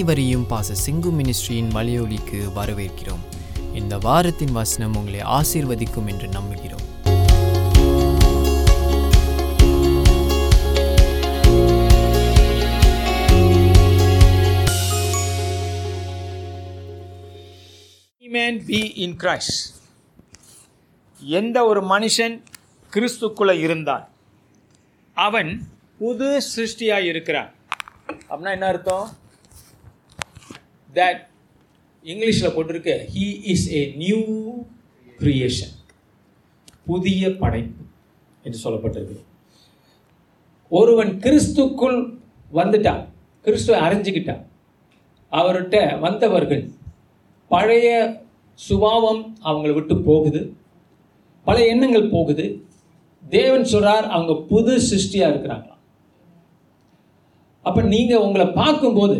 அனைவரையும் பாச சிங்கு மினிஸ்ட்ரியின் மலையொலிக்கு வரவேற்கிறோம். இந்த வாரத்தின் வசனம் உங்களை ஆசீர்வதிக்கும் என்று நம்புகிறோம். எந்த ஒரு மனுஷன் கிறிஸ்துக்குள்ள இருந்தான் அவன் புது சிருஷ்டியாக இருக்கிறான். அப்படின்னா என்ன அர்த்தம்? தட் இங்கிலீஷில் போட்டிருக்கு he is a new creation புதிய படைப்பு என்று சொல்லப்பட்டிருக்கு. ஒருவன் கிறிஸ்துக்குள் வந்துட்டான் கிறிஸ்துவை அறிஞ்சுக்கிட்டான். அவர்கிட்ட வந்தவர்கள் பழைய சுபாவம் அவங்களை விட்டு போகுது பழைய எண்ணங்கள் போகுது. தேவன் சொல்கிறார் அவங்க புது சிருஷ்டியாக இருக்கிறாங்களாம். அப்போ நீங்கள் உங்களை பார்க்கும்போது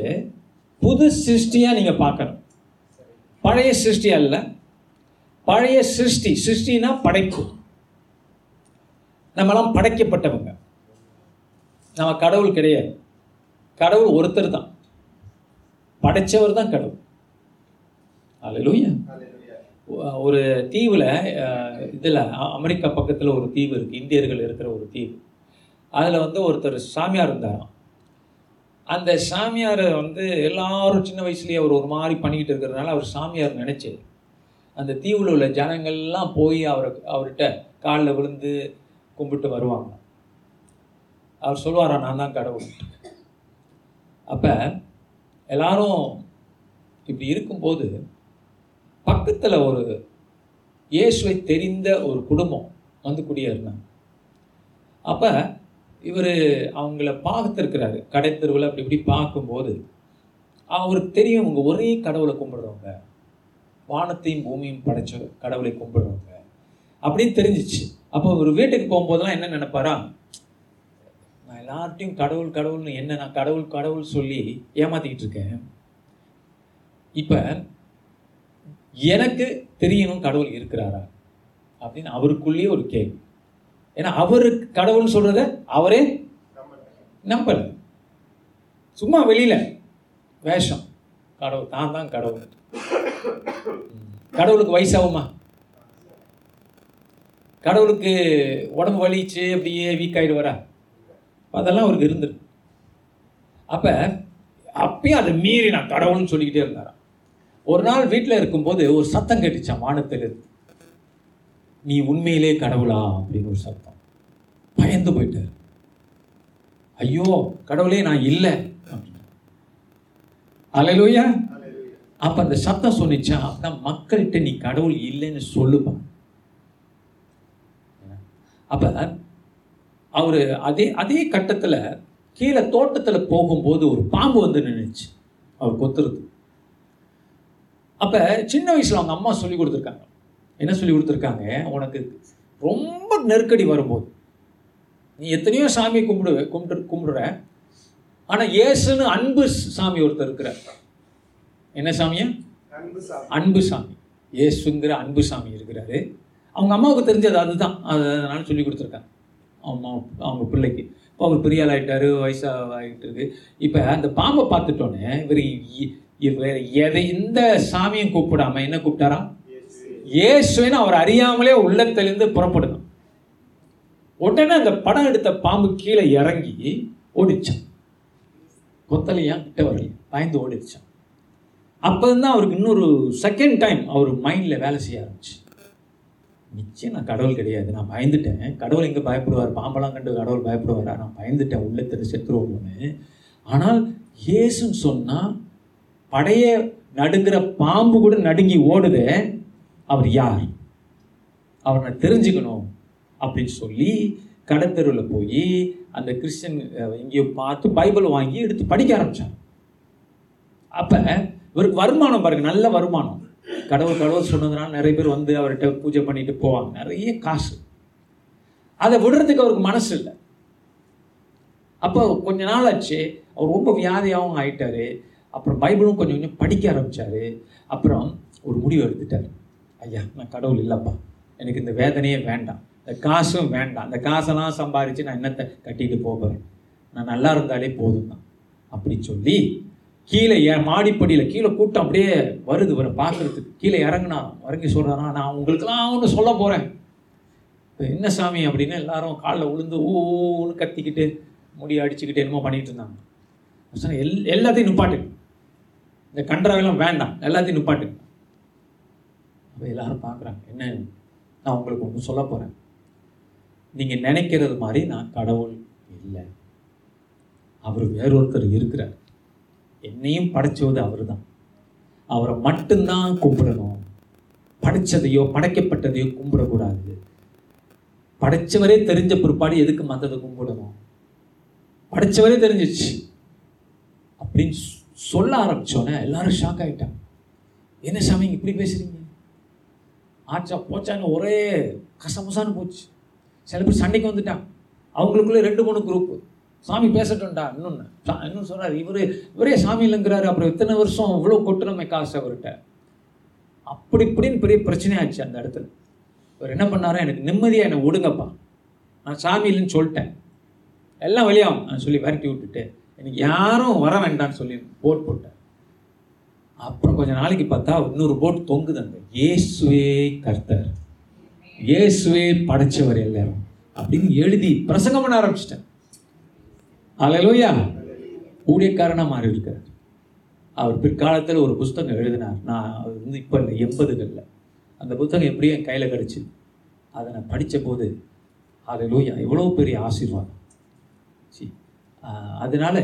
புது சிருஷ்டியாக நீங்கள் பார்க்கணும். பழைய சிருஷ்டி அல்ல. பழைய சிருஷ்டி. சிருஷ்டினா படைப்பு. நம்மலாம் படைக்கப்பட்டவங்க. நம்ம கடவுள் கிடையாது. கடவுள் ஒருத்தர் தான். படைச்சவர் தான் கடவுள். அல்லேலூயா ஒரு தீவில் இதில் அமெரிக்கா பக்கத்தில் ஒரு தீவு இருக்குது இந்தியர்கள் இருக்கிற ஒரு தீவு. அதில் வந்து ஒருத்தர் சாமியார் இருந்தாராம். அந்த சாமியாரை வந்து எல்லாரும் சின்ன வயசுலேயே அவர் ஒரு மாதிரி பண்ணிக்கிட்டு இருக்கிறதுனால அவர் சாமியார் நினச்சி அந்த தீவில் உள்ள ஜனங்கள்லாம் போய் அவரை அவர்கிட்ட காலில் விழுந்து கும்பிட்டு வருவாங்க. அவர் சொல்லுவாரா நான் தான் கடவுள். அப்போ எல்லாரும் இப்படி இருக்கும்போது பக்கத்தில் ஒரு இயேசுவை தெரிந்த ஒரு குடும்பம் வந்து குடியேறினாங்க. அப்போ இவர் அவங்கள பார்த்துருக்கிறாரு. கடை தெருவில் அப்படி இப்படி பார்க்கும்போது அவருக்கு தெரியும் அவங்க ஒரே கடவுளை கும்பிடுறவங்க. வானத்தையும் பூமியும் படைச்ச கடவுளை கும்பிடுறவங்க. அப்படின்னு தெரிஞ்சிச்சு. அப்போ ஒரு வீட்டுக்கு போகும்போதெல்லாம் என்ன நினைப்பாரா? நான் எல்லார்ட்டையும் கடவுள் கடவுள்னு என்ன நான் கடவுள் கடவுள் சொல்லி ஏமாத்திக்கிட்டு இருக்கேன். இப்போ எனக்கு தெரியணும் கடவுள் இருக்கிறாரா? அப்படின்னு அவருக்குள்ளேயே ஒரு கேள்வி. ஏன்னா அவருக்கு கடவுள்னு சொல்றத அவரே நம்பல. சும்மா வெளியில. வேஷம். கடவுள் தான் தான் கடவுள். கடவுளுக்கு வயசாகுமா? கடவுளுக்கு உடம்பு வலிச்சு அப்படியே வீக் ஆகிடுவாரா அதெல்லாம் அவருக்கு இருந்துரு அப்ப அப்பயும் அதை மீறி நான் கடவுள்னு சொல்லிக்கிட்டே இருந்தாராம். ஒரு நாள் வீட்டில் இருக்கும்போது ஒரு சத்தம் கேட்டுச்சான் வானத்தில் இருந்து நீ உண்மையிலே கடவுளா? அப்படின்னு ஒரு சத்தம். பயந்து போயிட்டார். ஐயோ கடவுளே நான் இல்லை. அலையிலோயா அப்ப அந்த சத்தம் சொன்னிச்சா அப்படின்னா மக்கள்கிட்ட நீ கடவுள் இல்லைன்னு சொல்லுப்பா அப்ப அவரு அதே அதே கட்டத்துல கீழே தோட்டத்துல போகும்போது ஒரு பாம்பு வந்து நின்றுச்சு அவர் கொத்துறது. அப்ப சின்ன வயசுல அவங்க அம்மா சொல்லி கொடுத்துருக்காங்க. என்ன சொல்லி கொடுத்துருக்காங்க? உனக்கு ரொம்ப நெருக்கடி வரும்போது. நீ எத்தனையோ சாமியை கும்பிடு கும்பிட்டு கும்பிடுற. ஆனா இயேசுன்னு அன்பு சாமி ஒருத்தர் இருக்கிற என்ன சாமியா? அன்பு சாமி. இயேசுங்கிற அன்பு சாமி இருக்கிறாரு. அவங்க அம்மாவுக்கு தெரிஞ்சது அதுதான். அதனால சொல்லி கொடுத்துருக்காங்க. அம்மா அவங்க பிள்ளைக்கு. இப்போ அவர் பெரிய ஆள் ஆகிட்டாரு வயசாக ஆகிட்டு இருக்கு. இப்போ அந்த பாம்பை பார்த்துட்டோன்னே இவர் வேற எதை இந்த சாமியும் கூப்பிடாம என்ன கூப்பிட்டாரா இயேசுன்னு அவர் அறியாமலே உள்ளத்திலிருந்து புறப்படணும். உடனே அந்த படம் எடுத்த பாம்பு கீழே இறங்கி ஓடிச்சான் கொத்தலையா கிட்ட வரல? பயந்து ஓடிச்சான் அப்போதான் அவருக்கு இன்னொரு செகண்ட் டைம் அவர் மைண்டில் வேலை செய்ய ஆரம்பிச்சு. நிச்சயம் நான் கடவுள் கிடையாது. நான் பயந்துட்டேன். கடவுள் எங்கே பயப்படுவார்? பாம்பெல்லாம் கண்டு கடவுள் பயப்படுவாரா? நான் பயந்துட்டேன். உள்ளத்தில் செத்துருவோம்னு ஆனால் இயேசுன்னு சொன்னால் படைய நடுங்கிற பாம்பு கூட நடுங்கி ஓடுதே. அவர் யார்? அவரை தெரிஞ்சுக்கணும் அப்படின்னு சொல்லி கடத்தெருவில் போய் அந்த கிறிஸ்டியன் எங்கேயோ பார்த்து பைபிள் வாங்கி எடுத்து படிக்க ஆரம்பித்தார் அப்போ இவருக்கு வருமானம் பாருங்க நல்ல வருமானம். கடவுள் கடவுள் சொன்னதுனால நிறைய பேர் வந்து அவர்கிட்ட பூஜை பண்ணிட்டு போவாங்க. நிறைய காசு. அதை விடுறதுக்கு அவருக்கு மனசு இல்லை. அப்போ கொஞ்ச நாள் ஆச்சு அவர் ரொம்ப வியாதியாகவும் ஆயிட்டாரு. அப்புறம் பைபிளும் கொஞ்சம் கொஞ்சம் படிக்க ஆரம்பிச்சாரு. அப்புறம் ஒரு முடிவு எடுத்துட்டார். ஐயா நான் கடவுள் இல்லைப்பா. எனக்கு இந்த வேதனையே வேண்டாம். இந்த காசும் வேண்டாம். இந்த காசெல்லாம் சம்பாரித்து நான் என்னத்தை கட்டிட்டு போகிறேன் நான் நல்லா இருந்தாலே போதும் தான். அப்படி சொல்லி கீழே ஏன் மாடிப்படியில் கீழே கூட்டம் அப்படியே வருது வர பார்க்குறதுக்கு கீழே இறங்குனா இறங்கி சொல்கிறானா நான் உங்களுக்கெல்லாம் ஒன்று சொல்ல போகிறேன் இப்போ என்ன சாமி அப்படின்னு எல்லாரும் காலில் விழுந்து ஊன்னு கத்திக்கிட்டு முடி அடிச்சுக்கிட்டு என்னமோ பண்ணிகிட்டு இருந்தாங்க. எல் எல்லாத்தையும் நிப்பாட்டு. இந்த கன்றாவெல்லாம் வேண்டாம். எல்லாத்தையும் நிப்பாட்டு. அப்போ எல்லாரும் பார்க்குறாங்க. என்ன? நான் உங்களுக்கு ஒன்று சொல்ல போகிறேன் நீங்கள் நினைக்கிறது மாதிரி நான் கடவுள் இல்லை. அவர் வேறொருத்தர் இருக்கிறார். என்னையும் படைச்சது அவர் தான் அவரை மட்டும்தான் கும்பிடணும். படைச்சதையோ படைக்கப்பட்டதையோ கும்பிடக்கூடாது. படைச்சவரே தெரிஞ்ச பிற்பாடு எதுக்கு மற்றதை கும்பிடணும்? படைச்சவரே தெரிஞ்சிச்சு அப்படின்னு சொ- சொல்ல ஆரம்பிச்சோன்னே எல்லாரும் ஷாக் ஆகிட்டாங்க என்ன சாமி இப்படி பேசுறீங்க? ஆச்சா போச்சான்னு ஒரே கசமுசான்னு போச்சு. சில பேர் சண்டைக்கு வந்துட்டான் அவங்களுக்குள்ளே ரெண்டு மூணு குரூப்பு சாமி பேசட்டும்டா இன்னொன்று இன்னும் சொல்கிறார் இவரு இவரே சாமி இல்லைங்கிறாரு. அப்புறம் இத்தனை வருஷம் இவ்வளோ கொட்டுறமை காசு அவர்கிட்ட. அப்படி இப்படின்னு பெரிய பிரச்சனையாச்சு அந்த இடத்துல. இவர் என்ன பண்ணாரோ எனக்கு நிம்மதியாக என்னை விடுங்கப்பா. நான் சாமி இல்லைன்னு சொல்லிட்டேன். எல்லாம் வெளியாகும் நான் சொல்லி விரட்டி விட்டுட்டு எனக்கு யாரும் வர வேண்டாம்னு சொல்லி போட் போட்டேன் அப்புறம் கொஞ்ச நாளைக்கு பார்த்தா இன்னொரு போட் தொங்குது அங்கே இயேசுவே கர்த்தர். இயேசுவே படைச்சவர் எல்லாரும். அப்படின்னு எழுதி பிரசங்கம் பண்ண ஆரம்பிச்சிட்டேன் அலையலோயா ஊழியக்காரனா மாறி இருக்கிறார். அவர் பிற்காலத்தில் ஒரு புஸ்தகம் எழுதினார். நான் அது வந்து இப்போ இல்லை எண்பதுகளில். அந்த புத்தகம் எப்படியும் என் கையில் கிடச்சி. அதை நான் படித்த போது அலையலோயா எவ்வளோ பெரிய ஆசீர்வாதம். சி அதனால் அதனால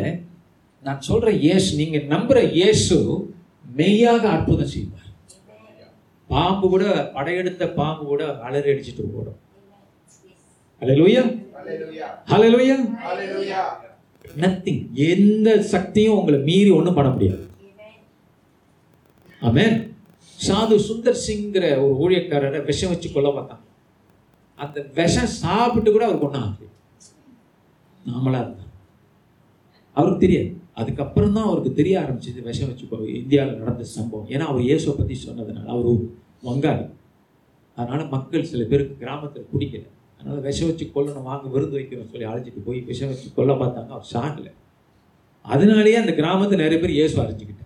நான் சொல்கிற இயேசு நீங்கள் நம்புகிற இயேசு மெய்யாக அற்புதம் செய்வார். பாம்பு கூட படையெடுத்த பாம்பு கூட அலறி அடிச்சுட்டு ஓடும். ஹalleluya. ஹalleluya. நத்திங் எந்த சக்தியும் உங்களை மீறி ஒண்ணும் பண்ண முடியாது. ஆமென் சாது சுந்தர் சிங்கிற ஒரு ஊழியக்காரரை விஷம் வச்சு கொல்ல பார்த்தான். அந்த விஷம் சாப்பிட்டு கூட அவர் கொண்டாங்க நாமளா இருந்தார் அவருக்கு தெரியாது. அதுக்கப்புறம் தான் அவருக்கு தெரிய ஆரம்பிச்சது விஷம் வச்சு இந்தியாவில் நடந்த சம்பவம். ஏன்னா அவர் இயேசுவை பற்றி சொன்னதுனால அவர் வங்காளி. அதனால மக்கள் சில பேருக்கு கிராமத்தில் பிடிக்கல. அதனால விஷம் வச்சு கொல்லணும் வாங்க விருந்து வைக்கணும்னு சொல்லி அழைச்சிட்டு போய் விஷம் வச்சு கொல்ல பார்த்தாங்க. அவர் சாகல அதனாலேயே அந்த கிராமத்தில் நிறைய பேர் இயேசு அரைஞ்சிக்கிட்டாங்க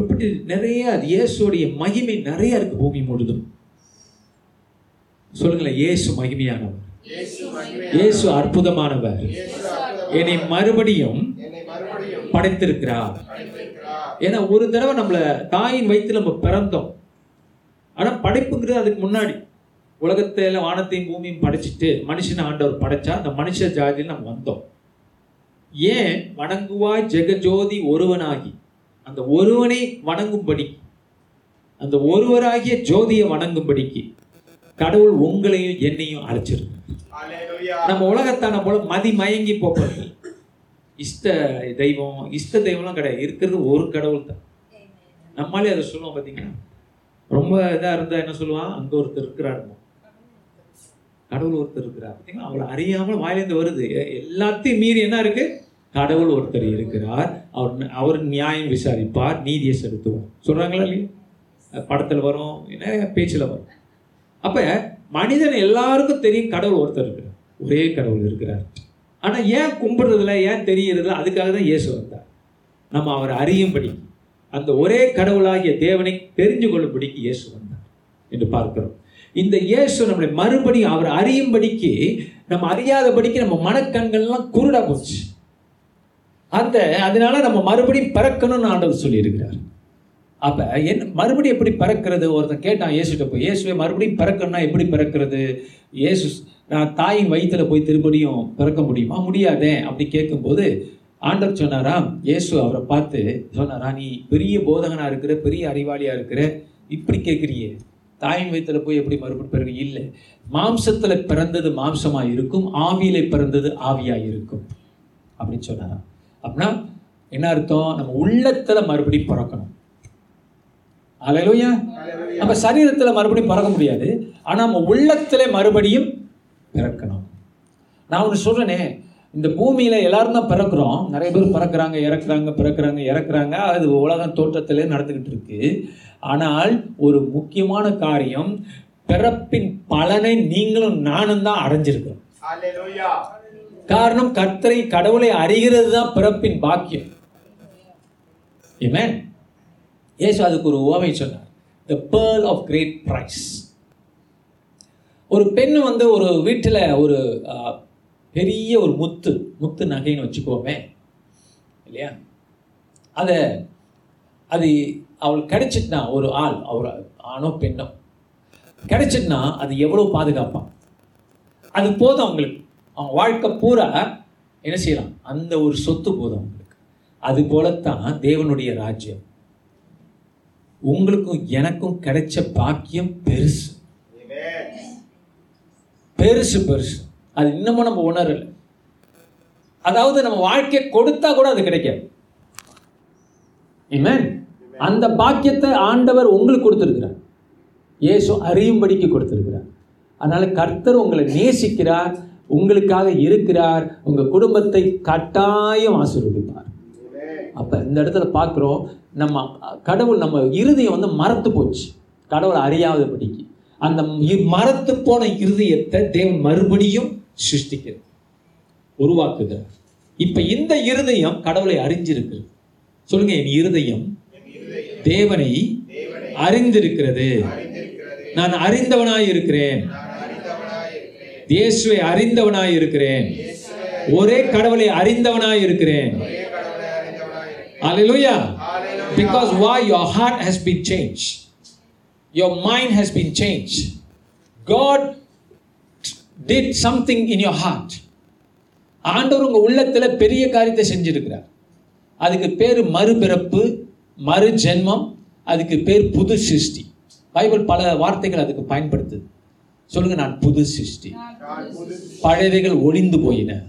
இப்படி நிறைய அது இயேசுடைய மகிமை நிறைய இருக்கு பூமி முழுதும். சொல்லுங்களேன் இயேசு மகிமையானவர். இயேசு அற்புதமானவர். என்னை மறுபடியும் படைத்திருக்கிறார். ஏன்னா ஒரு தடவை நம்மள தாயின் வயித்துல நம்ம பிறந்தோம். ஆனா படைப்புங்கிறது அதுக்கு முன்னாடி. உலகத்துல வானத்தையும் பூமியும் படைச்சிட்டு மனுஷனை ஆண்டவர் படைச்சா அந்த மனுஷ ஜாதியில் நம்ம வந்தோம். ஏன்? வணங்குவாய் ஜெகஜோதி ஒருவனாகி. அந்த ஒருவனை வணங்கும்படி. அந்த ஒருவராகிய ஜோதியை வணங்கும்படிக்கு கடவுள் உங்களையும் என்னையும் அழைச்சிருக்கு நம்ம உலகத்தான போல மதி மயங்கி போறது இஷ்ட தெய்வம் இஷ்ட தெய்வம்லாம் கிடையாது. இருக்கிறது ஒரு கடவுள் தான் நம்மளாலே அதை சொல்லுவோம் பார்த்தீங்கன்னா ரொம்ப இதாக இருந்தா என்ன சொல்லுவான்? அங்க ஒருத்தர் இருக்கிறாருமோ? கடவுள் ஒருத்தர் இருக்கிறார். பார்த்தீங்களா அவளை அறியாமல் வாயிலேருந்து வருது. எல்லாத்தையும் மீறி என்ன இருக்கு? கடவுள் ஒருத்தர் இருக்கிறார். அவர் அவர் நியாயம் விசாரிப்பார். நீதியை செலுத்துவார். சொல்றாங்களா இல்லையா? படத்துல வரும். நிறைய பேச்சுல வரும். அப்ப மனிதன் எல்லாருக்கும் தெரியும் கடவுள் ஒருத்தர் இருக்கிறார். ஒரே கடவுள் இருக்கிறார். ஆனால் ஏன் கும்பிட்றதில்ல ஏன் தெரியறதில்ல அதுக்காக தான் இயேசு வந்தார். நம்ம அவரை அறியும்படி அந்த ஒரே கடவுளாகிய தேவனை தெரிஞ்சு கொள்ளும்படிக்கு இயேசு வந்தார் என்று பார்க்கிறோம். இந்த இயேசு நம்மளை மறுபடியும் அவர் அறியும்படிக்கு நம்ம அறியாதபடிக்கு நம்ம மனக்கண்கள்லாம் குருடா போச்சு. அந்த அதனால நம்ம மறுபடியும் பறக்கணும்னு ஆண்டவர் சொல்லியிருக்கிறார். அப்ப என்ன மறுபடியும் எப்படி பறக்கிறது? ஒருத்தன் கேட்டான் இயேசுகிட்ட போய் இயேசுவை மறுபடியும் பறக்கணும்னா எப்படி பறக்கிறது? இயேசு நான் தாயின் வயித்துல போய் திருப்படியும் பிறக்க முடியுமா? முடியாதே அப்படி கேட்கும்போது ஆண்டவர் சொன்னாராம் இயேசு அவரை பார்த்து சொன்னாரா நீ பெரிய போதகனா இருக்கிற பெரிய அறிவாளியா இருக்கிற இப்படி கேட்குறியே? தாயின் வயித்துல போய் எப்படி மறுபடியும் பிறகு? இல்லை மாம்சத்துல பிறந்தது மாம்சமா இருக்கும் ஆவியில பிறந்தது ஆவியா இருக்கும். அப்படின்னு சொன்னாராம். அப்படின்னா என்ன அர்த்தம்? நம்ம உள்ளத்துல மறுபடியும் பிறக்கணும். அலையிலூயா நம்ம சரீரத்துல மறுபடியும் பிறக்க முடியாது. ஆனா நம்ம உள்ளத்திலே மறுபடியும் பிறக்கணும் நான் ஒன்று சொல்றேனே இந்த பூமியில எல்லாரும் தான் பிறக்கிறோம். நிறைய பேர் பிறக்கிறாங்க இறக்குறாங்க பிறக்கிறாங்க இறக்குறாங்க. அது உலகம் தோற்றத்திலே நடந்துகிட்டு இருக்கு. ஆனால் ஒரு முக்கியமான காரியம் பிறப்பின் பலனை நீங்களும் நானும் தான் அடைஞ்சிருக்கிறோம். காரணம் கர்த்தரை கடவுளை அறிகிறது தான் பிறப்பின் பாக்கியம். Amen. இயேசு அதுக்கு ஒரு உவமை சொன்னார். The pearl of great price ஒரு பெண் வந்து ஒரு வீட்டில் ஒரு பெரிய ஒரு முத்து முத்து நகைன்னு வச்சுக்கோமே இல்லையா? அதை அது அவளுக்கு கிடைச்சிட்டுனா ஒரு ஆள் அவர் ஆணோ பெண்ணோ கிடைச்சிட்டுனா அது எவ்வளோ பாதுகாப்பான்? அது போதும் அவங்களுக்கு. அவங்க வாழ்க்கை பூரா என்ன செய்யலாம்? அந்த ஒரு சொத்து போதும் அவங்களுக்கு. அது போலத்தான் தேவனுடைய ராஜ்யம். உங்களுக்கும் எனக்கும் கிடைச்ச பாக்கியம் பெருசு. பெருசு பெருசு. அது இன்னமும் நம்ம உணரலை. அதாவது நம்ம வாழ்க்கையை கொடுத்தா கூட அது கிடைக்காது. Amen. அந்த பாக்கியத்தை ஆண்டவர் உங்களுக்கு கொடுத்துருக்கிறார். இயேசு அறியும்படிக்கு கொடுத்துருக்கிறார். அதனால் கர்த்தர் உங்களை நேசிக்கிறார் உங்களுக்காக இருக்கிறார் உங்கள் குடும்பத்தை கட்டாயம் ஆசீர்வதிப்பார். அப்போ இந்த இடத்துல பார்க்குறோம் நம்ம கடவுள் நம்ம இறுதியை வந்து மறத்து போச்சு. கடவுளை அறியாதபடிக்கு. அந்த மரத்து போன இருதயத்தை தேவன் மறுபடியும் சிருஷ்டிக்கிறது. உருவாக்குகிறார் இப்ப இந்த இருதயம் கடவுளை அறிஞ்சிருக்கு சொல்லுங்க என் இருதயம் தேவனை அறிந்திருக்கிறது. நான் அறிந்தவனாய் இருக்கிறேன். இயேசுவை அறிந்தவனாய் இருக்கிறேன். ஒரே கடவுளை அறிந்தவனாய் இருக்கிறேன். Hallelujah. Because why your heart has been changed. Your mind has been changed. God did something in your heart. ஆண்டவர் உங்க உள்ளத்துல பெரிய காரியத்தை செஞ்சிருக்கிறார். அதுக்கு பேர் மறுபிறப்பு மறு ஜென்மம் அதுக்கு பேர் புது சிருஷ்டி. பைபிள் பல வார்த்தைகள் அதுக்கு பயன்படுத்துது. சொல்லுங்க நான் புது சிருஷ்டி. பழையவைகள் ஒளிந்து போயின.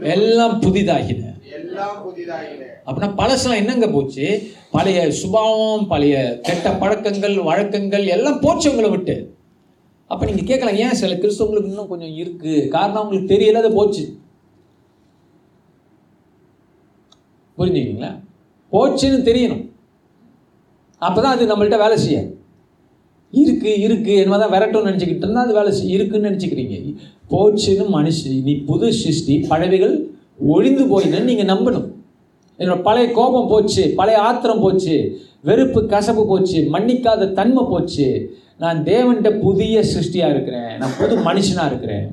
எல்லாம் புதிதாகின. அப்படின்னா பழசெல்லாம் என்னங்க போச்சு? பழைய சுபாவம் பழைய கெட்ட பழக்கங்கள் வழக்கங்கள் எல்லாம் போச்சு உங்களை விட்டு. அப்ப நீங்க கேட்கலாம் ஏன் சில கிறிஸ்தவங்களுக்கு இன்னும் கொஞ்சம் இருக்கு? காரணம் அவங்களுக்கு தெரியல அது போச்சு. புரிஞ்சுக்கிங்களா? போச்சுன்னு தெரியணும். அப்பதான் அது நம்மள்ட்ட வேலை செய்யாது இருக்கு இருக்கு என்னதான் விரட்டும்னு நினச்சிக்கிட்டு இருந்தால் அது வேலை செய்ய இருக்குன்னு நினச்சிக்கிறீங்க. போச்சுன்னு மனுஷி நீ புது சிருஷ்டி பழவைகள் ஒழிந்து போயின்னு நீங்கள் நம்பணும். என்னோட பழைய கோபம் போச்சு பழைய ஆத்திரம் போச்சு வெறுப்பு கசப்பு போச்சு மன்னிக்காத தன்மை போச்சு. நான் தேவன்கிட்ட புதிய சிருஷ்டியாக இருக்கிறேன் நான் புது மனுஷனாக இருக்கிறேன்.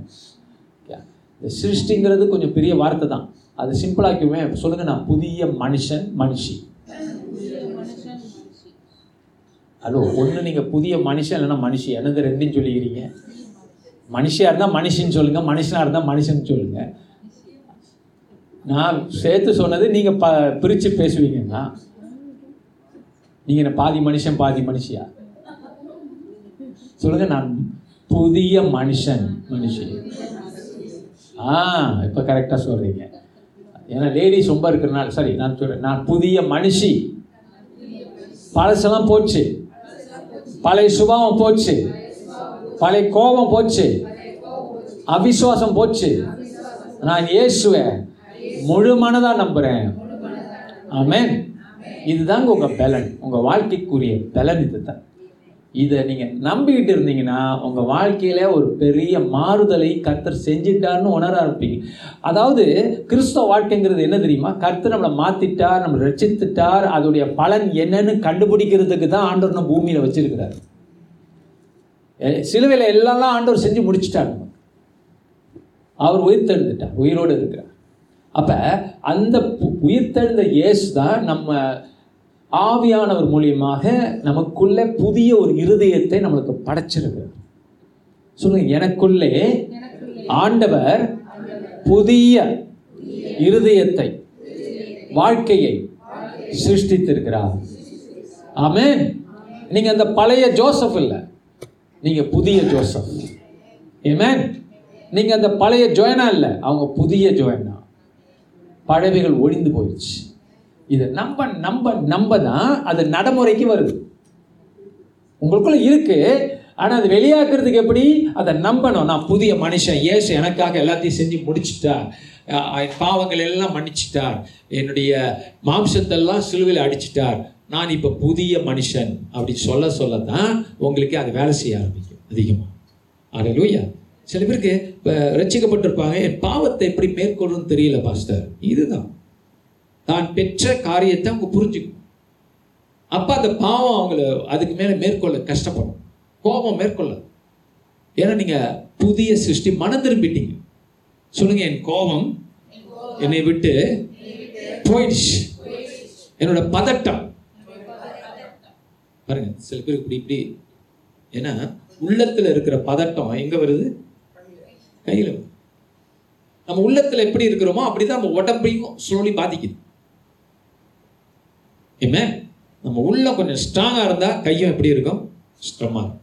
இந்த சிருஷ்டிங்கிறது கொஞ்சம் பெரிய வார்த்தை தான். அது சிம்பிளாக்குமே சொல்லுங்கள் நான் புதிய மனுஷன் மனுஷி. ஹலோ ஒன்று நீங்கள் புதிய மனுஷன் இல்லைன்னா மனுஷி என்னது ரெண்டையும் சொல்லிக்கிறீங்க. மனுஷியாக இருந்தால் மனுஷின்னு சொல்லுங்கள் மனுஷனாக இருந்தால் மனுஷன் சொல்லுங்கள் நான் சேர்த்து சொன்னது நீங்கள் ப பிரித்து பேசுவீங்கன்னா நீங்கள் என்ன பாதி மனுஷன் பாதி மனுஷியா? சொல்லுங்க நான் புதிய மனுஷன் மனுஷி. ஆ இப்போ கரெக்டாக சொல்கிறீங்க ஏன்னா லேடிஸ் ரொம்ப இருக்கிறனால சரி நான் சொல்கிறேன் நான் புதிய மனுஷி. பழசெல்லாம் போச்சு. பழைய சுபாவம் போச்சு. பழைய கோபம் போச்சு. அவிசுவாசம் போச்சு. நான் ஏசுவேன் முழு மனதாக நம்புகிறேன் ஆமேன். இதுதாங்க உங்கள் பலன். உங்கள் வாழ்க்கைக்குரிய பலன் இதுதான். இதை நீங்கள் நம்பிக்கிட்டு இருந்தீங்கன்னா உங்கள் வாழ்க்கையில் ஒரு பெரிய மாறுதலை கர்த்தர் செஞ்சிட்டார்னு உணர ஆரம்பிப்பீங்க. அதாவது கிறிஸ்தவ வாழ்க்கைங்கிறது என்ன தெரியுமா? கர்த்தர் நம்மளை மாற்றிட்டார் நம்மளை ரசித்துட்டார் அதோடைய பலன் என்னன்னு கண்டுபிடிக்கிறதுக்கு தான் ஆண்டவர் நம்ம பூமியில் வச்சிருக்கிறார். சிலுவையில் எல்லாம் ஆண்டவர் செஞ்சு முடிச்சிட்டார். அவர் உயிர் உயிர்த்தெழுந்துட்டார் உயிரோடு இருக்கிறார். அப்போ அந்த பு- உயிர்த்தெழுந்த இயேசு தான் நம்ம ஆவியானவர் மூலியமாக நமக்குள்ள புதிய ஒரு இருதயத்தை நம்மளுக்கு படைச்சிருக்கிறார். சொல்லுங்க எனக்குள்ளே ஆண்டவர் புதிய இருதயத்தை வாழ்க்கையை சிருஷ்டித்திருக்கிறார். ஆமென். நீங்க அந்த பழைய ஜோசப் இல்லை. நீங்க புதிய ஜோசப். ஆமென். நீங்க அந்த பழைய ஜோயனா இல்லை. அவங்க புதிய ஜோயனா. பழவைகள் ஒழிந்து போயிடுச்சு. இதை நம்ப நம்ப நம்ப தான் அது நடைமுறைக்கு வருது. உங்களுக்குள்ள இருக்கு. ஆனால் அது வெளியாக்குறதுக்கு எப்படி? அதை நம்பணும். நான் புதிய மனுஷன் ஏசு எனக்காக எல்லாத்தையும் செஞ்சு முடிச்சிட்டார் என் பாவங்கள் எல்லாம் மன்னிச்சிட்டார். என்னுடைய மாம்சத்தெல்லாம் சிலுவையில் அடிச்சிட்டார். நான் இப்போ புதிய மனுஷன் அப்படி சொல்ல சொல்ல தான் உங்களுக்கு அது வேலை செய்ய ஆரம்பிக்கும். அதிகமாக அலையிலூயா. சில பேருக்கு இப்போ ரட்சிக்கப்பட்டிருப்பாங்க என் பாவத்தை எப்படி மேற்கொள்ளும் தெரியல பாஸ்டர் இதுதான். தான் பெற்ற காரியத்தை அவங்க புரிஞ்சுக்கணும். அப்போ அந்த பாவம் அவங்கள அதுக்கு மேலே மேற்கொள்ள கஷ்டப்படும். கோபம் மேற்கொள்ள ஏன்னா நீங்கள் புதிய சிருஷ்டி மனம் திரும்பிட்டீங்க சொல்லுங்க என் கோபம் என்னை விட்டு போயிடுச்சு. என்னோட பதட்டம். பாருங்க சில பேர் இப்படி இப்படி. ஏன்னா உள்ளத்தில் இருக்கிற பதட்டம் எங்கே வருது? கையில் நம்ம உள்ளத்தில் எப்படி இருக்கிறோமோ அப்படிதான் நம்ம உடம்பையும் ஸ்லோலி பாதிக்குது. ஏமே? நம்ம உள்ள கொஞ்சம் ஸ்ட்ராங்காக இருந்தால் கையும் எப்படி இருக்கும்? ஸ்ட்ரமாக இருக்கும்.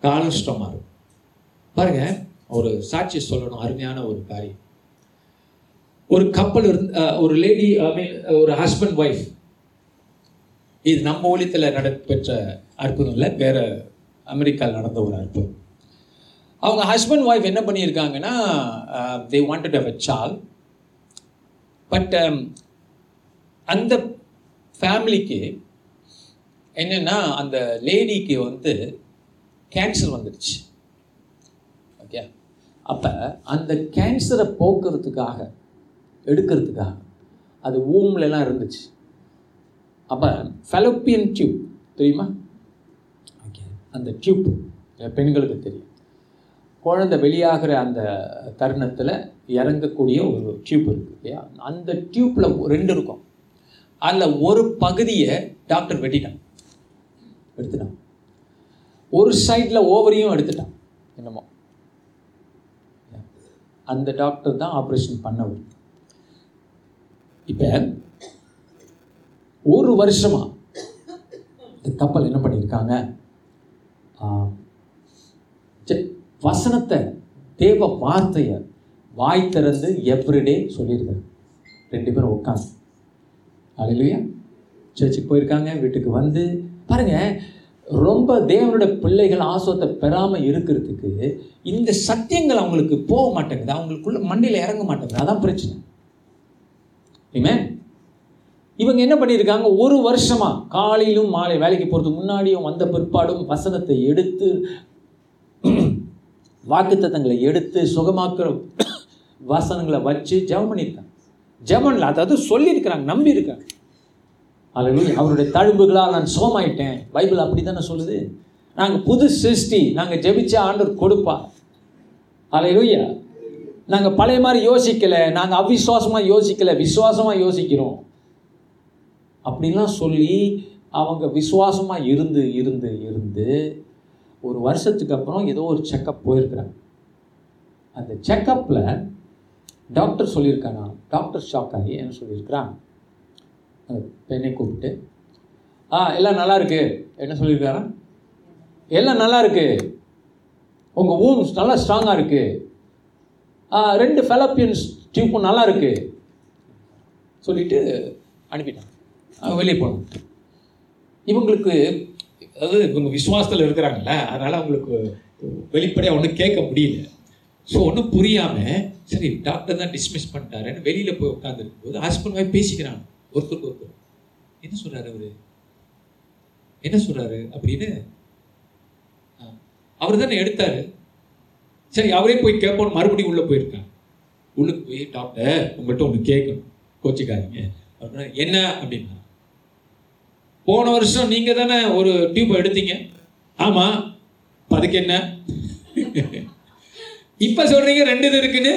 காலும் ஸ்ட்ரமாக இருக்கும். பாருங்க ஒரு சாட்சி சொல்லணும் அருமையான ஒரு காரியம். ஒரு கப்பல் இருந்து ஒரு லேடி ஐ மீன் ஒரு ஹஸ்பண்ட் ஒய்ஃப் இது நம்ம ஊழியத்தில் நடைபெற்ற அற்புதம் இல்லை வேற அமெரிக்காவில் நடந்த ஒரு அற்புதம். அவங்க ஹஸ்பண்ட் ஒய்ஃப் என்ன பண்ணியிருக்காங்கன்னா uh, um, they wanted a child but அந்த ஃபேமிலிக்கு என்னென்னா அந்த லேடிக்கு வந்து கேன்சர் வந்துடுச்சு. ஓகே அப்போ அந்த கேன்சரை போக்குறதுக்காக எடுக்கிறதுக்காக அது ஊம்ல இருந்துச்சு. அப்போ ஃபெலோப்பியன் டியூப் தெரியுமா? ஓகே அந்த டியூப் பெண்களுக்கு தெரியும். குழந்தை வெளியாகிற அந்த தருணத்தில் இறங்கக்கூடிய ஒரு டியூப் இருக்குது இல்லையா? அந்த டியூப்பில் ரெண்டு இருக்கும். அதில் ஒரு பகுதியை டாக்டர் வெட்டிட்டான். எடுத்துட்டான். ஒரு சைடில் ஓவரையும் எடுத்துட்டான். என்னமோ. அந்த டாக்டர் தான் ஆப்ரேஷன் பண்ணவர். இப்போ ஒரு வருஷமாக இந்த கப்பல் என்ன பண்ணியிருக்காங்க வசனத்தை தேவ வார்த்தையை வாய் திறந்து எவ்ரிடே சொல்லியிருக்காரு. ரெண்டு பேரும் உட்காந்து அலையிலையா சர்ச்சுக்கு போயிருக்காங்க வீட்டுக்கு வந்து. பாருங்க ரொம்ப தேவனோட பிள்ளைகள் ஆசோத்தை பெறாமல் இருக்கிறதுக்கு இந்த சத்தியங்கள் அவங்களுக்கு போக மாட்டேங்குது. அவங்களுக்குள்ள மண்ணில் இறங்க மாட்டேங்குது. அதான் பிரச்சனை. Amen. இவங்க என்ன பண்ணியிருக்காங்க? ஒரு வருஷமா காலையிலும் மாலை வேலைக்கு போகிறதுக்கு முன்னாடியும் வந்த பிற்பாடும் வசனத்தை எடுத்து வாக்குத்தத்தங்களை எடுத்து சுகமாக்குற வசனங்களை வச்சு ஜெபம் பண்ணியிருக்காங்க. ஜெபம்ல அதாவது சொல்லியிருக்கிறாங்க நம்பியிருக்காங்க. அல்ல அவருடைய தழும்புகளால் நான் சோமாயிட்டேன் பைபிள் அப்படி தானே சொல்லுது? நாங்கள் புது சிருஷ்டி நாங்கள் ஜெபிச்ச ஆண்டவர் கொடுப்பா. அல்லேலூயா நாங்கள் பழைய மாதிரி யோசிக்கலை நாங்கள் அவிசுவாசமாக யோசிக்கலை விசுவாசமாக யோசிக்கிறோம். அப்படின்லாம் சொல்லி அவங்க விசுவாசமாக இருந்து இருந்து இருந்து ஒரு வருஷத்துக்கு அப்புறம் ஏதோ ஒரு செக்கப் போயிருக்கிறாங்க. அந்த செக்கப்பில் டாக்டர் சொல்லியிருக்கானா? டாக்டர் ஷாக் ஆகி என்ன சொல்லியிருக்கிறான்? அந்த பெண்ணை கூப்பிட்டு ஆ எல்லாம் நல்லா இருக்கு. என்ன சொல்லியிருக்காரா? எல்லாம் நல்லா இருக்கு. உங்கள் ஊம்ஸ் நல்லா ஸ்ட்ராங்காக இருக்கு. ஆ, ரெண்டு ஃபெலப்பியன்ஸ் டியூப்பும் நல்லா இருக்கு. சொல்லிட்டு அனுப்பிட்டான். வெளியே போனான். இவங்களுக்கு அதாவது இவங்க விசுவாசத்தில் இருக்கிறாங்கல்ல அதனால் அவங்களுக்கு வெளிப்படையாக ஒன்றும் கேட்க முடியல. ஸோ ஒன்றும் புரியாமல் சரி டாக்டர் தான் டிஸ்மிஸ் பண்ணிட்டாருன்னு வெளியில் போய் உட்காந்துருக்கும் போது ஹஸ்பண்ட் வாய் பேசிக்கிறாங்க. ஒருத்தருக்கு ஒருத்தர். என்ன சொல்கிறாரு அவர்? என்ன சொல்கிறாரு அப்படின்னு அவர் தானே எடுத்தார். சரி அவரே போய் கேட்போம் மறுபடியும் உள்ளே போயிருக்காங்க உள்ளுக்கு போய் டாக்டர் உங்கள்கிட்ட ஒன்று கேட்கணும். கோச்சிக்காதீங்க. அப்படின்னா என்ன? அப்படின்னா போன வருஷம் நீங்கள் தானே ஒரு டியூப் எடுத்தீங்க. ஆமாம் அதுக்கு என்ன? இப்போ சொல்கிறீங்க ரெண்டு இது இருக்குன்னு.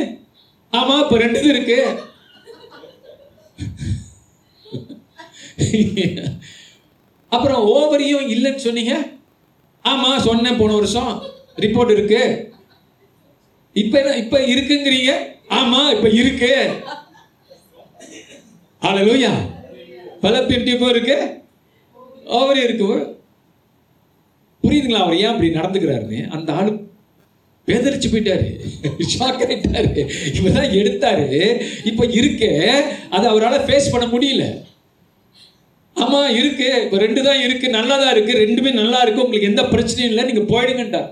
ஆமாம் இப்போ ரெண்டு இது இருக்கு. அப்புறம் ஓவரியும் இல்லைன்னு சொன்னீங்க. ஆமாம் சொன்னேன் போன வருஷம். ரிப்போர்ட் இருக்கு. இப்போ என்ன இப்போ இருக்குங்கிறீங்க? ஆமாம் இப்போ இருக்கு. ஹalleluya பலப்பின் டியூப்பும் இருக்கு. அவர் இருக்கு புரியுதுங்களா அவர் ஏன் அப்படி நடந்துக்கிறாருன்னு? அந்த ஆளு பேதரிச்சு போயிட்டாரு. ஷாக் ஆயிட்டாரு. இவர் தான் எடுத்தாரு. இப்போ இருக்கு. அதை அவரால் ஃபேஸ் பண்ண முடியல. ஆமா இருக்கு. இப்போ ரெண்டு தான் இருக்கு. நல்லா தான் இருக்கு. ரெண்டுமே நல்லா இருக்கு. உங்களுக்கு எந்த பிரச்சனையும் இல்லை. நீங்க போயிடுங்கன்றார்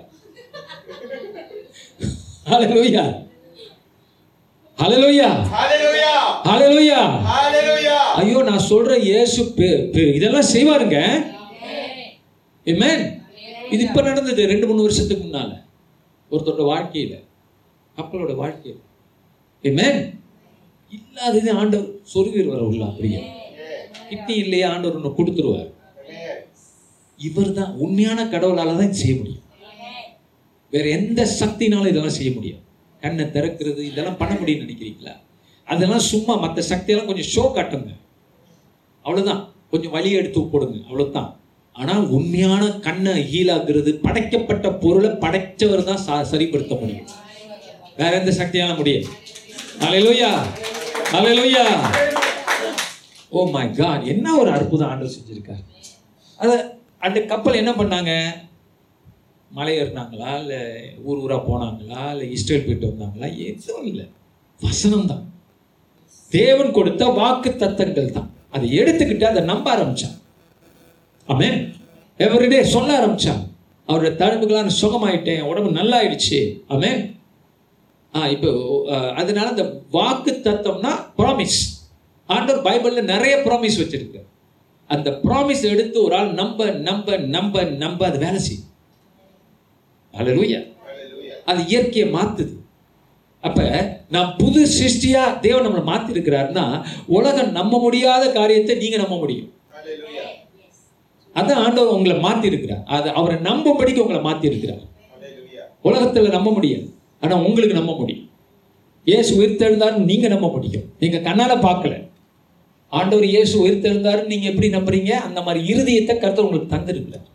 ஹalleluya ஹalleluya Hallelujah! ஹalleluya Hallelujah! ஐயோ நான் சொல்ற இயேசு இதெல்லாம் செய்வாருங்க. Amen. இது இப்ப நடந்தது ரெண்டு மூணு வருஷத்துக்கு முன்னால. ஒருத்தரோட வாழ்க்கையில கப்பலோட வாழ்க்கையில. Amen. இல்லாதது ஆண்டவர் சொருகிடுவார் உள்ள அப்படியே. கிட்னி இல்லையா ஆண்டவர் ஒன்று கொடுத்துருவார். இவர் தான் உண்மையான கடவுளால தான் செய்ய முடியும். வேற எந்த சக்தினாலும் இதெல்லாம் செய்ய முடியும் கண்ணை திறக்கிறது இதெல்லாம் பண்ண முடியும்னு நினைக்கிறீங்களா? அதெல்லாம் சும்மா மற்ற சக்தியெல்லாம் கொஞ்சம் ஷோ காட்டுங்க. அவ்வளோதான் கொஞ்சம் வலி எடுத்து போடுங்க. அவ்வளோதான் ஆனால் உண்மையான கண்ணை ஹீலாக்குறது படைக்கப்பட்ட பொருளை படைச்சவர் தான் சா- சரிப்படுத்த முடியும். வேற எந்த சக்தியால முடியும் hallelujah hallelujah oh my God என்ன ஒரு அற்புதம் ஆண்டவர் செஞ்சிருக்காரு. அதை அந்த கப்பல் என்ன பண்ணாங்க? மலை ஏறினாங்களா? இல்லை ஊர் ஊராக போனாங்களா? இல்லை இஸ்ரேல் போயிட்டு வந்தாங்களா? எதுவும் இல்லை. வசனம் தான் தேவன் கொடுத்த வாக்கு தத்தங்கள் தான் அதை எடுத்துக்கிட்டு அதை நம்ப ஆரம்பித்தான் ஆமே எவ்ரிடே சொல்ல ஆரம்பித்தான் அவருடைய தழும்புகளான சுகமாயிட்டேன். உடம்பு நல்லாயிடுச்சு. ஆமே ஆ இப்போ அதனால அந்த வாக்கு தத்தம்னா ப்ராமிஸ் ஆண்டவர் பைபிளில் நிறைய ப்ராமிஸ் வச்சுருக்கு அந்த ப்ராமிஸ் எடுத்து ஒரு ஆள் நம்ப நம்ப நம்ப நம்ப அது வேலை செய்யும். அல்லேலூயா அது இயற்கையை மாத்துது. அப்ப நான் புது சிருஷ்டியா தேவன் நம்மளை மாத்தி இருக்கிறாருன்னா உலகம் நம்ப முடியாத காரியத்தை நீங்க நம்ப முடியும். அதான் ஆண்டவர் உங்களை மாத்தி இருக்கிறார் அது அவரை நம்பும்படிக்கு உங்களை மாத்தி இருக்கிறார் உலகத்துல நம்ப முடியாது. ஆனா உங்களுக்கு நம்ப முடியும். இயேசு உயிர்த்தெழுந்தாருன்னு நீங்க நம்ப முடியும். நீங்க கண்ணால பார்க்கல. ஆண்டவர் இயேசு உயிர்த்தெழுந்தாருன்னு நீங்க எப்படி நம்புறீங்க? அந்த மாதிரி இருதயத்தை கருத்து உங்களுக்கு தந்திருக்கிறார்.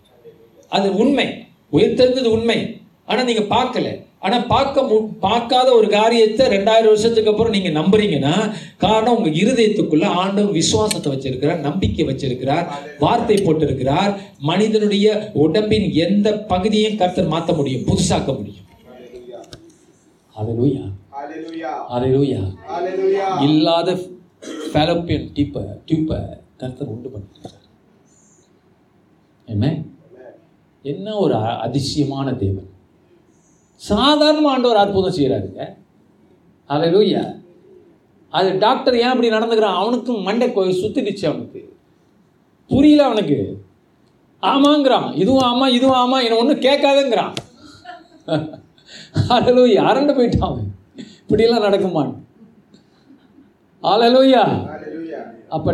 அது உண்மை. உயிர்த்தெழுந்தது உண்மை. ஆனா நீங்க பார்க்கல. ஆனா பார்க்க மு- பார்க்காத ஒரு காரியத்தை ரெண்டாயிரம் வருஷத்துக்கு அப்புறம் நீங்க நம்புறீங்கன்னா காரணம் உங்க இருதயத்துக்குள்ள ஆண்டவர் விசுவாசத்தை வச்சிருக்கிறார் நம்பிக்கை வச்சிருக்கிறார் வார்த்தை போட்டிருக்கிறார். மனிதனுடைய உடம்பின் எந்த பகுதியும் கர்த்தர் மாத்த முடியும் புதுசாக்க முடியும். இல்லாத ஃபேலோப்பியன் டிப்பை டியூப்பை கர்த்தர் உண்டு பண்ணிருக்கிறார் என்ன என்ன ஒரு அதிசயமான தேவன்? சாதாரண ஆண்டவர் அற்புதம் செய்கிறாருங்க ஹalleluya அது டாக்டர் ஏன் அப்படி நடந்துக்கிறான்? அவனுக்கும் மண்டை கொ- சுத்திடுச்சு அவனுக்கு. புரியல அவனுக்கு. ஆமாங்கிறான். இதுவும் ஆமா இதுவும் ஆமா என்ன ஒன்றும் கேட்காதங்கிறான். ஹalleluya அரண்டு போயிட்டான் அவன். இப்படியெல்லாம் நடக்குமான். ஹalleluya அப்போ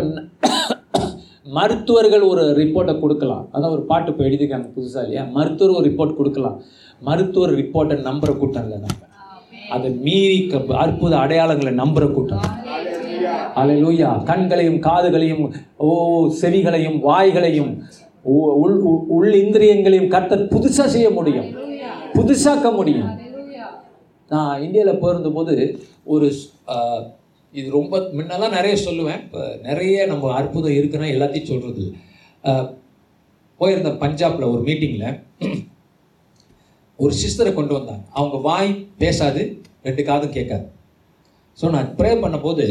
மருத்துவர்கள் ஒரு ரிப்போர்ட்டை கொடுக்கலாம். அதான் ஒரு பாட்டு இப்போ எழுதியிருக்காங்க புதுசா இல்லையா? மருத்துவர் ஒரு ரிப்போர்ட் கொடுக்கலாம். மருத்துவர் ரிப்போர்ட்டை நம்புற கூட்டம் இல்லை நம்ம. அதை மீறி அற்புத அடையாளங்களை நம்புற கூட்டம். அலையூயா கண்களையும் காதுகளையும் ஓ செவிகளையும் வாய்களையும் உள் உள்- இந்திரியங்களையும் கர்த்தர் புதுசா செய்ய முடியும். புதுசாக்க முடியும். நான் இந்தியாவில் போயிருந்தபோது ஒரு இது ரொம்ப முன்னெல்லாம் நிறைய சொல்லுவேன். இப்போ நிறைய நம்ம அற்புதம் இருக்குன்னா எல்லாத்தையும் சொல்கிறது போயிருந்தேன் பஞ்சாப்ல ஒரு மீட்டிங்கில் ஒரு சிஸ்டரை கொண்டு வந்தாங்க அவங்க வாய் பேசாது ரெண்டு காதும் கேட்காது. ஸோ நான் ப்ரே பண்ணும்போது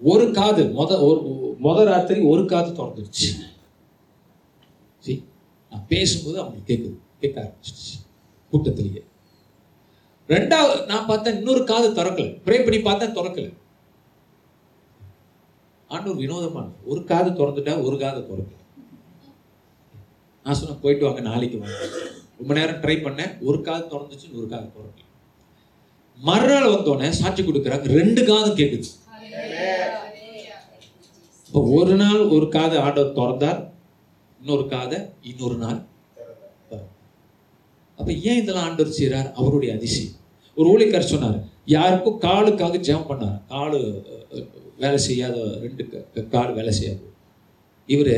ஒரு காது முத ஒரு முத ராத்திரி ஒரு காது திறந்துருச்சு. சரி நான் பேசும்போது அவங்களுக்கு கேட்குது கேட்க ஆரம்பிச்சிருச்சு. கூட்டத்திலேயே. ரெண்டாவது நான் பார்த்தேன் இன்னொரு காது திறக்கல. ப்ரே பண்ணி பார்த்தேன் திறக்கல. ஆண்டவர் வினோதமான ஒரு காது திறந்துட்டா ஒரு காது திறக்கல. நான் சொன்னேன் போயிட்டு வாங்க நாளைக்கு வாங்க. ரொம்ப நேரம் ட்ரை பண்ணேன் ஒரு காது திறந்துச்சு ஒரு காது திறக்கல. மறுநாள் வந்தோடனே சாட்சி கொடுக்குறாங்க ரெண்டு காதும் கேட்குது இப்போ ஒரு நாள் ஒரு காதை ஆண்டவர் திறந்தார் இன்னொரு காதை இன்னொரு நாள் திறந்தார். அப்ப ஏன் இதெல்லாம் ஆண்டவர் செய்கிறார் அவருடைய அதிசயம். ஒரு ஊழிக்கார் சொன்னார் யாருக்கும் காலுக்காக ஜெபம் பண்ணார். காலு வேலை செய்யாத ரெண்டு க- கால் வேலை செய்யாது. இவர்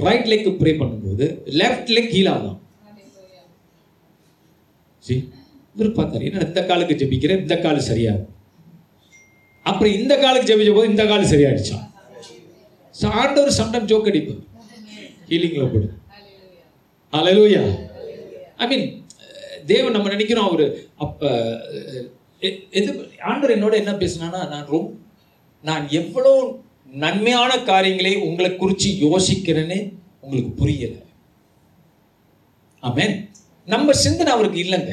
ரைட் லெக் ப்ரே பண்ணும்போது லெஃப்ட் லெக் கீழாதான் சரி இவர் பார்த்தாரு என்ன இந்த காலுக்கு ஜெபிக்கிறேன் இந்த கால் சரியாகும் அப்புறம் இந்த காலுக்கு ஜெபிச்ச போது இந்த கால் சரியாயிடுச்சான் So, ஆண்டவர் சம்டம் ஜோக் அடிப்பார். ஹீலிங்ல போடு. அலலூயா ஐ மீன் தேவன் நம்ம நினைக்கிறோம் அவர் அப்போ எது ஆண்டவர் என்னோட என்ன பேசினானா நான் ரொம்ப நான் எவ்வளோ நன்மையான காரியங்களை உங்களை குறித்து யோசிக்கிறேன்னு உங்களுக்கு புரியலை. ஆமேன் நம்ம சிந்தனை அவருக்கு இல்லைங்க.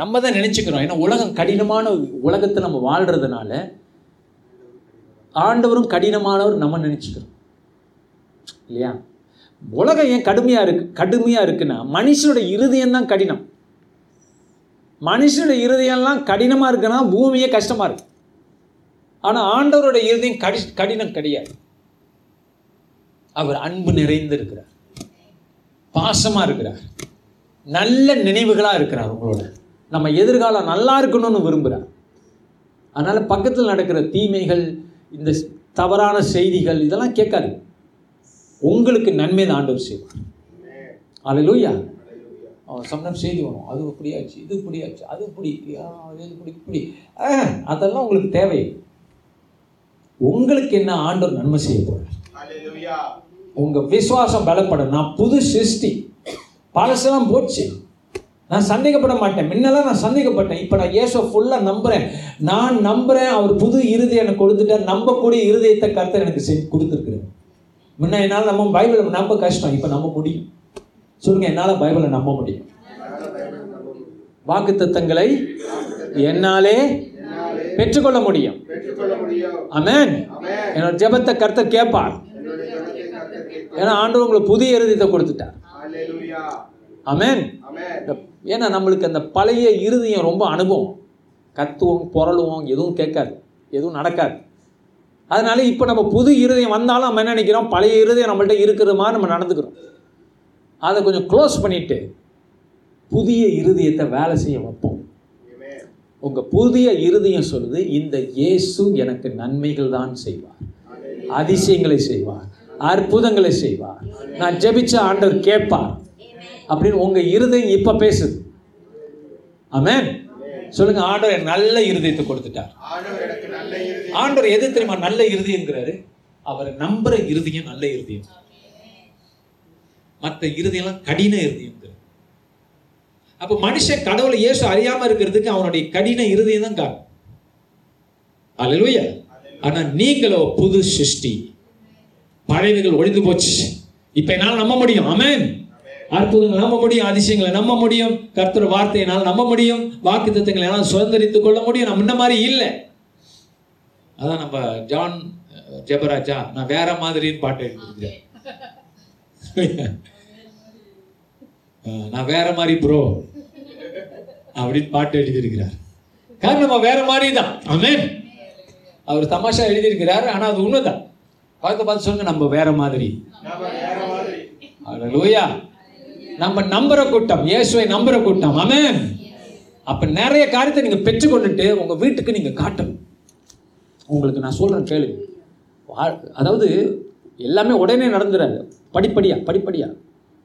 நம்ம தான் நினைச்சுக்கிறோம். ஏன்னா உலகம் கடினமான உலகத்தை நம்ம வாழ்கிறதுனால ஆண்டவரும் கடினமானவர் நம்ம நினச்சிக்கிறோம். இல்லையா? உலகம் ஏன் கடுமையாக இருக்கு? கடுமையாக இருக்குன்னா மனுஷனோட இருதயம் தான் கடினம். மனுஷனுடைய இருதயம்லாம் கடினமாக இருக்குன்னா பூமியே கஷ்டமாக இருக்கு. ஆனால் ஆண்டவரோட இருதயம் கடி கடினம் கிடையாது. அவர் அன்பு நிறைந்திருக்கிறார். பாசமாக இருக்கிறார். நல்ல நினைவுகளாக இருக்கிறார் உங்களோட. நம்ம எதிர்காலம் நல்லா இருக்கணும்னு விரும்புகிறார் அதனால் பக்கத்தில் நடக்கிற தீமைகள் இந்த தவறான செய்திகள் இதெல்லாம் கேட்காது உங்களுக்கு நன்மை தான் ஆண்டவர் செய்வார். அவன் சம்டம் செய்தி வரும். அது இப்படியாச்சு இது இப்படியாச்சு அது இப்படி அது இப்படி இப்படி. அதெல்லாம் உங்களுக்கு தேவை. உங்களுக்கு என்ன ஆண்டவர் நன்மை செய்ய போறார்? Hallelujah. உங்க விசுவாசம் பலப்படும். நான் புது சிருஷ்டி. பழசெல்லாம் போச்சு. நான் சந்தேகப்பட மாட்டேன். முன்னெல்லாம் நான் சந்தேகப்பட்டேன். இப்போ நான் இயேசு ஃபுல்லாக நம்புறேன். நான் நம்புறேன். அவர் புது இருதயம் எனக்கு கொடுத்துட்டார். நம்பக்கூடிய இருதயத்தை கருத்தர் எனக்கு செஞ்சு கொடுத்துருக்குறேன் முன்ன என்னால் நம்ம பைபிளை நம்ப கஷ்டம். இப்போ நம்ப முடியும். சொல்லுங்க என்னால் பைபிளை நம்ப முடியும்? வாக்கு தத்தங்களை என்னாலே பெற்றுக்கொள்ள முடியும். அமேன் என்னோட ஜெபத்தை கர்த்தர் கேட்பார். ஏன்னா ஆண்டவர் உங்களுக்கு புதிய இறுதியத்தை கொடுத்துட்டார். அமேன் ஏன்னா நம்மளுக்கு அந்த பழைய இறுதியம் ரொம்ப அனுபவம். கத்துவோம் புரளுவோம் எதுவும் கேட்காது. எதுவும் நடக்காது. அதனால இப்போ நம்ம புது இருதயம் வந்தாலும் நம்ம என்ன நினைக்கிறோம்? பழைய இருதயம் நம்மள்ட்ட இருக்கிற மாதிரி நம்ம நடந்துக்கிறோம். அதை கொஞ்சம் க்ளோஸ் பண்ணிட்டு புதிய இருதயத்தை வேலை செய்ய வைப்போம். உங்கள் புதிய இருதயம் சொல்லுது இந்த இயேசு எனக்கு நன்மைகள் தான் செய்வார். அதிசயங்களை செய்வார். அற்புதங்களை செய்வார். நான் ஜெபிச்ச ஆண்டவர் கேட்பார். அப்படின்னு உங்கள் இருதயம் இப்போ பேசுது. அமேன் சொல்லுங்க ஆண்டவர் எனக்கு நல்ல இருதயத்தை கொடுத்துட்டார். ஆண்டவர் எது தெரியுமா? நல்ல இருதயங்கிறாரு அவரை நம்புற இருதயம் நல்ல இருதயம். மற்ற இருதயம்லாம் கடின இருதயங்கிறார் அப்ப மனுஷன் கடவுளை இயேசு அறியாம இருக்கிறதுக்கு அவனுடைய கடின இருதயம் தான் காரணம். அல்லேலூயா. ஆனா நீங்களோ புது சிருஷ்டி. பழையவைகள் ஒழிந்து போச்சு. இப்ப என்னால நம்ப முடியும். ஆமென். அற்புதங்களை நம்ப முடியும் அதிசயங்களை நம்ப முடியும் கர்த்தர் வார்த்தையினால் நம்ப முடியும் வாக்கு தத்துவங்களை எல்லாம் சுதந்திரித்துக் கொள்ள முடியும். நம்ம இந்த மாதிரி இல்லை. அதான் நம்ம ஜான் ஜெபராஜா நான் வேற மாதிரின்னு பாட்டு எழுதியிருக்கிறேன் நான் வேற மாதிரி ப்ரோ அப்படின்னு பாட்டு எழுதியிருக்கிறார். காரணம் நம்ம வேற மாதிரி தான் ஆமென் அவர் தமாஷா எழுதியிருக்கிறார் ஆனா அது உண்மைதான். பார்த்து பார்த்து சொல்லுங்க நம்ம வேற மாதிரி. அல்லேலூயா நம்ம நம்புற கூட்டம் இயேசுவை நம்புற கூட்டம். ஆமென் அப்ப நிறைய காரியத்தை நீங்க பெற்றுக்கொண்டுட்டு உங்க வீட்டுக்கு நீங்க காட்டணும். உங்களுக்கு நான் சொல்றேன் கேளுங்க வா- அதாவது எல்லாமே உடனே நடந்துடாது படிப்படியா படிப்படியா.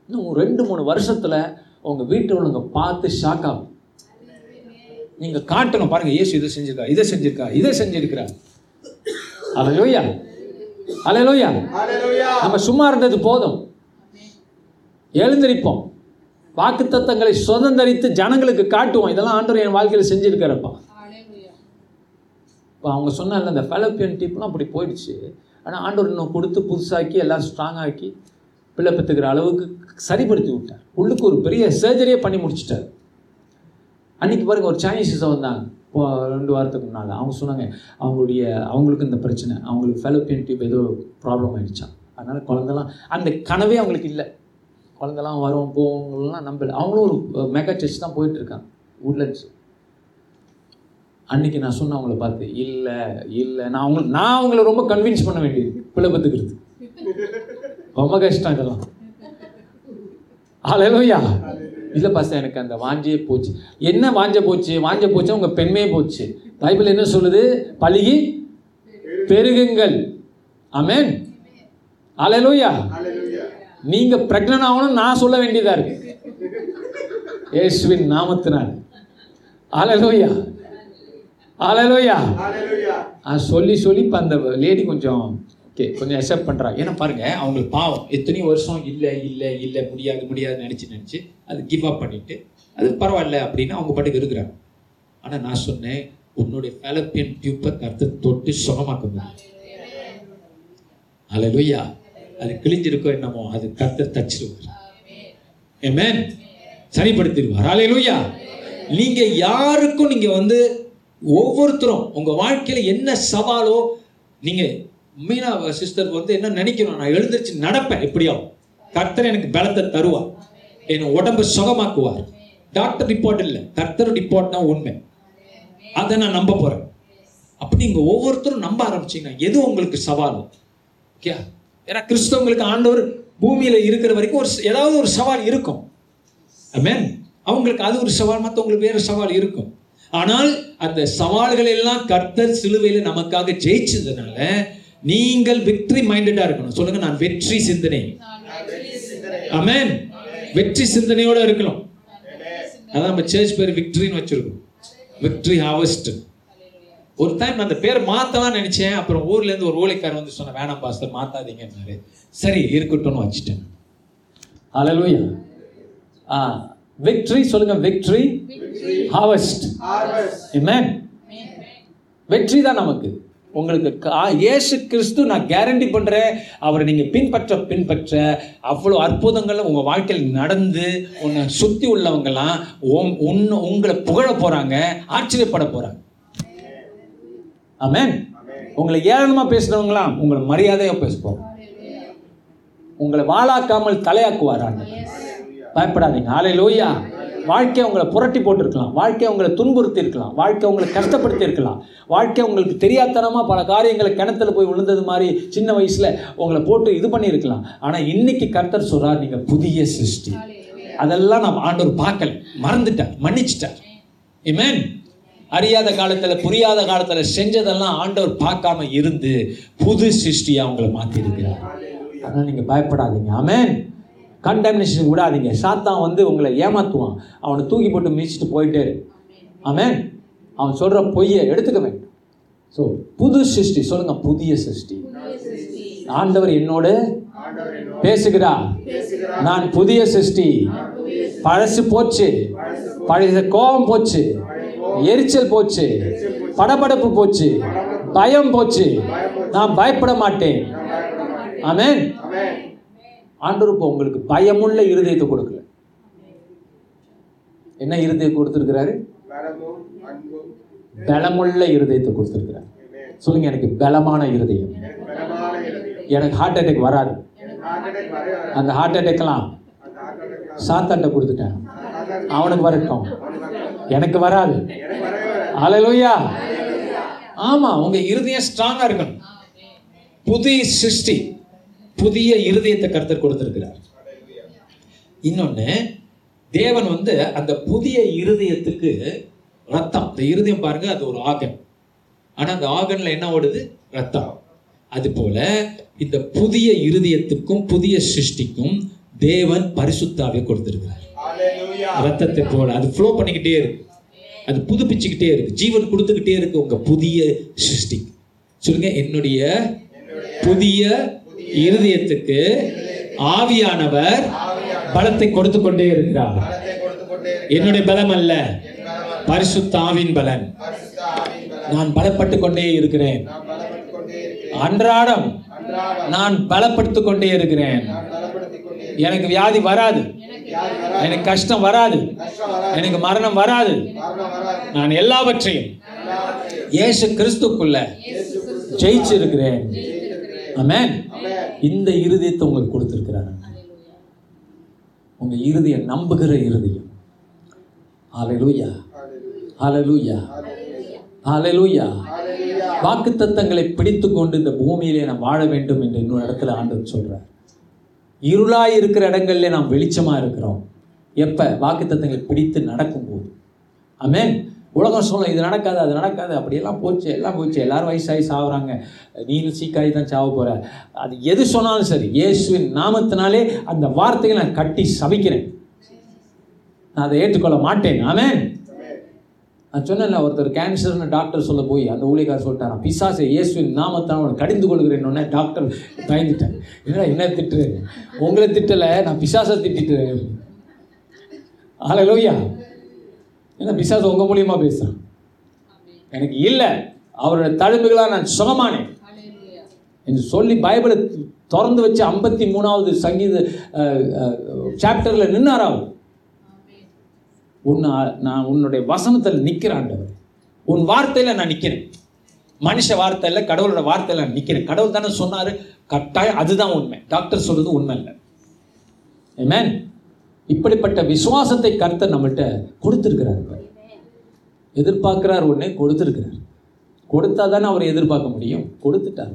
இன்னும் ரெண்டு மூணு வருஷத்துல உங்க வீட்டு உள்ளவங்க பார்த்து ஷாக் ஆகும். நீங்க காட்டணும் பாருங்க இயேசு இதை செஞ்சிருக்கா இதை செஞ்சிருக்கா இதை செஞ்சிருக்கிறா. அலையோயா அலையோயா Hallelujah. நம்ம சும்மா இருந்தது போதும். எழுந்திருப்போம். வாக்குத்தத்தங்களை சுதந்திரித்து ஜனங்களுக்கு காட்டுவோம். இதெல்லாம் ஆண்டவர் என் வாழ்க்கையில் செஞ்சிருக்கிறப்பா. இப்போ அவங்க சொன்னால இந்த ஃபெலப்பியன் டிப்லாம் அப்படி போயிடுச்சு. ஆனால் ஆண்டவர் இன்னும் கொடுத்து புதுசாக்கி எல்லாம் ஸ்ட்ராங் ஆக்கி பிள்ளை பெற்றுக்கிற அளவுக்கு சரிப்படுத்தி விட்டார். உள்ளுக்கு ஒரு பெரிய சர்ஜரியே பண்ணி முடிச்சிட்டார். அன்னைக்கு பாருங்க ஒரு சைனீஸை வந்தாங்க. இப்போ ரெண்டு வாரத்துக்கு முன்னால். அவங்க சொன்னாங்க அவங்களுடைய அவங்களுக்கு இந்த பிரச்சனை. அவங்களுக்கு ஃபெலப்பியன் டியூப் ஏதோ ப்ராப்ளம் ஆயிடுச்சான் அதனால் குழந்தெல்லாம் அந்த கனவே அவங்களுக்கு இல்லை. குழந்தெல்லாம் வரும் போவங்கலாம் நம்பல. அவங்களும் ஒரு மெகா சர்ச் தான் போயிட்டு இருக்காங்க உட்லண்ட்ஸ் அன்னைக்கு நான் சொன்னேன் அவங்கள பார்த்து இல்லை இல்லை. நான் அவங்க நான் அவங்கள ரொம்ப கன்வின்ஸ் பண்ண வேண்டியது பிள்ளை பத்துக்கிறது ரொம்ப கஷ்டம் இதெல்லாம். அலையலோயா இல்லை பாச எனக்கு அந்த வாஞ்சே போச்சு. என்ன வாஞ்ச போச்சு? வாஞ்ச போச்சு உங்கள் பெண்மையே போச்சு. பைபிள் என்ன சொல்லுது? பழுகி பெருகுங்கள். Amen hallelujah Hallelujah. நீங்க பிரெக்னன்ட் ஆகணும் நான் சொல்ல வேண்டியதா இருக்கு. இயேசுவின் நாமத்தினால். Hallelujah hallelujah Hallelujah. ஆ சொல்லி சொல்லி இப்போ அந்த லேடி கொஞ்சம் ஓகே கொஞ்சம் அக்செப்ட் பண்ணுறாங்க ஏன்னா பாருங்க அவங்களுக்கு பாவம். எத்தனையோ வருஷம் இல்லை இல்லை இல்லை முடியாது முடியாது நினச்சி நினச்சி அது கிவ் அப் பண்ணிட்டு அது பரவாயில்ல அப்படின்னு அவங்க பாட்டுக்கு இருக்கிறாங்க. ஆனால் நான் சொன்னேன் உன்னுடைய ஃபெலப்பியன் டியூப்பை கருத்து தொட்டு சுகமாக்க முடியும் அலலுயா அது கிழிஞ்சிருக்கோ என்னமோ அது கர்த்தர் தச்சிருவார். ஆமென் சரிப்படுத்திடுவார். அலையலூயா நீங்க யாருக்கும் நீங்க வந்து ஒவ்வொருத்தரும் உங்க வாழ்க்கையில என்ன சவாலோ நீங்க மீனா சிஸ்டர் வந்து என்ன நினைக்கணும் நான் எழுந்திருச்சு நடப்பேன் எப்படியாவும். கர்த்தர் எனக்கு பலத்தை தருவார். என் உடம்பை சுகமாக்குவார். டாக்டர் ரிப்போர்ட் இல்லை. கர்த்தர் ரிப்போர்ட் தான் உண்மை. அதை நான் நம்ப போறேன். அப்படி நீங்க ஒவ்வொருத்தரும் நம்ப ஆரம்பிச்சீங்கன்னா எது உங்களுக்கு சவாலும் ஓகே ஏன்னா கிறிஸ்தவங்களுக்கு ஆண்டவர் பூமியில் இருக்கிற வரைக்கும் ஒரு ஏதாவது ஒரு சவால் இருக்கும். மேன் அவங்களுக்கு அது ஒரு சவால் மற்றவங்களுக்கு வேறு சவால் இருக்கும். ஆனால் அந்த சவால்கள் எல்லாம் கர்த்தர் சிலுவையில் நமக்காக ஜெயிச்சதுனால நீங்கள் வெற்றி மைண்டடா இருக்கணும். சொல்லுங்க நான் வெற்றி சிந்தனை. அமேன் வெற்றி சிந்தனையோட இருக்கணும். அதான் நம்ம சர்ச் பேர் விக்டரின்னு வச்சிருக்கோம். விக்டரி ஹாவஸ்ட் ஒரு டைம் அந்த பேர் மாத்தலாம் நினைச்சேன். அப்புறம் ஊர்ல இருந்து ஒரு ஊழிக்காரர் வந்து சொன்ன வேணாம் பாஸ்டர் மாத்தாதீங்கன்னாரு. சரி இருக்கட்டும்னு வச்சுட்டேன். ஹalleluya ஆ விக்டரி சொல்லுங்க விக்டரி ஹார்வெஸ்ட் Harvest. Amen. வெற்றி தான் நமக்கு. உங்களுக்கு கா- இயேசு கிறிஸ்து நான் கேரண்டி பண்றேன். அவரை நீங்க பின்பற்ற பின்பற்ற அவ்வளோ அற்புதங்கள் உங்க வாழ்க்கையில் நடந்து உன்னை சுத்தி உள்ளவங்கலாம் உன் உன்னை- உங்களை புகழ போறாங்க ஆச்சரியப்பட போறாங்க. ஆமென் உங்களை ஏளனமா பேசுறவங்களாம் உங்களை மரியாதையா பேசுவோம். உங்களை வாழாக்காமல் தலையாக்குவார் பயப்படாதீங்க. ஆலை லோய்யா வாழ்க்கை உங்களை புரட்டி போட்டிருக்கலாம். வாழ்க்கை உங்களை துன்புறுத்தி இருக்கலாம் வாழ்க்கை உங்களை கஷ்டப்படுத்தி இருக்கலாம் வாழ்க்கை உங்களுக்கு தெரியாதனமா பல காரியங்களை கிணத்துல போய் விழுந்தது மாதிரி சின்ன வயசுல உங்களை போட்டு இது பண்ணியிருக்கலாம். ஆனா இன்னைக்கு கர்த்தர் சொல்றார் நீங்க புதிய சிருஷ்டி. அதெல்லாம் நம்ம ஆண்டவர் பார்க்கல. மறந்துட்டார். மன்னிச்சிட்டார். Amen. அறியாத காலத்துல புரியாத காலத்துல செஞ்சதெல்லாம் ஆண்டவர் பார்க்காம இருந்து புது சிருஷ்டியா உங்களை மாத்தி இருக்கிறார் அதனால நீங்க பயப்படாதீங்க. ஆமேன் கண்டம்னேஷன் விடாதீங்க. சாத்தான் வந்து உங்களை ஏமாத்துவான். அவனை தூக்கி போட்டு மிதிச்சிட்டு போயிட்டே ஆமேன் அவன் சொல்ற பொய்யை எடுத்துக்க வேண்டும். ஸோ புது சிருஷ்டி. சொல்லுங்க புதிய சிருஷ்டி. ஆண்டவர் என்னோடு பேசுகிறார் நான் புதிய சிருஷ்டி. பழசு போச்சு. பழைய கோபம் போச்சு. எரிச்சல் போச்சு. படபடப்பு போச்சு. பயம் போச்சு. நான் பயப்பட மாட்டேன். ஆமேன். Amen. ஆண்டவர் இப்போ உங்களுக்கு பயமுள்ள இருதயத்தை கொடுக்கல. என்ன இருதயம் கொடுத்துருக்கிறாரு? பலமுள்ள இருதயத்தை கொடுத்துருக்கிறார். சொல்லுங்க எனக்கு பலமான இருதயம். எனக்கு ஹார்ட் அட்டாக் வராது. அந்த ஹார்ட் அட்டாக்லாம் எல்லாம் சாத்தாட்ட கொடுத்துட்டேன். அவனுக்கு வரட்டும். எனக்கு வராது. அலலுயா ஆமா உங்க இருதயம் ஸ்ட்ராங்கா இருக்கணும். புதிய சிருஷ்டி புதிய இருதயத்தை கருத்தர் கொடுத்திருக்கிறார். இன்னொன்னு தேவன் வந்து அந்த புதிய இருதயத்துக்கு ரத்தம். இந்த இருதயம் பாருங்க அது ஒரு ஆகன். ஆனா அந்த ஆகன்ல என்ன ஓடுது? ரத்தம். அது போல இந்த புதிய இருதயத்துக்கும் புதிய சிருஷ்டிக்கும் தேவன் பரிசுத்தாவே கொடுத்திருக்கிறார். ரத்தத்தை போல அது ஃப்ளோ பண்ணிக்கிட்டே இருக்கு. அது புதுப்பிச்சுக்கிட்டே இருக்கு. ஜீவன் கொடுத்துக்கிட்டே இருக்கு உங்க புதிய சிருஷ்டி. சொல்லுங்க என்னுடைய புதிய இருதயத்துக்கு ஆவியானவர் பலத்தை கொடுத்து கொண்டே இருக்கிறார். என்னுடைய பலம் அல்ல. பரிசுத்த ஆவின் பலன். நான் பலப்பட்டு கொண்டே இருக்கிறேன். அன்றாடம் நான் பலப்படுத்திக் கொண்டே இருக்கிறேன். எனக்கு வியாதி வராது. எனக்கு கஷ்டம் வராது. எனக்கு மரணம் வராது. நான் எல்லாவற்றையும் ஏசு இயேசு கிறிஸ்துக்குள்ள ஜெயிச்சிருக்கிறேன். அமேன் இந்த இருதயத்தை உங்களுக்கு கொடுத்திருக்கிறார். உங்க இருதயம் நம்புகிற இருதயம். ஆலலூயா ஆலலூயா ஆலலூயா வாக்கு வாக்குத்தத்தங்களை பிடித்து கொண்டு இந்த பூமியிலே நான் வாழ வேண்டும் என்று இன்னொரு இடத்துல ஆண்டு சொல்றேன் இருளாக இருக்கிற இடங்கள்ல நாம் வெளிச்சமாக இருக்கிறோம். எப்போ? வாக்குத்தத்தங்களை பிடித்து நடக்கும்போது. அமேன் உலகம் சொல்லும் இது நடக்காது அது நடக்காது அப்படியெல்லாம் போச்சு எல்லாம் போச்சு. எல்லாரும் வயசாகி சாகுறாங்க நீனும் சீக்காரி தான் சாவ போகிற அது எது சொன்னாலும் சரி இயேசுவின் நாமத்தினாலே அந்த வார்த்தையை நான் கட்டி சபிக்கிறேன். நான் அதை ஏற்றுக்கொள்ள மாட்டேன். ஆமேன் நான் சொன்னேன்ல ஒருத்தர் கேன்சர்னு டாக்டர் சொல்ல போய் அந்த ஊழியக்காரர் சொல்லிட்டாராம் பிசாசை இயேசுவின் நாமத்தான் அவனை கடிந்து கொள்கிறேன்னு டாக்டர் பயந்துட்டேன் என்னடா என்ன திட்டுறேன் உங்களை திட்டலை நான் பிசாசை திட்டிட்டு லோய்யா என்ன பிசாசு உங்கள் மூலியமா பேசுகிறேன் எனக்கு இல்லை அவரோட தழும்புகளாக நான் சுகமானேன் என்று சொல்லி பைபிளை திறந்து வச்சு ஐம்பத்தி மூணாவது சங்கீத சாப்டரில் நின்னாராவும் உன்னை நான் உன்னுடைய வசனத்தில் நிற்கிறேன் ஆண்டவர். உன் வார்த்தையில் நான் நிற்கிறேன் மனுஷ வார்த்தையில் கடவுளோட வார்த்தையில் நான் நிற்கிறேன் கடவுள் தானே சொன்னார் கட்டாயம் அதுதான் உண்மை. டாக்டர் சொல்றது உண்மை இல்லை Amen. இப்படிப்பட்ட விசுவாசத்தை கருத்தை நம்மகிட்ட கொடுத்துருக்கிறார் பாரு. எதிர்பார்க்கிறார் உடனே கொடுத்துருக்கிறார். கொடுத்தா தானே அவர் எதிர்பார்க்க முடியும்? கொடுத்துட்டார்.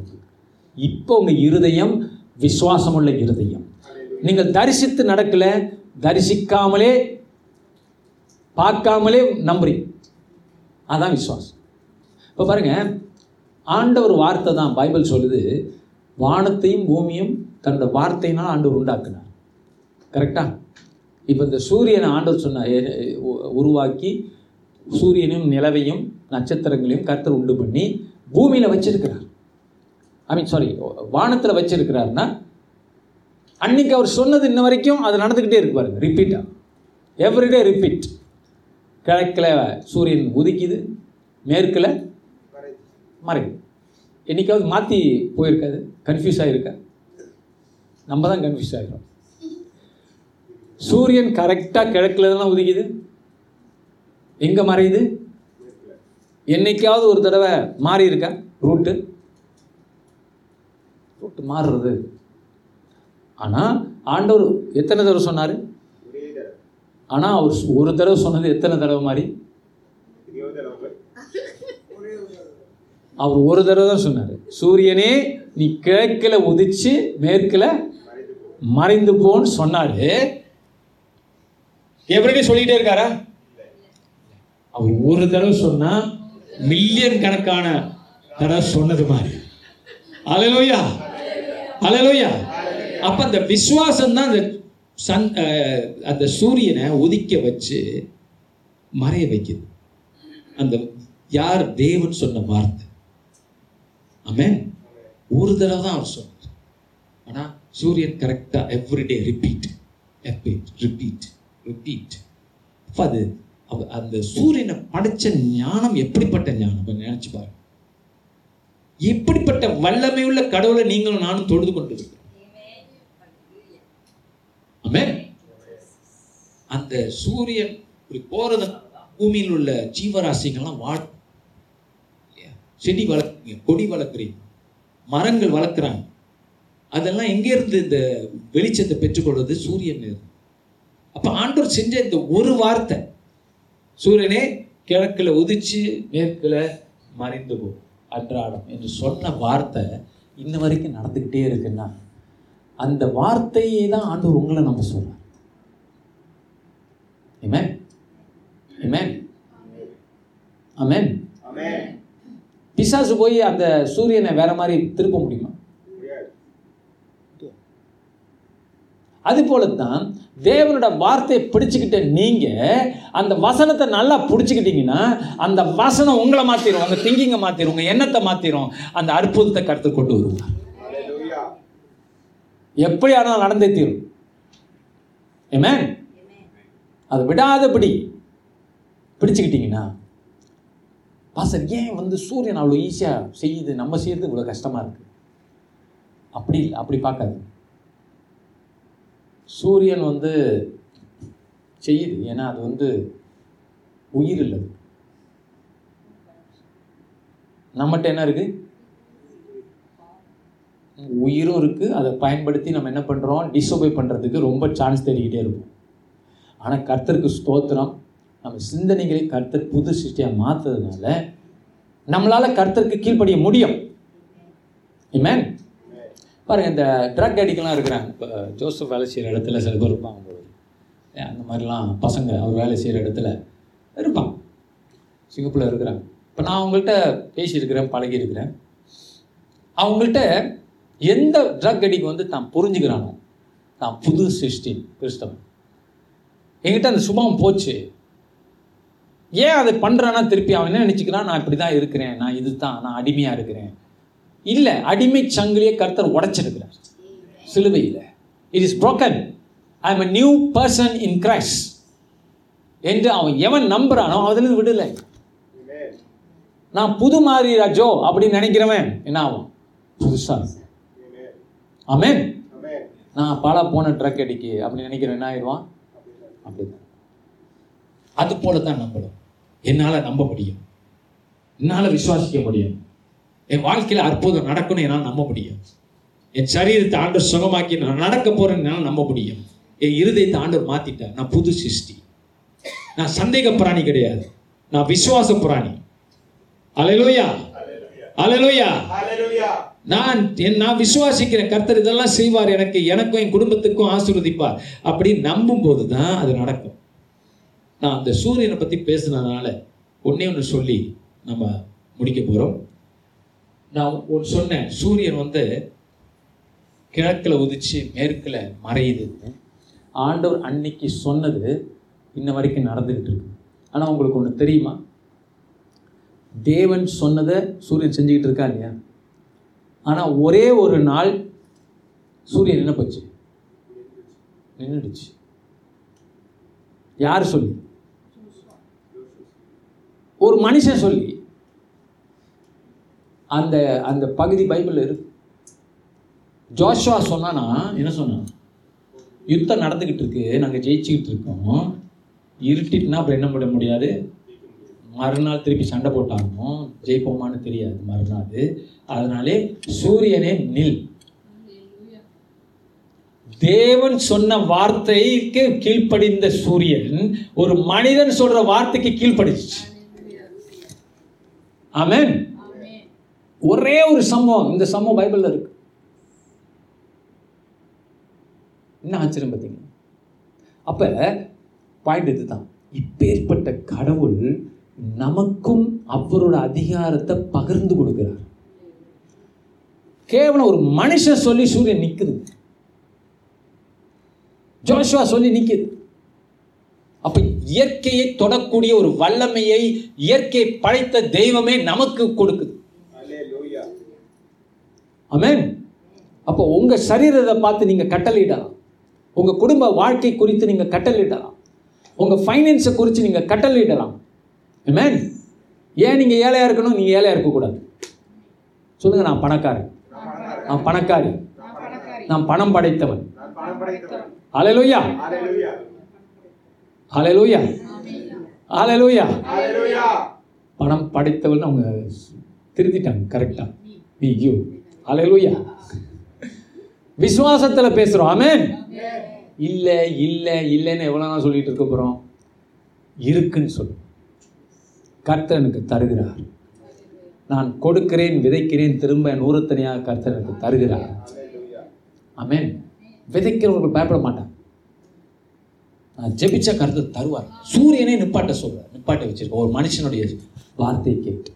இப்போ உங்கள் இருதயம் விசுவாசமுள்ள இருதயம். நீங்கள் தரிசித்து நடக்கலை தரிசிக்காமலே பார்க்காமலே நம்புறீங்க. அதான் விசுவாசம். இப்போ பாருங்க ஆண்டவர் வார்த்தை தான் பைபிள் சொல்லுது வானத்தையும் பூமியும் தன்னோட வார்த்தையினால் ஆண்டவர் உண்டாக்குனார். கரெக்டா இப்போ இந்த சூரியனை ஆண்டவர் சொன்ன உருவாக்கி சூரியனையும் நிலவையும் நட்சத்திரங்களையும் கருத்தர் உண்டு பண்ணி பூமியில் வச்சிருக்கிறார். ஐ மீன் சாரி வானத்தில் வச்சிருக்கிறாருன்னா அன்னைக்கு அவர் சொன்னது இன்ன வரைக்கும் அது நடந்துக்கிட்டே இருக்கு பாருங்க ரிப்பீட்டா எவ்ரிடே ரிப்பீட் கிழக்கில் சூரியன் உதிக்குது மேற்கில் மறையுது. என்னைக்காவது மாற்றி போயிருக்காது கன்ஃபியூஸ் ஆகிருக்கா நம்ம தான் கன்ஃபியூஸ் ஆகிறோம் சூரியன் கரெக்டாக கிழக்கில் தானே உதிக்குது? எங்கே மறையுது? என்னைக்காவது ஒரு தடவை மாறி இருக்கா ரூட்டு ரூட்டு மாறுறது. ஆனால் ஆண்டவர் எத்தனை தடவை சொன்னார்? ஆனால் அவர் ஒரு தடவை சொன்னது எத்தனை தடவை மாதிரி அவர் ஒரு தடவை தான் சொன்னார். சூரியனே நீ கிழக்கில் உதிச்சு மேற்கில் மறைந்து போன்னு சொன்னாரு. எவரே சொல்லிட்டே இருக்காரா? அவர் ஒரு தடவை சொன்னா மில்லியன் கணக்கான தடவை சொன்னது மாதிரி. அலலோயா! அலலோயா! அப்ப அந்த விசுவாசம் தான் அந்த சன் அஹ், அந்த சூரியனை உதிக்க வச்சு மறைய வைக்குது. அந்த யார் தேவன் சொன்ன வார்த்தை. ஆமென். ஒரு தடவை தான் அவர் சொன்னார். ஆனால் சூரியன் கரெக்டாக everyday repeat repeat repeat repeat அப்போ அது அந்த சூரியனை படைச்ச ஞானம் எப்படிப்பட்ட ஞானம்? நினைச்சு பாருங்க. எப்படிப்பட்ட வல்லமை உள்ள கடவுளை நீங்களும் நானும் தொழுது கொண்டு இருக்கிறோம் அந்த சூரியன் இப்படி போறது பூமியில் உள்ள ஜீவராசிகள்லாம் வா செடி வளர்க்குறீங்க கொடி வளர்க்குறீங்க. மரங்கள் வளர்க்குறாங்க. அதெல்லாம் எங்கேருந்து இந்த வெளிச்சத்தை பெற்றுக்கொள்வது? சூரியன் இருந்து அப்போ ஆண்டோர் செஞ்ச இந்த ஒரு வார்த்தை சூரியனே கிழக்கில் உதிச்சு மேற்கில் மறைந்து போ அன்றாடம் என்று சொன்ன வார்த்தை இன்ன வரைக்கும் நடந்துக்கிட்டே இருக்குன்னா அந்த வார்த்தையை தான் ஆண்டவர் உங்களை நம்ம சொல்றார் Amen? Amen? Amen? பிசாசு போய் அந்த சூரியனை வேற மாதிரி திருப்ப முடியுமா அது போலத்தான் தேவனோட வார்த்தையை பிடிச்சுக்கிட்ட நீங்க அந்த வசனத்தை நல்லா பிடிச்சிக்கிட்டீங்கன்னா அந்த வசனம் உங்களை மாத்திரும் உங்க திங்கிங்கை மாத்திரும் உங்க எண்ணத்தை மாத்திரும் அந்த அற்புதத்தை கருத்து கொண்டு வருவார் எப்படி ஆனால் நடந்தே தீரும். ஏமேன் அதை விடாதபடி பிடிச்சுக்கிட்டீங்கன்னா பாசர் ஏன் வந்து சூரியன் அவ்வளோ ஈஸியாக செய்யுது? நம்ம செய்யறது இவ்வளோ கஷ்டமாக இருக்குது அப்படி இல்லை அப்படி பார்க்காது சூரியன் வந்து செய்யுது. ஏன்னா அது வந்து உயிர் இல்லை நம்மகிட்ட என்ன இருக்குது உயிரும் இருக்கு அதை பயன்படுத்தி நம்ம என்ன பண்ணுறோம் டிஸ்ஒபே பண்ணுறதுக்கு ரொம்ப சான்ஸ் தேடிக்கிட்டே இருக்கும் ஆனால் கர்த்தருக்கு ஸ்தோத்திரம். நம்ம சிந்தனைகளை கர்த்தர் புது சிருஷ்டியாக மாற்றுறதுனால நம்மளால கர்த்தருக்கு கீழ்ப்படிய முடியும். Amen? பாருங்க இந்த ட்ரக் அடிக்கலாம் இருக்கிறாங்க. இப்போ ஜோசப் வேலை செய்கிற இடத்துல சில பேர் இருப்பாங்க ஏன் அந்த மாதிரிலாம் பசங்க அவர் வேலை செய்கிற இடத்துல இருப்பான் சிங்கப்பூரில் இருக்கிறாங்க. இப்போ நான் அவங்கள்ட்ட பேசியிருக்கிறேன் பழகியிருக்கிறேன். அவங்கள்ட்ட எந்த ட்ரக் அடிக்கு வந்து தான் புரிஞ்சுக்கிறானோ தான் புது சிருஷ்டி கிறிஸ்தவன். என்கிட்ட அந்த சுபம் போச்சு. ஏன் அதை பண்ணுறான்னா திருப்பி அவன் என்ன நினச்சிக்கிறான்? நான் இப்படி தான் இருக்கிறேன். நான் இது தான் நான் அடிமையாக இருக்கிறேன். இல்லை அடிமை சங்கிலியை கருத்தர் உடைச்சிருக்கிறார். சிலுவையில். It is broken I am a new person in Christ என்று அவன் எவன் நம்புறானோ அதுலேருந்து விடலை நான் புது மாதிரி ராஜோ அப்படின்னு நினைக்கிறவன் என்ன ஆகும் புதுசாக ஆமென் நான் பாலா போன ட்ரக் அடிக்கு அப்படி நினைக்கிறேன். என்ன ஆயிடுவான்? அப்படிதான். அது போல தான் நம்பணும். என்னால் நம்ப முடியும். என்னால் விசுவாசிக்க முடியும். என் வாழ்க்கையில் அற்புதம் நடக்கணும் என்னால் நம்ப முடியும். என் சரீரத்தை ஆண்டு சுகமாக்கி நான் நடக்க போறேன்னு என்னால் நம்ப முடியும். என் இருதயத்தை ஆண்டவர் மாத்திட்டார் நான் புது சிருஷ்டி. நான் சந்தேக பிராணி கிடையாது. நான் விசுவாச பிராணி. அலையிலோயா Hallelujah. நான் என் நான் விசுவாசிக்கிறேன் கர்த்தர் இதெல்லாம் செய்வார் எனக்கு எனக்கும் என் குடும்பத்துக்கும் ஆசீர்வதிப்பார். அப்படி நம்பும் போது தான் அது நடக்கும். நான் அந்த சூரியனை பற்றி பேசுனதுனால ஒண்ணே ஒன்று சொல்லி நம்ம முடிக்க போகிறோம் நான் ஒன்று சொன்னேன் சூரியன் வந்து கிழக்கில் உதிச்சு மேற்கில் மறையுதுன்னு ஆண்டவர் அன்னைக்கு சொன்னது இன்ன வரைக்கும் நடந்துக்கிட்டு இருக்கு. ஆனால் உங்களுக்கு ஒன்று தெரியுமா? தேவன் சொன்னதை சூரியன் செஞ்சுக்கிட்டு இருக்கா இல்லையா? ஆனால் ஒரே ஒரு நாள் சூரியன் என்ன போச்சு? நின்றுடுச்சு யார் சொல்லி? ஒரு மனுஷன் சொல்லி. அந்த அந்த பகுதி பைபிளில் இருக்கு ஜோஷுவா சொன்னானா என்ன சொன்னான்? யுத்தம் நடந்துக்கிட்டு இருக்கு நாங்கள் ஜெயிச்சுக்கிட்டு இருக்கோம். இருட்டிட்டுனா அப்புறம் என்ன பண்ண முடியாது? மறுநாள் திருப்பி சண்டை போட்டாலும் ஜெயிப்போமான்னு தெரியாது மறுநாள். அதனாலே சூரியனே நில். தேவன் சொன்ன வார்த்தைக்கு கீழ்ப்படிந்த சூரியன் ஒரு மனிதன் சொல்ற வார்த்தைக்கு கீழ்ப்படிச்சு. ஆமேன். ஒரே ஒரு சம்பவம். இந்த சம்பவம் பைபிள்ல இருக்கு. என்ன ஆச்சரியம் பார்த்தீங்க? அப்ப பாயிண்ட் இதுதான். இப்பேற்பட்ட கடவுள் நமக்கும் அவரோட அதிகாரத்தை பகிர்ந்து கொடுக்கிறார். கேவலம் ஒரு மனுஷன் சொல்லி சூரியன் நிக்குது. ஜோஷுவா சொல்லி நிக்குது. அப்ப இயற்கையை தொடக்கூடிய ஒரு வல்லமையை இயற்கையை படைத்த தெய்வமே நமக்கு கொடுக்குது. ஆமென் அப்போ உங்க சரீரத்தை பார்த்து நீங்க கட்டளையிடலாம். உங்க குடும்ப வாழ்க்கை குறித்து நீங்க கட்டளையிடலாம். உங்க ஃபைனான்ஸை குறித்து நீங்க கட்டளையிடலாம். ஆமென் ஏன் நீங்க ஏழையா இருக்கணும்? நீங்க ஏழையா இருக்கக்கூடாது. சொல்லுங்க நான் பணக்காரன். நான் பணக்காரி. நான் பணம் படைத்தவன். நான் பணம் படைத்தவன். அலையலூயா Hallelujah. அலையலூயா அலையலூயா Hallelujah. பணம் படைத்தவன் அவங்க திருத்திட்டாங்க கரெக்டா நீ யூ அலையலூயா விசுவாசத்துல பேசுறோம். ஆமென் இல்ல இல்ல இல்லைன்னு எவ்வளவு நாள் சொல்லிட்டு இருக்க போறோம்? இருக்குன்னு சொல்லு கர்த்தர் எனக்கு தருகிறார். நான் கொடுக்கிறேன் விதைக்கிறேன் திரும்ப நூறத்தனையாக கர்த்தர் எனக்கு தருகிறார். ஆமென் விதைக்கிறவர்கள் பயப்பட மாட்டான் நான் ஜெபிச்ச கருத்தை தருவார். சூரியனே நிப்பாட்ட சொல்றார். நிப்பாட்ட வச்சிருக்க. ஒரு மனுஷனுடைய வார்த்தையை கேட்டு.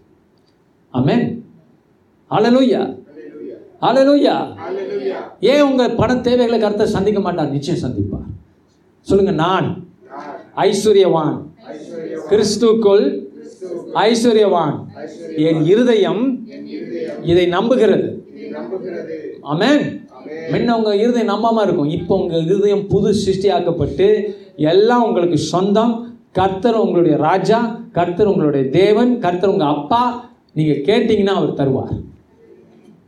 ஆமென். ஹalleluya Hallelujah. ஏன் உங்க பண தேவைகளை கருத்தை சந்திக்க மாட்டார்? நிச்சயம் சந்திப்பார். சொல்லுங்க நான் ஐஸ்வர்யவான். கிறிஸ்துக்குள் ஐஸ்வர்யவான். என் இருதயம் என் இருதயம் இதை நம்புகிறது. அமேன் முன்ன உங்க இருதயம் நம்பாம இருக்கும். இப்போ உங்க இருதயம் புது சிருஷ்டியாக்கப்பட்டு எல்லாம் உங்களுக்கு சொந்தம். கர்த்தர் உங்களுடைய ராஜா கர்த்தர் உங்களுடைய தேவன் கர்த்தர் உங்க அப்பா. நீங்க கேட்டீங்கன்னா அவர் தருவார்.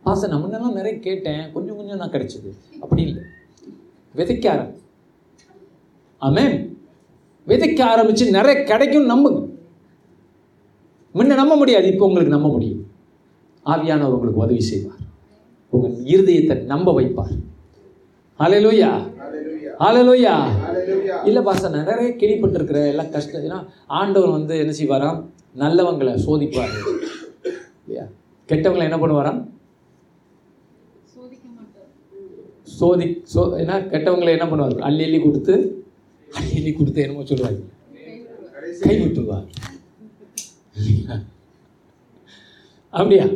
பாச நான் முன்னெல்லாம் நிறைய கேட்டேன். கொஞ்சம் கொஞ்சம் தான் கிடைச்சது. அப்படி இல்லை. விதைக்க ஆரம்பி ஆமென். விதைக்க ஆரம்பிச்சு நிறைய கிடைக்கும் நம்புங்க. முன்ன நம்ப முடியாது இப்போ உங்களுக்கு நம்ப முடியும். ஆவியானவர் உங்களுக்கு உதவி செய்வார். உங்கள் இருதயத்தை நம்ப வைப்பார். ஹalleluya Hallelujah. இல்லை பாச நிறைய கேள்விப்பட்டிருக்கிற எல்லாம் கஷ்டம். ஏன்னா ஆண்டவர் வந்து என்ன செய்வாராம் நல்லவங்களை சோதிப்பார். இல்லையா? கெட்டவங்களை என்ன பண்ணுவாராம் சோதி சோ ஏன்னா கெட்டவங்களை என்ன பண்ணுவார்? அள்ளி அள்ளி கொடுத்து அள்ளி அள்ளி கொடுத்து என்னமோ சொல்லுவாங்க கை விட்டுருவார். அப்படியா?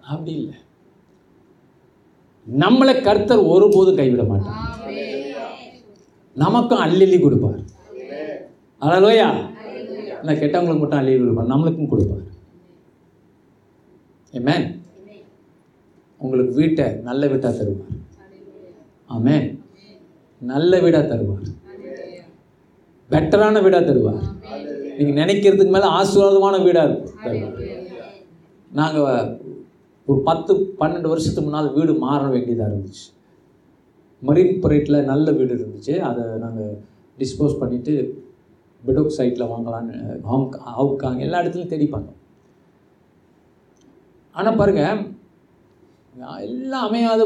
அப்படி இல்லை. நம்மளை கர்த்தர் ஒருபோதும் கைவிட மாட்டார். நமக்கும் அள்ளி கொடுப்பார். அழலோயா இல்லை கெட்டவங்களுக்கு மட்டும் அள்ளி கொடுப்பார். நம்மளுக்கும் கொடுப்பார். Amen. உங்களுக்கு வீட்டை நல்ல வீட்டாக தருவார். ஆமே நல்ல வீடாக தருவார். பெட்டரான வீடாக தருவார். நீங்கள் நினைக்கிறதுக்கு மேலே ஆசீர்வாதமான வீடாக தருவார் நாங்கள் ஒரு பத்து பன்னெண்டு வருஷத்துக்கு முன்னால் வீடு மாற வேண்டியதாக இருந்துச்சு. மரீன் பரேட்டில் நல்ல வீடு இருந்துச்சு. அதை நாங்கள் டிஸ்போஸ் பண்ணிவிட்டு பிடோக் சைட்டில் வாங்கலான்னு ஹாங் ஹவுக்காங் எல்லா இடத்துலையும் தேடி ஆனால் பாருங்கள் எல்லாம் அமையாத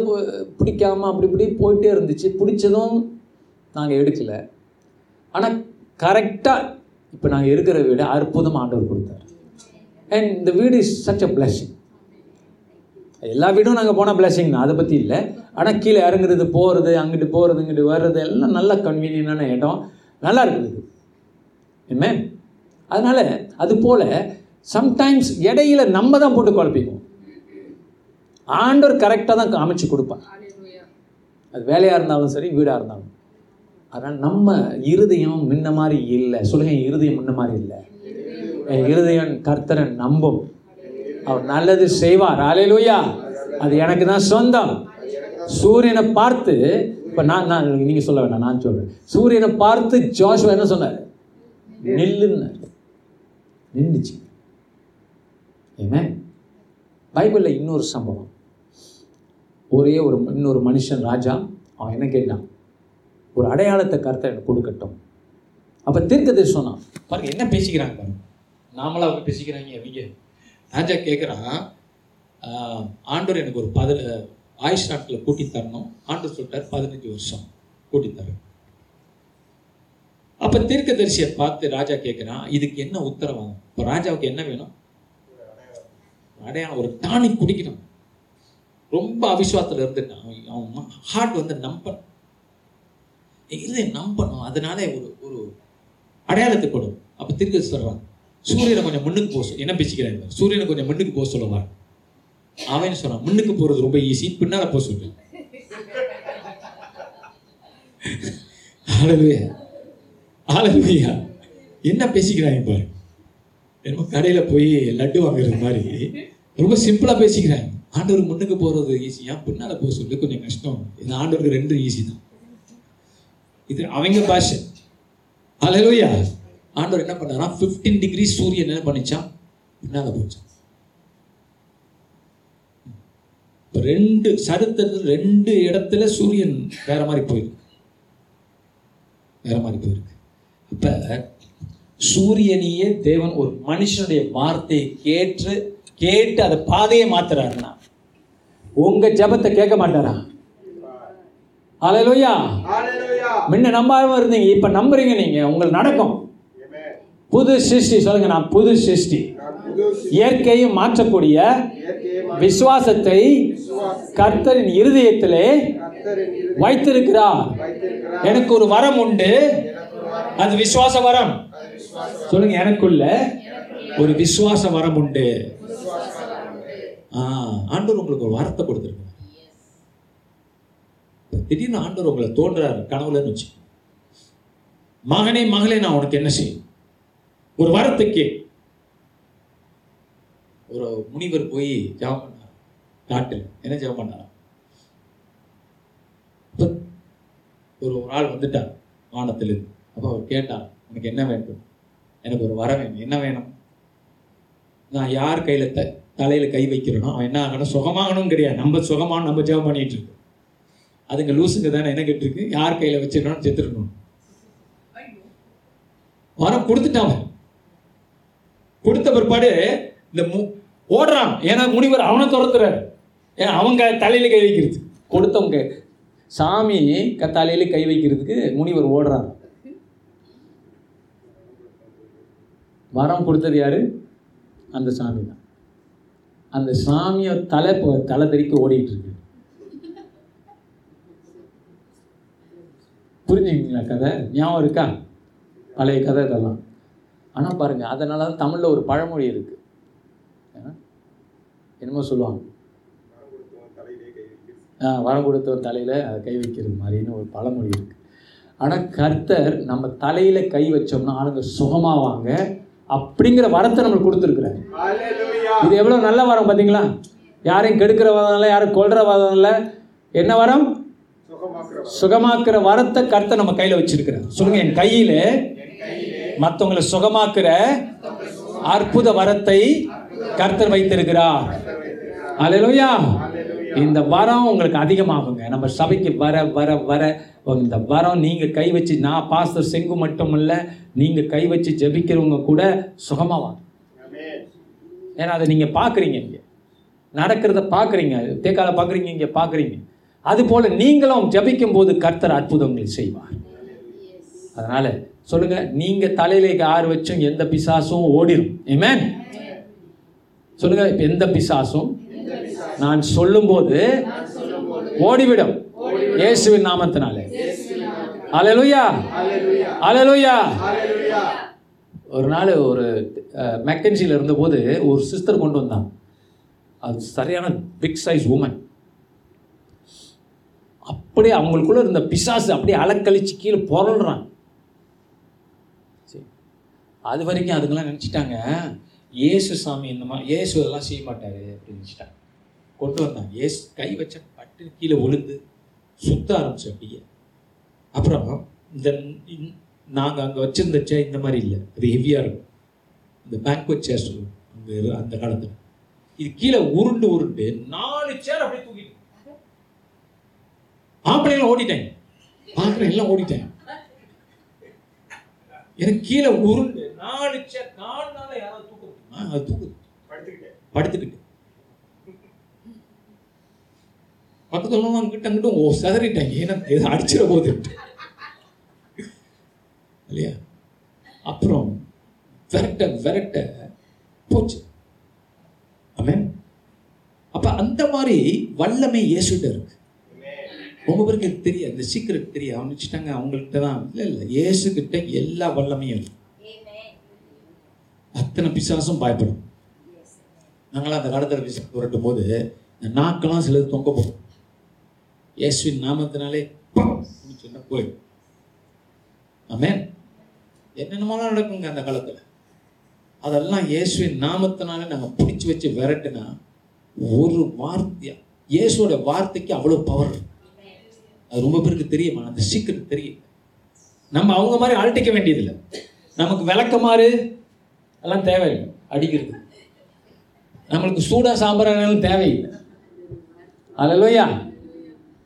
பிடிக்காம அப்படி இப்படி போயிட்டே இருந்துச்சு. பிடிச்சதும் நாங்கள் எடுக்கலை. ஆனால் கரெக்டாக இப்போ நாங்கள் இருக்கிற வீடு அற்புதம் ஆண்டவர் கொடுத்தார். அண்ட் இந்த வீடு இஸ் சச் அ பிளஸிங் எல்லா வீடும் நாங்கள் போன பிளஸிங் தான் அதை பற்றி இல்லை. ஆனால் கீழே இறங்குறது போகிறது அங்கிட்டு போகிறது இங்கிட்டு வர்றது எல்லாம் நல்ல கன்வீனியனான இடம். நல்லா இருக்குது என்ன அதனால் அது போல் சம்டைம்ஸ் இடையில நம்ம தான் போட்டு குழப்பிக்குவோம் ஆண்டவர் கரெக்டாக தான் அமைச்சு கொடுப்பார். அது வேலையாக இருந்தாலும் சரி வீடாக இருந்தாலும் அதனால் நம்ம இருதயம் முன்ன மாதிரி இல்லை. சொல்லுங்க இருதயம் முன்ன மாதிரி இல்லை. என் இருதயம் கர்த்தரை நம்பும். அவர் நல்லது செய்வார். அலையிலூயா அது எனக்கு தான் சொந்தம். சூரியனை பார்த்து இப்போ நான் நான் நீங்கள் சொல்ல வேண்டாம் நான் சொல்கிறேன் சூரியனை பார்த்து ஜோஷுவா என்ன சொன்னார்? நில்லுன்னார் நின்றுச்சு ஏமே பைபிளில் இன்னொரு சம்பவம். ஒரே ஒரு இன்னொரு மனுஷன் ராஜா அவன் என்ன கேட்டான்? ஒரு அடையாளத்தை கருத்தை எனக்கு கொடுக்கட்டும். அப்போ தீர்க்கதரிசி தரிசனம் பாருங்க என்ன பேசிக்கிறாங்க பாருங்க. நாமளா அவங்க பேசிக்கிறாங்க அவங்க ராஜா கேட்குறான் ஆண்டவர் எனக்கு ஒரு பத ஆயுஷ் நாட்டில் கூட்டி தரணும். ஆண்டவர் சொல்லிட்டார் பதினஞ்சு வருஷம் கூட்டி தரேன். அப்போ தீர்க்கதரிசியை பார்த்து ராஜா கேட்குறான் இதுக்கு என்ன உத்தரவாகும் இப்போ ராஜாவுக்கு என்ன வேணும்? அடையாளம் ஒரு டானிக் குடிக்கணும். ரொம்ப அவிஸ்வாசத்தில் இருந்து அவன் ஹார்ட் வந்து நம்பன் இதை நம்பணும். அதனால ஒரு ஒரு அடையாளத்தை கொடுக்கும் அப்போ திருக்க சொல்கிறான் சூரியனை கொஞ்சம் முன்னுக்கு போக என்ன பேசிக்கிறாங்க சூரியனை கொஞ்சம் முன்னுக்கு போக சொல்லுவார் அவன் சொல்கிறான் முன்னுக்கு போகிறது ரொம்ப ஈஸி பின்னால் போக சொல்லு. ஆளலுயா ஆளலுயா என்ன பேசிக்கிறாங்க பாரு. என்னமோ கடையில் போய் லட்டு வாங்குறது மாதிரி. ரொம்ப சிம்பிளாக பேசிக்கிறாங்க. ஆண்டவர் முன்னுக்கு போகிறது ஈஸியாக பின்னால் போக சொல்லு? கொஞ்சம் கஷ்டம். இது ஆண்டவருக்கு ரெண்டும் ஈஸி தான். இது அவங்க பாஷை. அலையிலோயா ஆண்டவர் என்ன பண்ணாரா 15 டிகிரி சூரியன் என்ன பண்ணிச்சான் பின்னால போச்சான் ரெண்டு சரித்திரத்தில் ரெண்டு இடத்துல சூரியன் வேற மாதிரி போயிருக்கு. வேற மாதிரி போயிருக்கு. அப்ப சூரியனையே தேவன் ஒரு மனுஷனுடைய வார்த்தையை கேட்டு கேட்டு அதை பாதையை மாத்துறாருன்னா உங்க ஜெபத்தை கேட்க மாட்டாரா? அலையிலோயா முன்ன நம்பாம இருந்தீங்க இப்ப நம்புறீங்க நீங்க. உங்களுக்கு நடக்கும். புது சிருஷ்டி சொல்லுங்க நான் புது சிருஷ்டி. இயற்கையை இயற்கையும் மாற்றக்கூடிய விசுவாசத்தை கர்த்தரின் இருதயத்திலே வைத்திருக்கிறா வைத்திருக்கிறார். எனக்கு ஒரு வரம் உண்டு. அது விசுவாச வரம். சொல்லுங்க எனக்குள்ள ஒரு விசுவாச வரம் உண்டு. ஆண்டவர் உங்களுக்கு ஒரு வரத்தை கொடுத்துருக்கு திடீர்னு ஆண்டவர் உங்களை தோன்றாரு கனவுலன்னு வச்சு. மகனே மகளே நான் உனக்கு என்ன செய்யும் ஒரு வாரத்தை கே ஒரு முனிவர் போய் ஜெபம் பண்ணார். காட்டில். என்ன ஜெபம் பண்ணார்? ஒரு ஒரு ஆள் வந்துட்டார் வானத்திலிருந்து அப்போ அவர் கேட்டார் உனக்கு என்ன வேண்டும்? எனக்கு ஒரு வரம் வேணும். என்ன வேணும்? நான் யார் கையில த தலையில கை வைக்கிறேனோ அவன் என்ன ஆகணும்? சுகமாகணும் கிடையாது நம்ம சுகமான நம்ம ஜெபம் பண்ணிட்டு இருக்கோம். அதுங்க லூசுங்க தானே என்ன கேட்டிருக்கு? யார் கையில வச்சிருக்கணும் செத்துருக்கணும் வரம் கொடுத்துட்டான் அவன். கொடுத்த பிற்பாடு இந்த மு- ஓடுறான். ஏன்னா முனிவர் அவனை துரத்துறாரு. ஏன்னா அவங்க தலையில கை வைக்கிறது. கொடுத்தவங்க. சாமி க தலையில கை வைக்கிறதுக்கு முனிவர் ஓடுறான் வரம் கொடுத்தது யாரு? அந்த சாமி தான் அந்த சாமியை தலை தலை தெறிக்க ஓடிட்டு இருக்கு. புரிஞ்சுக்கிங்களா கதை? ஞாபகம் இருக்கா? பழைய கதை இதெல்லாம். ஆனால் பாருங்க அதனால தான் தமிழில் ஒரு பழமொழி இருக்கு. ஏன்னா, என்னமோ சொல்லுவாங்க. வரம் கொடுத்தவன் தலையில் அதை கை வைக்கிறது மாதிரின்னு ஒரு பழமொழி இருக்கு. ஆனால் கர்த்தர் நம்ம தலையில் கை வச்சோம்னா ஆளுங்க சுகமாவாங்க. அப்படிங்கிற வரத்தை நம்மளுக்கு கொடுத்துருக்குறாரு. இது எவ்வளோ நல்ல வரம் பார்த்தீங்களா யாரையும் கெடுக்கிற வரம் இல்லை யாரும் கொல்ற வரம் இல்லை. என்ன வரம்? சுகமாக்குற வரத்தை கருத்தை நம்ம கையில் வச்சிருக்கிறார். சொல்லுங்க என் கையில் மற்றவங்களை சுகமாக்குற அற்புத வரத்தை கர்த்தர் வைத்திருக்கிறார். அல்லேலூயா இந்த வரம் உங்களுக்கு அதிகமாகுங்க. நம்ம சபைக்கு வர வர வர இந்த வரம் நீங்க கை வச்சு நான் பாஸ்டர் செங்கு மட்டும் இல்ல நீங்க கை வச்சு ஜெபிக்கிறவங்க கூட சுகமாவாங்க ஏன்னா அதை நீங்க பார்க்குறீங்க இங்க. நடக்கிறத பார்க்குறீங்க தேக்கால பார்க்குறீங்க இங்க பார்க்குறீங்க அதுபோல் நீங்களும் ஜபிக்கும் போது கர்த்தர் அற்புதங்கள் செய்வார். அதனால் சொல்லுங்க நீங்கள் தலையில ஆறு வச்சும் எந்த பிசாசும் ஓடிடும் ஏமேன் சொல்லுங்க இப்போ எந்த பிசாசும் நான் சொல்லும்போது ஓடிவிடும். இயேசுவின் நாமத்தினாலே. அலலுயா அலலுயா ஒரு நாள் ஒரு மெக்கன்சியில் இருந்தபோது ஒரு சிஸ்டர் கொண்டு வந்தாங்க அது சரியான பிக் சைஸ் உமன் அப்படியே அவங்களுக்குள்ள இருந்த பிசாசு அப்படியே அலக்கழிச்சு கீழே புரள்றான். சரி. அது வரைக்கும் அதுங்கெல்லாம் நினச்சிட்டாங்க இயேசு சாமி இந்த மாதிரி இயேசு அதெல்லாம் செய்ய மாட்டார் அப்படின்னு நினச்சிட்டாங்க. கொண்டு வந்தாங்க ஏசு கை வச்ச பட்டு கீழே விழுந்து சுத்த ஆரம்பிச்சு அப்படியே. அப்புறம் இந்த நாங்கள் அங்கே வச்சுருந்த சேர் இந்த மாதிரி இல்லை. அது ஹெவியாக இருக்கும். இந்த பேங்க்வெட் சேர் சொல்லுவோம். அங்கே அந்த காலத்தில். இது கீழே உருண்டு உருண்டு நாலு சேர் அப்படியே ஆம்பளைங்களும் ஓடிட்டாங்க பார்க்குறேன் எல்லாம் ஓடிட்டாங்க எனக்கு கீழே உருண்டு நாலு நாள் யாராவது தூக்க முடியுமா அது தூக்குது. படுத்துக்கிட்டேன். படுத்துக்கிட்டு. பக்கத்துல அங்கிட்ட அங்கிட்டும் ஓ சதறிட்டாங்க ஏன்னா இது அடிச்சிட போகுது இல்லையா? அப்புறம் விரட்ட விரட்ட போச்சு. ஆமென். அப்ப அந்த மாதிரி வல்லமை இயேசுட்ட இருக்கு. ரொம்ப பேருக்கு தெரியாது. இந்த சீக்கிரம் தெரியாது. அவன் வச்சுட்டாங்க அவங்கள்ட்ட தான். இல்லை இல்லை. இயேசுகிட்ட எல்லா வல்லமையும் அத்தனை பிசாசும் பயப்படும். நாங்களாம் அந்த காலத்தில் பிசா புரட்டும் போது நாக்கெல்லாம் சிலது தொங்க போகும். இயேசுவின் நாமத்தினாலே சொன்ன போயிடும். ஆமென் என்னென்னமோலாம் நடக்குங்க அந்த காலத்தில்? அதெல்லாம் இயேசுவின் நாமத்தினாலே நாங்கள் பிடிச்சி வச்சு விரட்டுனா ஒரு வார்த்தையா? இயேசுவோட வார்த்தைக்கு அவ்வளோ பவர் அது ரொம்ப பேருக்கு தெரியுமா அந்த சீக்கிரம் தெரியும் நம்ம அவங்க மாதிரி அழட்டிக்க வேண்டியதில்லை. நமக்கு விளக்கமாறு எல்லாம் தேவையில்லை. அடிக்கிறது. நம்மளுக்கு சூடா சாம்பிராணும் தேவையில்லை. அல்லையா.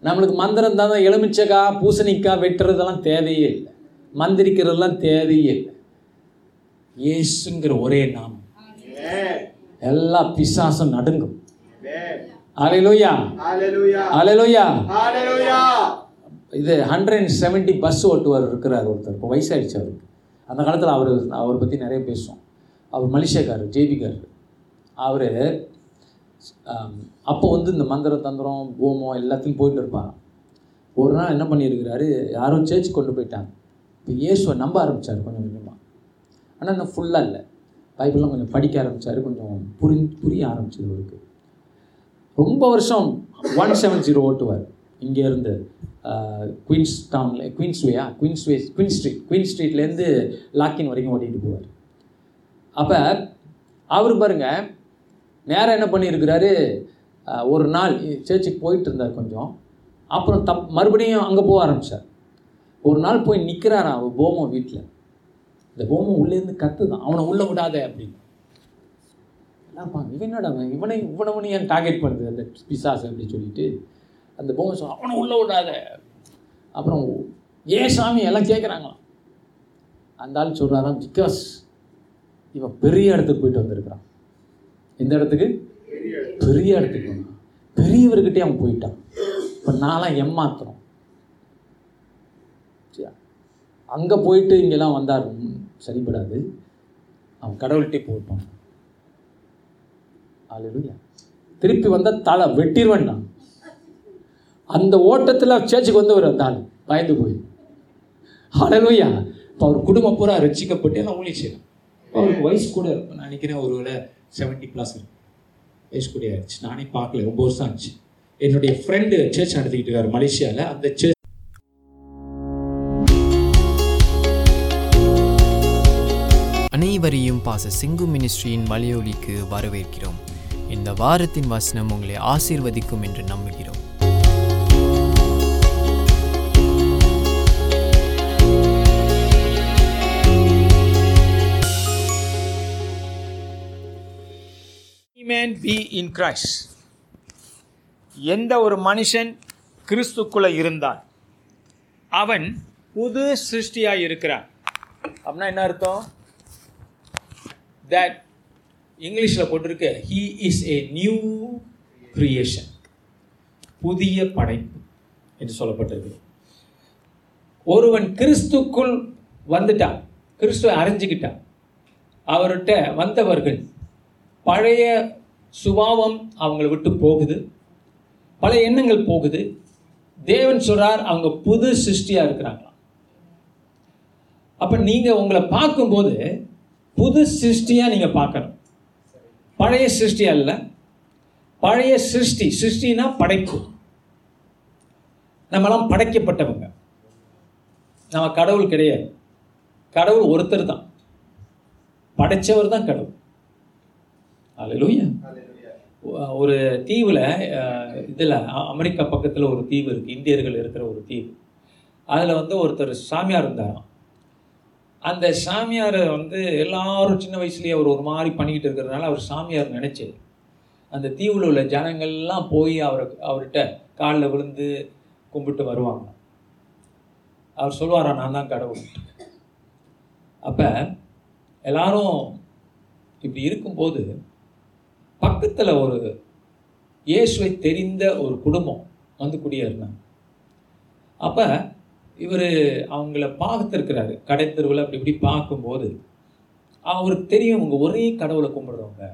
நம்மளுக்கு மந்திரம் தான் எலுமிச்சக்காய் பூசணிக்காய் வெட்டுறதெல்லாம் தேவையே இல்லை. மந்திரிக்கிறதெல்லாம் தேவையே இல்லை. இயேசுங்கிற ஒரே நாமம். எல்லா பிசாசும் நடுங்கும். அலையிலோயா. அலையிலோயா. இது ஹண்ட்ரட் அண்ட் செவன்ட்டி பஸ் ஓட்டுவார் இருக்கிறார் ஒருத்தர். இப்போ வயசாயிடுச்சு அவருக்கு. அந்த காலத்தில் அவர் அவரை பற்றி நிறைய பேசுவோம். அவர் மலேசியாக்காரர் ஜேபிக்கார் அவர் அப்போ வந்து இந்த மந்திர தந்திரம் பூமம் எல்லாத்தையும் போயிட்டு இருப்பாங்க ஒரு நாள் என்ன பண்ணியிருக்கிறாரு யாரும் சேர்ச்சி கொண்டு போயிட்டாங்க. இப்போ இயேசுவை நம்ப ஆரம்பித்தார் கொஞ்சம் கொஞ்சமாக ஆனால் இன்னும் ஃபுல்லாக இல்லை. பைபிள்லாம் கொஞ்சம் படிக்க ஆரம்பித்தார் கொஞ்சம் புரி புரிய ஆரம்பிச்சது அவருக்கு. ரொம்ப வருஷம் ஒன் செவன் ஜீரோ ஓட்டுவார். இங்கேருந்து குயின்ஸ் டவுனில் குயின்ஸ்வேயா குயின்ஸ்வே குயின் ஸ்ட்ரீட் குயின் ஸ்ட்ரீட்லேருந்து லாக்கின் வரைக்கும் ஓட்டிகிட்டு போவார். அப்போ அவர் பாருங்க நேராக என்ன பண்ணியிருக்கிறாரு ஒரு நாள் சர்ச்சுக்கு போயிட்டு இருந்தார் கொஞ்சம். அப்புறம் தப் மறுபடியும் அங்கே போக ஆரம்பித்தார் ஒரு நாள் போய் நிற்கிறாராம் அவர் போமோ வீட்டில் இந்த போமம் உள்ளேருந்து கத்துதான். அவனை உள்ளே விடாத அப்படின்னு. என்னப்பா இவனோட இவனை இவனவனு ஏன் டார்கெட் பண்ணுது அந்த பிசாஸ் அப்படின்னு சொல்லிட்டு அந்த பொம்மை சொல்ல அவனை உள்ளே விடாத. அப்புறம் ஏ சாமி? எல்லாம் கேட்குறாங்களாம் அந்த ஆள் சொல்கிறாராம் பிகாஸ் இவன் பெரிய இடத்துக்கு போயிட்டு வந்திருக்கிறான். எந்த இடத்துக்கு? பெரிய இடத்துக்கு பெரியவர்கிட்டே அவன் போயிட்டான். இப்போ நான்லாம் ஏமாத்துறோம். அங்கே போயிட்டு இங்கெல்லாம் வந்தார் சரிபடாது சரிப்படாது. அவன் கடவுள்கிட்டே போட்டான் அல்லேலூயா திருப்பி வந்தால் தலை வெட்டிடுவேன் நான் அந்த ஓட்டத்தில் சேர்ச்சுக்கு வந்தவர் அந்த ஆள் பயந்து போய். அல்லேலூயா இப்போ அவர் குடும்பம் பூரா ரசிக்கப்பட்டு எல்லாம் ஊழி அவருக்கு வயசு கூட இருக்கும் நான் நினைக்கிறேன் ஒரு வேளை செவன்ட்டி ப்ளஸ் இருக்கும் வயசு கூட ஆயிடுச்சு. நானே பார்க்கல. ரொம்ப வருஷம் ஆச்சு. என்னுடைய ஃப்ரெண்டு சர்ச் நடத்திக்கிட்டு இருக்காரு மலேசியாவில் அந்த சர்ச் அனைவரையும் பாச சிங்கு மினிஸ்ட்ரியின் மலையொலிக்கு வரவேற்கிறோம். இந்த வாரத்தின் வசனம் உங்களை ஆசீர்வதிக்கும் என்று நம்புகிறோம். மேன் பி இன் கிரைஸ்ட் எந்த ஒரு மனுஷன் கிறிஸ்துக்குள்ள இருந்தால் அவன் புது சிருஷ்டியாக இருக்கிறான். அப்படின்னா என்ன அர்த்தம்? தட் இங்கிலீஷில் போட்டிருக்க he is a new creation புதிய படைப்பு என்று சொல்லப்பட்டிருக்கு. ஒருவன் கிறிஸ்துக்குள் வந்துட்டான் கிறிஸ்துவை அறிஞ்சிக்கிட்டான். அவர்கிட்ட வந்தவர்கள் பழைய சுபாவம் அவங்களை விட்டு போகுது பழைய எண்ணங்கள் போகுது. தேவன் சொல்கிறார் அவங்க புது சிருஷ்டியாக இருக்கிறாங்களாம் அப்போ நீங்கள் உங்களை பார்க்கும்போது புது சிருஷ்டியாக நீங்கள் பார்க்கணும். பழைய சிருஷ்டி அல்ல. பழைய சிருஷ்டி சிருஷ்டினா படைப்பு. நம்மளாம் படைக்கப்பட்டவங்க. நம்ம கடவுள் கிடையாது. கடவுள் ஒருத்தர் தான். படைச்சவர் தான் கடவுள். அல்லேலூயா ஒரு தீவில் இதில் அமெரிக்கா பக்கத்தில் ஒரு தீவு இருக்குது இந்தியர்கள் இருக்கிற ஒரு தீவு. அதில் வந்து ஒருத்தர் சாமியார் இருந்தாராம். அந்த சாமியாரை வந்து எல்லாரும் சின்ன வயசுலேயே அவர் ஒரு மாதிரி பண்ணிக்கிட்டு இருக்கிறதுனால அவர் சாமியார் நினச்சி அந்த தீவில் உள்ள ஜனங்கள்லாம் போய் அவரை அவர்கிட்ட காலில் விழுந்து கும்பிட்டு வருவாங்க. அவர் சொல்லுவாரா நான் தான் கடவுள். அப்போ எல்லாரும் இப்படி இருக்கும்போது பக்கத்தில் ஒரு இயேசுவை தெரிந்த ஒரு குடும்பம் வந்து குடியேறினாங்க. அப்போ இவர் அவங்கள பார்த்துருக்கிறாரு. கடை தெருவில் அப்படி இப்படி பார்க்கும்போது அவருக்கு தெரியும் அவங்க ஒரே கடவுளை கும்பிடுறவங்க.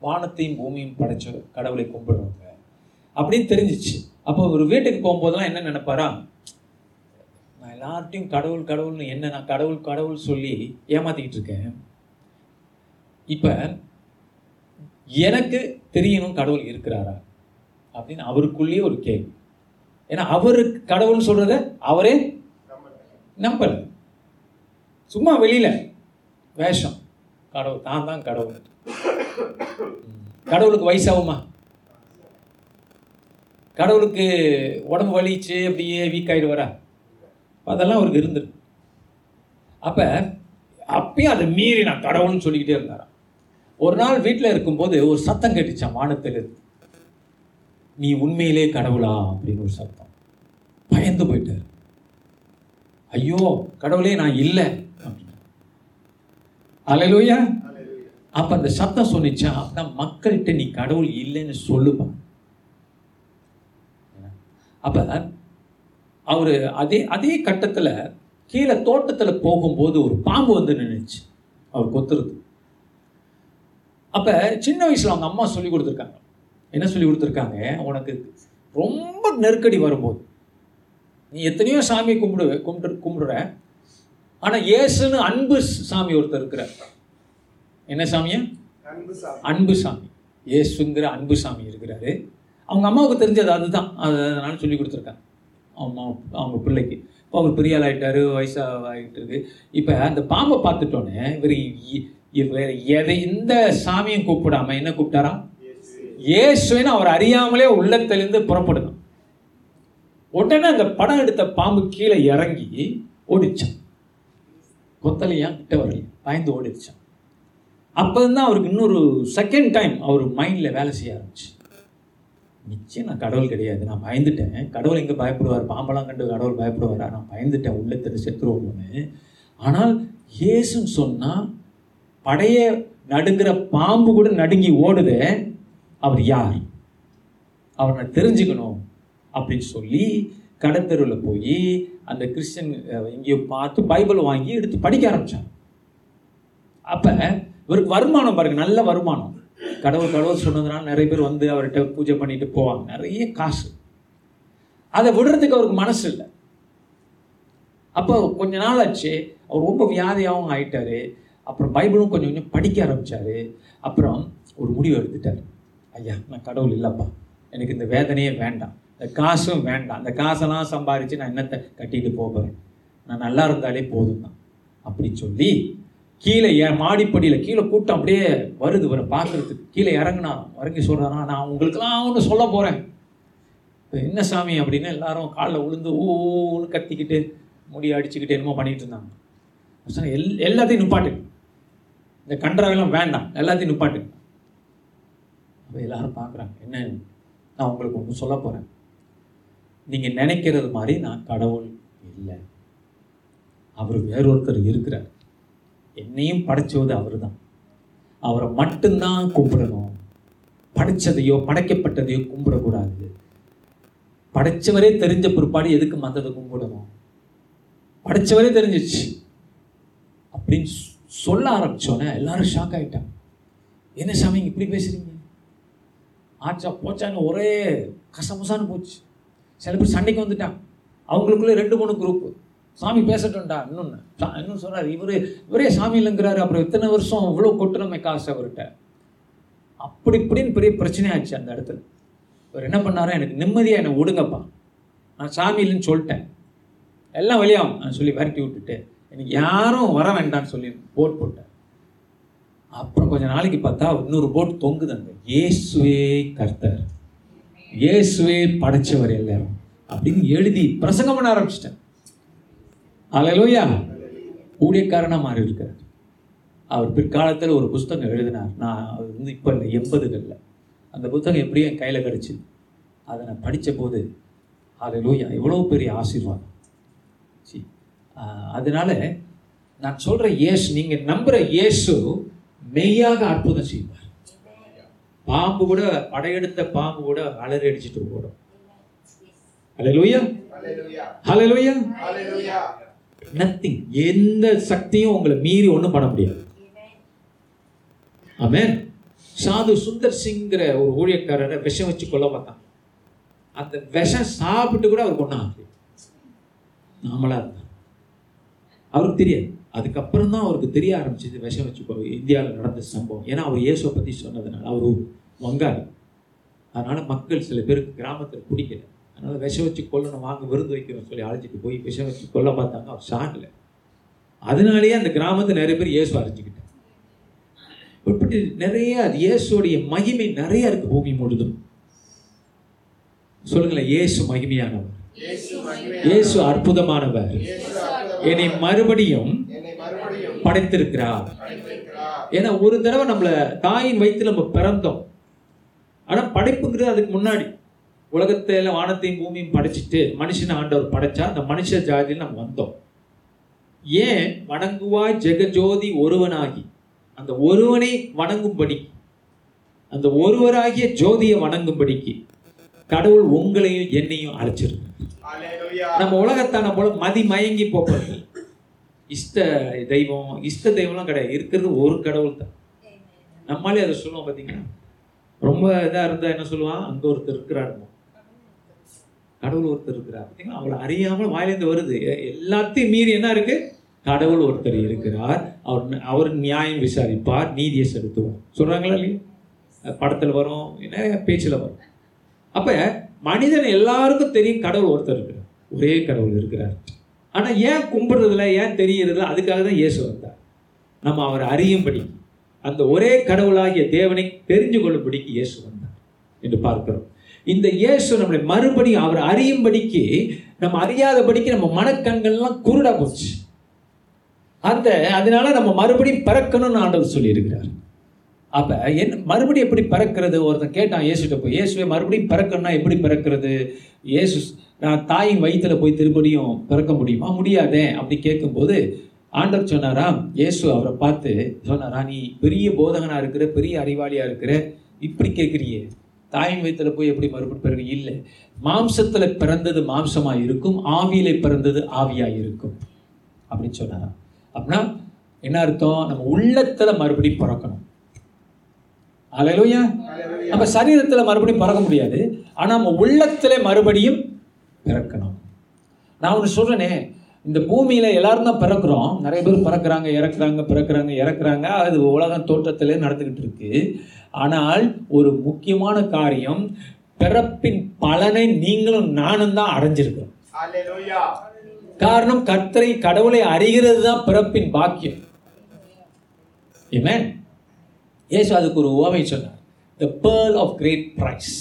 வானத்தையும் பூமியும் படைச்ச கடவுளை கும்பிடுறவங்க. அப்படின்னு தெரிஞ்சிச்சு. அப்போ ஒரு வீட்டுக்கு போகும்போதெல்லாம் என்ன நினைப்பாரா? நான் எல்லார்ட்டையும் கடவுள் கடவுள்னு என்ன நான் கடவுள் கடவுள் சொல்லி ஏமாத்திக்கிட்டு இருக்கேன். இப்போ எனக்கு தெரியணும் கடவுள் இருக்கிறாரா? அப்படின்னு அவருக்குள்ளேயே ஒரு கேள்வி. ஏன்னா அவரு கடவுள்னு சொல்றத அவரே நம்பல. சும்மா வெளியில. வேஷம். கடவுள் தான் தான் கடவுள். கடவுளுக்கு வயசாகுமா? கடவுளுக்கு உடம்பு வலிச்சு அப்படியே வீக் ஆயிடுவாரா? அதெல்லாம் அவருக்கு இருந்துரு அப்ப அப்பயும் அதை மீறி நான் கடவுள்னு சொல்லிக்கிட்டே இருந்தாராம். ஒரு நாள் வீட்டில் இருக்கும்போது ஒரு சத்தம் கேட்டுச்சான் வானத்தில் இருந்து நீ உண்மையிலே கடவுளா? அப்படின்னு ஒரு சத்தம். பயந்து போயிட்டார். ஐயோ கடவுளே நான் இல்லை. அலையிலோயா. அப்ப அந்த சத்தம் சொன்னிச்சா அப்பதான் மக்கள்கிட்ட நீ கடவுள் இல்லைன்னு சொல்லுப்பா அப்ப அவரு அதே அதே கட்டத்துல கீழே தோட்டத்துல போகும்போது ஒரு பாம்பு வந்து நின்னுச்சு. அவர் கொத்துறது. அப்ப சின்ன வயசுல அவங்க அம்மா சொல்லி கொடுத்துருக்காங்க. என்ன சொல்லி கொடுத்துருக்காங்க? உனக்கு ரொம்ப நெருக்கடி வரும்போது. நீ எத்தனையோ சாமியை கும்பிடுவ கும்பிட்டு கும்பிடுற. ஆனா இயேசுன்னு அன்பு சாமி ஒருத்தர் இருக்கிறார். என்ன சாமியா அன்பு சாமி. இயேசுங்கிற அன்பு சாமி இருக்கிறாரு. அவங்க அம்மாவுக்கு தெரிஞ்சது அதுதான். அதனால சொல்லி கொடுத்துருக்காங்க. அவங்க அவங்க பிள்ளைக்கு. இப்போ அவர் பெரிய ஆள் ஆயிட்டாரு வயசாக ஆகிட்டு இருக்கு இப்போ அந்த பாம்பை பார்த்துட்டோன்னே இவர் இவர் எதை எந்த சாமியும் கூப்பிடாம என்ன கூப்பிட்டாரா. இயேசுன்னு அவர் அறியாமலே உள்ளத்திலிருந்து புறப்படணும். உடனே அந்த படம் எடுத்த பாம்பு கீழே இறங்கி ஓடிச்சான் கொத்தலையா கிட்ட வரல? பயந்து ஓடிச்சான் அப்போ தான் அவருக்கு இன்னொரு செகண்ட் டைம் அவர் மைண்டில் வேலை செய்ய ஆரம்பிச்சு. நிச்சயம் நான் கடவுள் கிடையாது. நான் பயந்துட்டேன். கடவுள் எங்கே பயப்படுவார்? பாம்பெல்லாம் கண்டு கடவுள் பயப்படுவாரா? நான் பயந்துட்டேன். உள்ளத்தில் செத்துருவோம்னு ஆனால் இயேசுன்னு சொன்னால் படைய நடுங்கிற பாம்பு கூட நடுங்கி ஓடுதே. அவர் யார்? அவரை தெரிஞ்சுக்கணும் அப்படின்னு சொல்லி கடத்தெருவில் போய் அந்த கிறிஸ்டியன் எங்கேயோ பார்த்து பைபிள் வாங்கி எடுத்து படிக்க ஆரம்பித்தார் அப்போ இவருக்கு வருமானம் பாருங்க நல்ல வருமானம். கடவுள் கடவுள் சொன்னதுனால நிறைய பேர் வந்து அவர்கிட்ட பூஜை பண்ணிட்டு போவாங்க. நிறைய காசு. அதை விடுறதுக்கு அவருக்கு மனசு இல்லை. அப்போ கொஞ்ச நாள் ஆச்சு. அவர் ரொம்ப வியாதியாகவும் ஆயிட்டாரு. அப்புறம் பைபிளும் கொஞ்சம் கொஞ்சம் படிக்க ஆரம்பிச்சாரு. அப்புறம் ஒரு முடிவு எடுத்துட்டார். ஐயா நான் கடவுள் இல்லைப்பா. எனக்கு இந்த வேதனையே வேண்டாம். இந்த காசும் வேண்டாம். இந்த காசெல்லாம் சம்பாதிச்சு நான் என்னத்தை கட்டிட்டு போகிறேன் நான் நல்லா இருந்தாலே போதும் தான். அப்படி சொல்லி கீழே என் மாடிப்படியில் கீழே கூட்டம் அப்படியே வருது வர பார்க்கறதுக்கு கீழே இறங்குனா இறங்கி சொல்கிறானா நான் உங்களுக்கெல்லாம் ஒன்று சொல்ல போகிறேன் இப்போ என்ன சாமி அப்படின்னு எல்லாரும் காலில் விழுந்து ஊன்னு கத்திக்கிட்டு முடி அடிச்சுக்கிட்டு என்னமோ பண்ணிகிட்டு இருந்தாங்க. எல் எல்லாத்தையும் நிப்பாட்டு. இந்த கன்றாவெல்லாம் வேண்டாம். எல்லாத்தையும் நிப்பாட்டு. இப்போ எல்லாரும் பார்க்குறாங்க. என்ன? நான் உங்களுக்கு ஒன்று சொல்ல போகிறேன் நீங்கள் நினைக்கிறது மாதிரி நான் கடவுள் இல்லை. அவர் வேறொருத்தர் இருக்கிறார். என்னையும் படைச்சது அவர் தான் அவரை மட்டும்தான் கும்பிடணும். படைச்சதையோ படைக்கப்பட்டதையோ கும்பிடக்கூடாது. படைச்சவரே தெரிஞ்ச பிற்பாடு எதுக்கு மற்றதை கும்பிடணும்? படைச்சவரே தெரிஞ்சிச்சு அப்படின்னு சொல்ல ஆரம்பிச்சோன்னே எல்லாரும் ஷாக் ஆகிட்டாங்க என்ன சாமி இப்படி பேசுறீங்க? ஆச்சா போச்சான்னு ஒரே கசமுசான்னு போச்சு. சில பேர் சண்டைக்கு வந்துட்டான் அவங்களுக்குள்ளே ரெண்டு மூணு குரூப் சாமி பேசட்டும்டா இன்னொன்று இன்னும் சொல்கிறார் இவரு இவரே சாமி இல்லைங்கிறாரு. அப்புறம் இத்தனை வருஷம் இவ்வளோ கொட்டுனமே காசு அவர்கிட்ட. அப்படி இப்படின்னு பெரிய பிரச்சனையாச்சு அந்த இடத்துல. இவர் என்ன பண்ணாரோ எனக்கு நிம்மதியாக என்னை விடுங்கப்பா நான் சாமி இல்லைன்னு சொல்லிட்டேன். எல்லாம் வெளியாகும் நான் சொல்லி விரட்டி விட்டுட்டு எனக்கு யாரும் வர வேண்டாம்னு சொல்லி போட் போட்டேன் அப்புறம் கொஞ்ச நாளைக்கு பார்த்தா இன்னொரு போட் தொங்குது அங்க இயேசுவே கர்த்தர். இயேசுவே படைச்சவர் எல்லாரும். அப்படின்னு எழுதி பிரசங்கம் பண்ண ஆரம்பிச்சிட்டேன். அலையலோயா. ஊழியக்காரனா மாறி இருக்கார் அவர் பிற்காலத்தில் ஒரு புஸ்தகம் எழுதினார். நான் அது வந்து இப்போ இல்லை எண்பதுகளில். அந்த புத்தகம் எப்படியும் என் கையில் கிடச்சி. அதை நான் படித்த போது அலையலோயா எவ்வளோ பெரிய ஆசீர்வாதம். சி அதனால் அதனால நான் சொல்கிற இயேசு நீங்கள் நம்புகிற இயேசு மெய்யாக அற்புதம் செய்வார். பாம்பு கூட படையெடுத்த பாம்பு கூட அலறி அடிச்சுட்டு போடும் நத்திங் எந்த சக்தியும் உங்களை மீறி ஒண்ணும் பண்ண முடியாது. ஆமேன் சாது சுந்தர் சிங்கிற ஒரு ஊழியக்காரரை விஷம் வச்சு கொல்ல பார்த்தான். அந்த விஷம் சாப்பிட்டு கூட அவர் கொண்டாங்க நாமளா இருந்தான் அவருக்கு தெரியாது. அதுக்கப்புறம் தான் அவருக்கு தெரிய ஆரம்பிச்சது விஷம் வச்சு இந்தியாவில் நடந்த சம்பவம். ஏன்னா அவர் இயேசுவை பற்றி சொன்னதுனால அவர் வங்காளி. அதனால மக்கள் சில பேருக்கு கிராமத்தில் பிடிக்கல. அதனால விஷம் வச்சு கொல்லணும் வாங்க விருந்து வைக்கணும்னு சொல்லி அழைச்சிட்டு போய் விஷம் வச்சு கொல்ல பார்த்தாங்க. அவர் சாகல அதனாலேயே அந்த கிராமத்தை நிறைய பேர் இயேசு அரைஞ்சிக்கிட்டாங்க இப்படி நிறைய அது இயேசுடைய மகிமை நிறைய இருக்கு பூமி முழுதும். சொல்லுங்களேன் இயேசு மகிமையானவர். இயேசு அற்புதமானவர். என்னை மறுபடியும் படைத்திருக்கிறார். ஏன்னா ஒரு தடவை நம்மள தாயின் வயித்துல நம்ம பிறந்தோம். ஆனா படைப்புங்கிறது அதுக்கு முன்னாடி. உலகத்துல வானத்தையும் பூமியும் படைச்சிட்டு மனுஷனை ஆண்டவர் படைச்சா அந்த மனுஷ ஜாதியில் நம்ம வந்தோம். ஏன்? வணங்குவாய் ஜெகஜோதி ஒருவனாகி. அந்த ஒருவனை வணங்கும்படி. அந்த ஒருவராகிய ஜோதியை வணங்கும்படிக்கு கடவுள் உங்களையும் என்னையும் அழைச்சிருக்கு. நம்ம உலகத்தான போல மதி மயங்கி போறது இஷ்ட தெய்வம் இஷ்ட தெய்வம்லாம் கிடையாது. இருக்கிறது ஒரு கடவுள் தான் நம்மளே அதை சொல்லுவோம் பார்த்தீங்கன்னா ரொம்ப இதாக இருந்தா என்ன சொல்லுவான்? அங்க ஒருத்தர் இருக்கிறாருமோ? கடவுள் ஒருத்தர் இருக்கிறார். பார்த்தீங்களா அவளை அறியாமல் வாயிலேருந்து வருது. எல்லாத்தையும் மீறி என்ன இருக்கு? கடவுள் ஒருத்தர் இருக்கிறார். அவர் அவர் நியாயம் விசாரிப்பார். நீதியை செலுத்துவார். சொல்றாங்களா இல்லையா? படத்துல வரும். என்ன பேச்சுல வரும். அப்ப மனிதன் எல்லாருக்கும் தெரியும் கடவுள் ஒருத்தர் இருக்கிறார். ஒரே கடவுள் இருக்கிறார். ஆனால் ஏன் கும்பிட்றதில்ல ஏன் தெரியறதில்ல அதுக்காக தான் இயேசு வந்தார். நம்ம அவரை அறியும்படி அந்த ஒரே கடவுளாகிய தேவனை தெரிஞ்சு கொள்ளும்படிக்கு இயேசு வந்தார் என்று பார்க்கிறோம். இந்த இயேசு நம்மளை மறுபடியும் அவர் அறியும்படிக்கு நம்ம அறியாதபடிக்கு நம்ம மனக்கண்கள்லாம் குருடா போச்சு. அந்த அதனால நம்ம மறுபடியும் பறக்கணும்னு ஆண்டவர் சொல்லியிருக்கிறார். அப்ப என்ன மறுபடியும் எப்படி பறக்கிறது? ஒருத்தன் கேட்டான் இயேசுகிட்ட போய் இயேசுவை மறுபடியும் பறக்கணும்னா எப்படி பறக்கிறது? இயேசு நான் தாயின் வயித்துல போய் திரும்படியும் பிறக்க முடியுமா? முடியாதே அப்படி கேட்கும்போது ஆண்டவர் சொன்னாராம் இயேசு அவரை பார்த்து சொன்னாரா நீ பெரிய போதகனா இருக்கிற பெரிய அறிவாளியா இருக்கிற இப்படி கேட்குறியே? தாயின் வயித்துல போய் எப்படி மறுபடியும் பிறகு? இல்லை மாம்சத்துல பிறந்தது மாம்சமா இருக்கும் ஆவியில பிறந்தது ஆவியா இருக்கும். அப்படின்னு சொன்னாராம். அப்படின்னா என்ன அர்த்தம்? நம்ம உள்ளத்துல மறுபடியும் பிறக்கணும். அலையிலுயா. நம்ம சரீரத்துல மறுபடியும் பிறக்க முடியாது. ஆனா நம்ம உள்ளத்துல மறுபடியும் பிறக்கணும் நான் ஒன்று சொல்றேனே இந்த பூமியில எல்லாரும் தான் பிறக்கிறோம். நிறைய பேர் பிறக்கிறாங்க இறக்குறாங்க பிறக்கிறாங்க இறக்குறாங்க. அது உலகம் தோற்றத்திலே நடந்துகிட்டு இருக்கு. ஆனால் ஒரு முக்கியமான காரியம் பிறப்பின் பலனை நீங்களும் நானும் தான் அடைஞ்சிருக்கிறோம். காரணம் கர்த்தரை கடவுளை அறிகிறது தான் பிறப்பின் பாக்கியம். Amen. இயேசு அதுக்கு ஒரு உவமை சொன்னார். The pearl of great price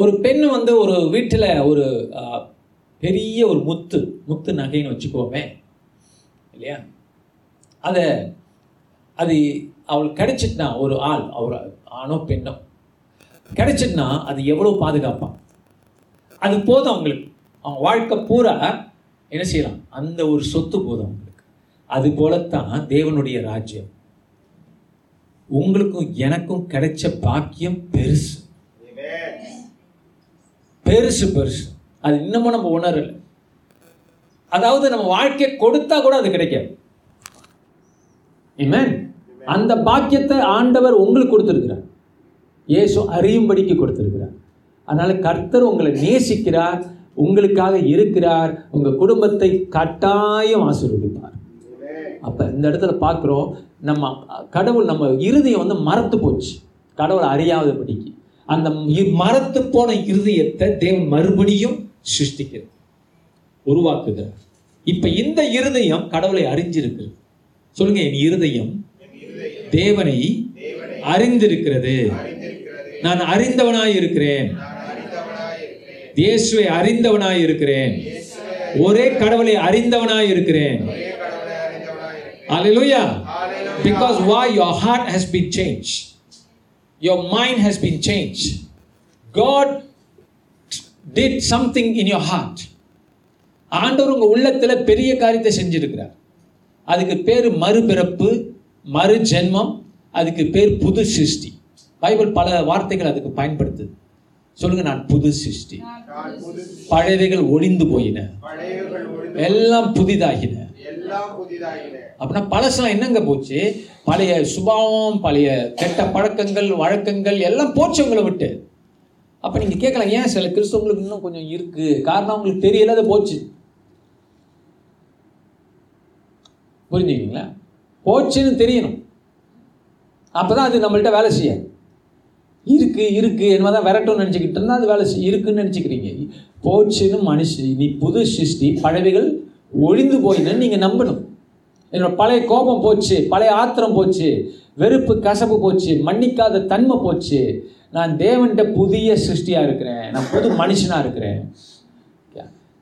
ஒரு பெண் வந்து ஒரு வீட்டில் ஒரு பெரிய ஒரு முத்து முத்து நகைன்னு வச்சுக்கோமே இல்லையா? அதை அது அவள் கிடைச்சிட்டுனா ஒரு ஆள் அவர் ஆணோ பெண்ணோ கிடைச்சிட்டுனா அது எவ்வளோ பாதுகாப்பான்? அது போதும் அவங்களுக்கு. அவங்க வாழ்க்கை பூரா என்ன செய்யலாம்? அந்த ஒரு சொத்து போதும் அவங்களுக்கு. அது போலத்தான் தேவனுடைய ராஜ்யம். உங்களுக்கும் எனக்கும் கிடைச்ச பாக்கியம் பெருசு. பெருசு பெருசு. அது இன்னமும் நம்ம உணரல. அதாவது நம்ம வாழ்க்கையை கொடுத்தா கூட அது கிடைக்காது. Amen. அந்த பாக்கியத்தை ஆண்டவர் உங்களுக்கு கொடுத்துருக்கிறார். இயேசு அறியும்படிக்கு கொடுத்துருக்கிறார். அதனால் கர்த்தர் உங்களை நேசிக்கிறார் உங்களுக்காக இருக்கிறார் உங்கள் குடும்பத்தை கட்டாயம் ஆசீர்வதிப்பார். அப்போ இந்த இடத்துல பார்க்குறோம் நம்ம கடவுள் நம்ம இறுதியை வந்து மறத்து போச்சு. கடவுள் அறியாதபடிக்கு. அந்த மரத்து போன இருதயத்தை தேவன் மறுபடியும் சிருஷ்டிக்கிறது. உருவாக்குகிறார் இப்ப இந்த இருதயம் கடவுளை அறிஞ்சிருக்கிறது சொல்லுங்க என் இருதயம் தேவனை அறிந்திருக்கிறது. நான் அறிந்தவனாய் இருக்கிறேன். இயேசுவை அறிந்தவனாய் இருக்கிறேன். ஒரே கடவுளை அறிந்தவனாய் இருக்கிறேன். Hallelujah. Because why your heart has been changed. Your mind has been changed. God did something in your heart. ஆண்டவர் உங்க உள்ளத்துல பெரிய காரியத்தை செஞ்சிருக்கிறார். அதுக்கு பேர் மறுபிறப்பு மறு ஜென்மம் அதுக்கு பேர் புது சிருஷ்டி. பைபிள் பல வார்த்தைகள் அதுக்கு பயன்படுத்துது. சொல்லுங்க நான் புது சிருஷ்டி. பழையவைகள் ஒளிந்து போயின. எல்லாம் புதிதாகின. அப்படின்னா பழசெல்லாம் என்னங்க போச்சு? பழைய சுபாவம் பழைய கெட்ட பழக்கங்கள் வழக்கங்கள் எல்லாம் போச்சு உங்களை விட்டு. அப்ப நீங்க கேட்கலாம் ஏன் சில கிறிஸ்தவங்களுக்கு இன்னும் கொஞ்சம் இருக்கு? காரணம் அவங்களுக்கு தெரியல அது போச்சு. புரிஞ்சுக்கிங்களா? போச்சுன்னு தெரியணும். அப்பதான் அது நம்மள்ட்ட வேலை செய்யாது இருக்கு இருக்கு என்னதான் விரட்டும்னு நினச்சிக்கிட்டு இருந்தால் அது வேலை செய் இருக்குன்னு நினச்சிக்கிறீங்க. போச்சுன்னு மனுஷி நீ புது சிருஷ்டி பழவைகள் ஒழிந்து போயின்னு நீங்கள் நம்பணும். என்னோட பழைய கோபம் போச்சு பழைய ஆத்திரம் போச்சு வெறுப்பு கசப்பு போச்சு மன்னிக்காத தன்மை போச்சு. நான் தேவன்கிட்ட புதிய சிருஷ்டியாக இருக்கிறேன் நான் புது மனுஷனாக இருக்கிறேன்.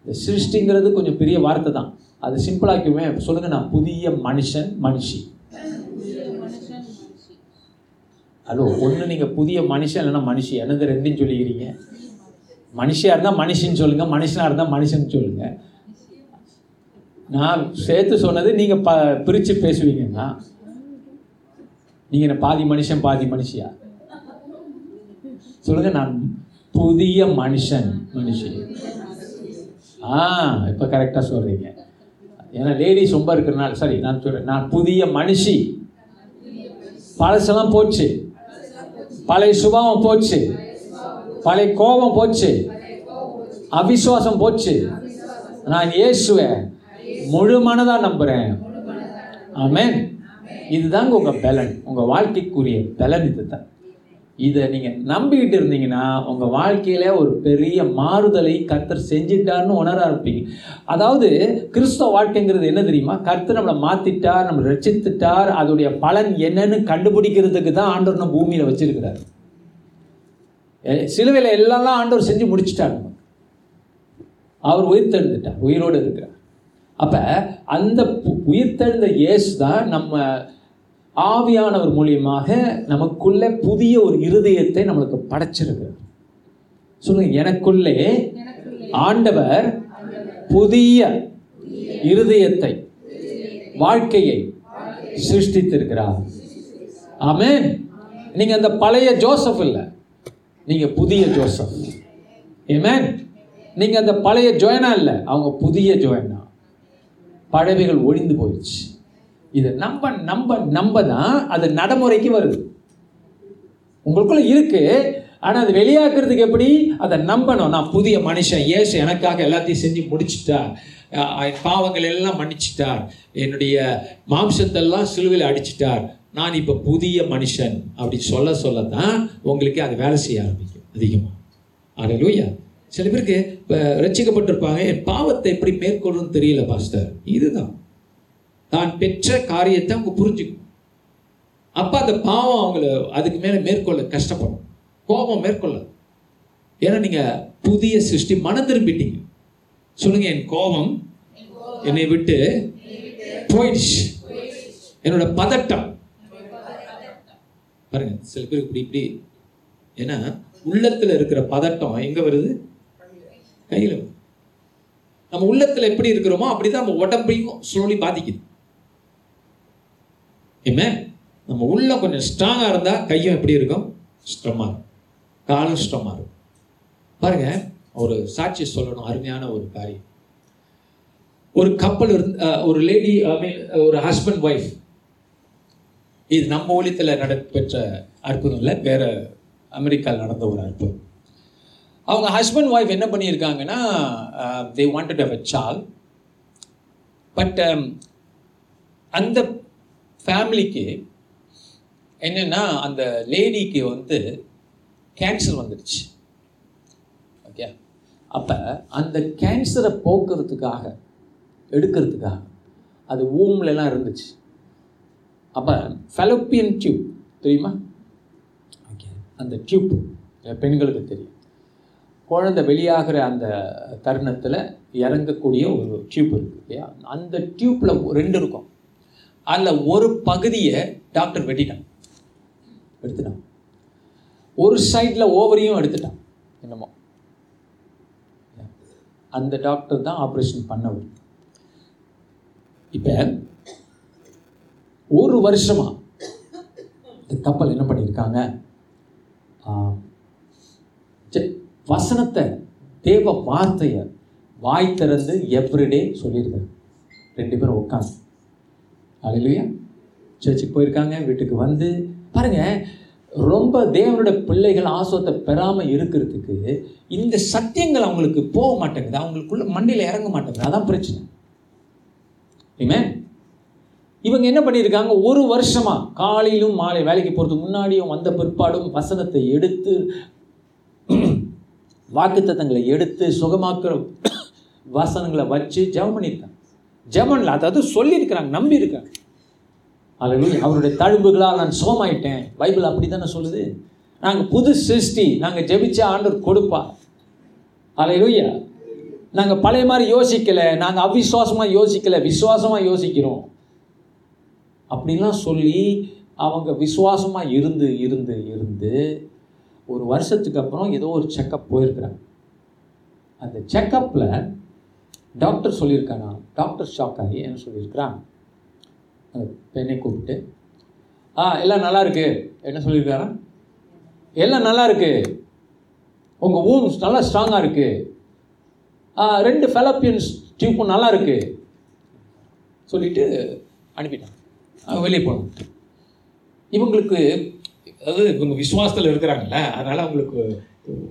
இந்த சிருஷ்டிங்கிறது கொஞ்சம் பெரிய வார்த்தை தான். அது சிம்பிளாக்குமே சொல்லுங்கள் நான் புதிய மனுஷன் மனுஷி. ஹலோ ஒன்று நீங்கள் புதிய மனுஷன் இல்லைன்னா மனுஷி என்னது ரெண்டுன்னு சொல்லிக்கிறீங்க. மனுஷியாக இருந்தால் மனுஷின்னு சொல்லுங்கள் மனுஷனாக இருந்தால் மனுஷன் சொல்லுங்கள் நான் சேர்த்து சொன்னது நீங்கள் ப பிரித்து பேசுவீங்கன்னா நீங்கள் பாதி மனுஷன் பாதி மனுஷியா? சொல்லுங்க நான் புதிய மனுஷன் மனுஷி. ஆ இப்போ கரெக்டாக சொல்கிறீங்க ஏன்னா லேடிஸ் ரொம்ப இருக்கிறனால சரி நான் சொல்கிறேன் நான் புதிய மனுஷி. பழசெல்லாம் போச்சு. பழைய சுபாவம் போச்சு. பழைய கோபம் போச்சு. அவிசுவாசம் போச்சு. நான் ஏசுவேன் முழு மனதாக நம்புறேன். ஆமேன். இதுதாங்க உங்கள் பலன். உங்கள் வாழ்க்கைக்குரிய பலன் இதுதான். இதை நீங்கள் நம்பிக்கிட்டு இருந்தீங்கன்னா உங்கள் வாழ்க்கையில் ஒரு பெரிய மாறுதலை கர்த்தர் செஞ்சிட்டார்னு உணர ஆரம்பிப்பீங்க. அதாவது கிறிஸ்தவ வாழ்க்கைங்கிறது என்ன தெரியுமா? கர்த்தர் நம்மளை மாற்றிட்டார் நம்ம ரசித்துட்டார் அதோடைய பலன் என்னன்னு கண்டுபிடிக்கிறதுக்கு தான் ஆண்டவர் நம்ம பூமியில வச்சிருக்கிறார். சிலுவையில் எல்லாம் ஆண்டவர் செஞ்சு முடிச்சிட்டார். அவர் உயிர் உயிர்த்தெழுந்துட்டார் உயிரோடு இருக்கிறார். அப்போ அந்த பு- உயிர்த்தெழுந்த இயேசு தான் நம்ம ஆவியானவர் மூலியமாக நமக்குள்ள புதிய ஒரு இருதயத்தை நம்மளுக்கு படைச்சிருக்கு சொல்லுங்க எனக்குள்ளே ஆண்டவர் புதிய இருதயத்தை வாழ்க்கையை சிருஷ்டித்திருக்கிறார். ஆமேன். நீங்க அந்த பழைய ஜோசப் இல்லை. நீங்க புதிய ஜோசப். ஏமேன் நீங்க அந்த பழைய ஜோயனா இல்லை. அவங்க புதிய ஜோயனா. பழவைகள் ஒழிந்து போயிடுச்சு. இதை நம்ப நம்ப நம்ப தான் அது நடைமுறைக்கு வருது. உங்களுக்குள்ள இருக்கு. ஆனால் அது வெளியாக்குறதுக்கு எப்படி? அதை நம்பணும். நான் புதிய மனுஷன் இயேசு எனக்காக எல்லாத்தையும் செஞ்சு முடிச்சிட்டார் என் பாவங்கள் எல்லாம் மன்னிச்சிட்டார். என்னுடைய மாம்சத்தெல்லாம் சிலுவையில் அடிச்சிட்டார். நான் இப்போ புதிய மனுஷன் அப்படி சொல்ல சொல்ல தான் உங்களுக்கு அது வேலை செய்ய ஆரம்பிக்கும். அதிகமாக அலையிலூயா. சில பேருக்கு ரசிக்கப்பட்டிருப்பாங்க ரட்சிக்கப்பட்டிருப்பாங்க என் பாவத்தை எப்படி மேற்கொள்ளுன்னு தெரியல பாஸ்டர். இதுதான். தான் பெற்ற காரியத்தை அவங்க புரிஞ்சுக்கணும். அப்போ அந்த பாவம் அவங்கள அதுக்கு மேலே மேற்கொள்ள கஷ்டப்படும். கோபம் மேற்கொள்ள ஏன்னா நீங்கள் புதிய சிருஷ்டி மனம் திரும்பிட்டீங்க. சொல்லுங்க என் கோபம் என்னை விட்டு போயிடுச்சு. என்னோட பதட்டம். பாருங்க சில பேருக்கு இப்படி இப்படி. ஏன்னா உள்ளத்தில் இருக்கிற பதட்டம் எங்கே வருது? கையில் நம்ம உள்ளத்தில் எப்படி இருக்கிறோமோ அப்படிதான் நம்ம உடம்பையும் ஸ்லோலி பாதிக்குது. ஏமே நம்ம உள்ள கொஞ்சம் ஸ்ட்ராங்காக இருந்தால் கையும் எப்படி இருக்கும்? ஸ்ட்ரமாக இருக்கும். காலும் ஸ்ட்ரமாக இருக்கும். பாருங்க ஒரு சாட்சி சொல்லணும் அருமையான ஒரு காரியம். ஒரு கப்பல் இருந்து ஒரு லேடி ஒரு ஹஸ்பண்ட் ஒய்ஃப் இது நம்ம ஊழியத்தில் நடைபெற்ற அற்புதம் இல்லை வேற அமெரிக்காவில் நடந்த ஒரு அற்புதம். அவங்க ஹஸ்பண்ட் ஒய்ஃப் என்ன பண்ணியிருக்காங்கன்னா தே வாண்டட் ஹவ் அ சால் பட் அந்த ஃபேமிலிக்கு என்னென்னா அந்த லேடிக்கு வந்து கேன்சர் வந்துடுச்சு. ஓகே அப்போ அந்த கேன்சரை போக்குறதுக்காக எடுக்கிறதுக்காக அது ஊம்லலாம் இருந்துச்சு. அப்போ ஃபெலோப்பியன் டியூப் தெரியுமா? ஓகே அந்த டியூப் பெண்களுக்கு தெரியும். குழந்தை வெளியாகிற அந்த தருணத்தில் இறங்கக்கூடிய ஒரு டியூப் இருக்குது இல்லையா? அந்த டியூப்பில் ரெண்டு இருக்கும். அதில் ஒரு பகுதியை டாக்டர் வெட்டிட்டான். எடுத்துட்டான். ஒரு சைடில் ஓவரையும் எடுத்துட்டான். என்னமோ. அந்த டாக்டர் தான் ஆப்ரேஷன் பண்ணவர். இப்போ ஒரு வருஷமாக இந்த கப்பல் என்ன பண்ணியிருக்காங்க? வசனத்தை தேவ வார்த்தையை வாய் திறந்து எவ்ரிடே சொல்லியிருக்காரு ரெண்டு பேரும் உட்காந்து அலையிலையா சர்ச்சுக்கு போயிருக்காங்க வீட்டுக்கு வந்து. பாருங்க ரொம்ப தேவனோட பிள்ளைகள் ஆசுவத்தை பெறாமல் இருக்கிறதுக்கு இந்த சத்தியங்கள் அவங்களுக்கு போக மாட்டேங்குது. அவங்களுக்குள்ள மண்ணில் இறங்க மாட்டேங்குது. அதான் பிரச்சனை. Amen. இவங்க என்ன பண்ணியிருக்காங்க? ஒரு வருஷமா காலையிலும் மாலை வேலைக்கு போகிறதுக்கு முன்னாடியும் வந்த பிற்பாடும் வசனத்தை எடுத்து வாக்குத்தத்தங்களை எடுத்து சுகமாக்குற வசனங்களை வச்சு ஜெபம் பண்ணியிருக்காங்க. ஜெபம்ல அதாவது சொல்லியிருக்கிறாங்க நம்பியிருக்காங்க அல்ல அவருடைய தழும்புகளால் நான் சோமாயிட்டேன் பைபிள் அப்படி தானே சொல்லுது? நாங்கள் புது சிருஷ்டி நாங்கள் ஜெபிச்ச ஆண்டவர் கொடுப்பா. அல்லையா நாங்கள் பழைய மாதிரி யோசிக்கலை நாங்கள் அவிசுவாசமாக யோசிக்கலை விசுவாசமாக யோசிக்கிறோம். அப்படிலாம் சொல்லி அவங்க விசுவாசமாக இருந்து இருந்து இருந்து ஒரு வருஷத்துக்கு அப்புறம் ஏதோ ஒரு செக்கப் போயிருக்கிறாங்க. அந்த செக்கப்பில் டாக்டர் சொல்லியிருக்கானா? டாக்டர் ஷாக் ஆகி என்ன சொல்லியிருக்கிறான்? அந்த பெண்ணை கூப்பிட்டு ஆ எல்லாம் நல்லா இருக்கு. என்ன சொல்லியிருக்காரா? எல்லாம் நல்லா இருக்கு. உங்கள் ஊன்ஸ் நல்லா ஸ்ட்ராங்காக இருக்கு. ஆ ரெண்டு ஃபெலப்பியன்ஸ் டியூப்பும் நல்லா இருக்கு. சொல்லிட்டு அனுப்பிட்டான். வெளியே போனான். இவங்களுக்கு அதாவது இவங்க விசுவாசத்தில் இருக்கிறாங்கல்ல அதனால் அவங்களுக்கு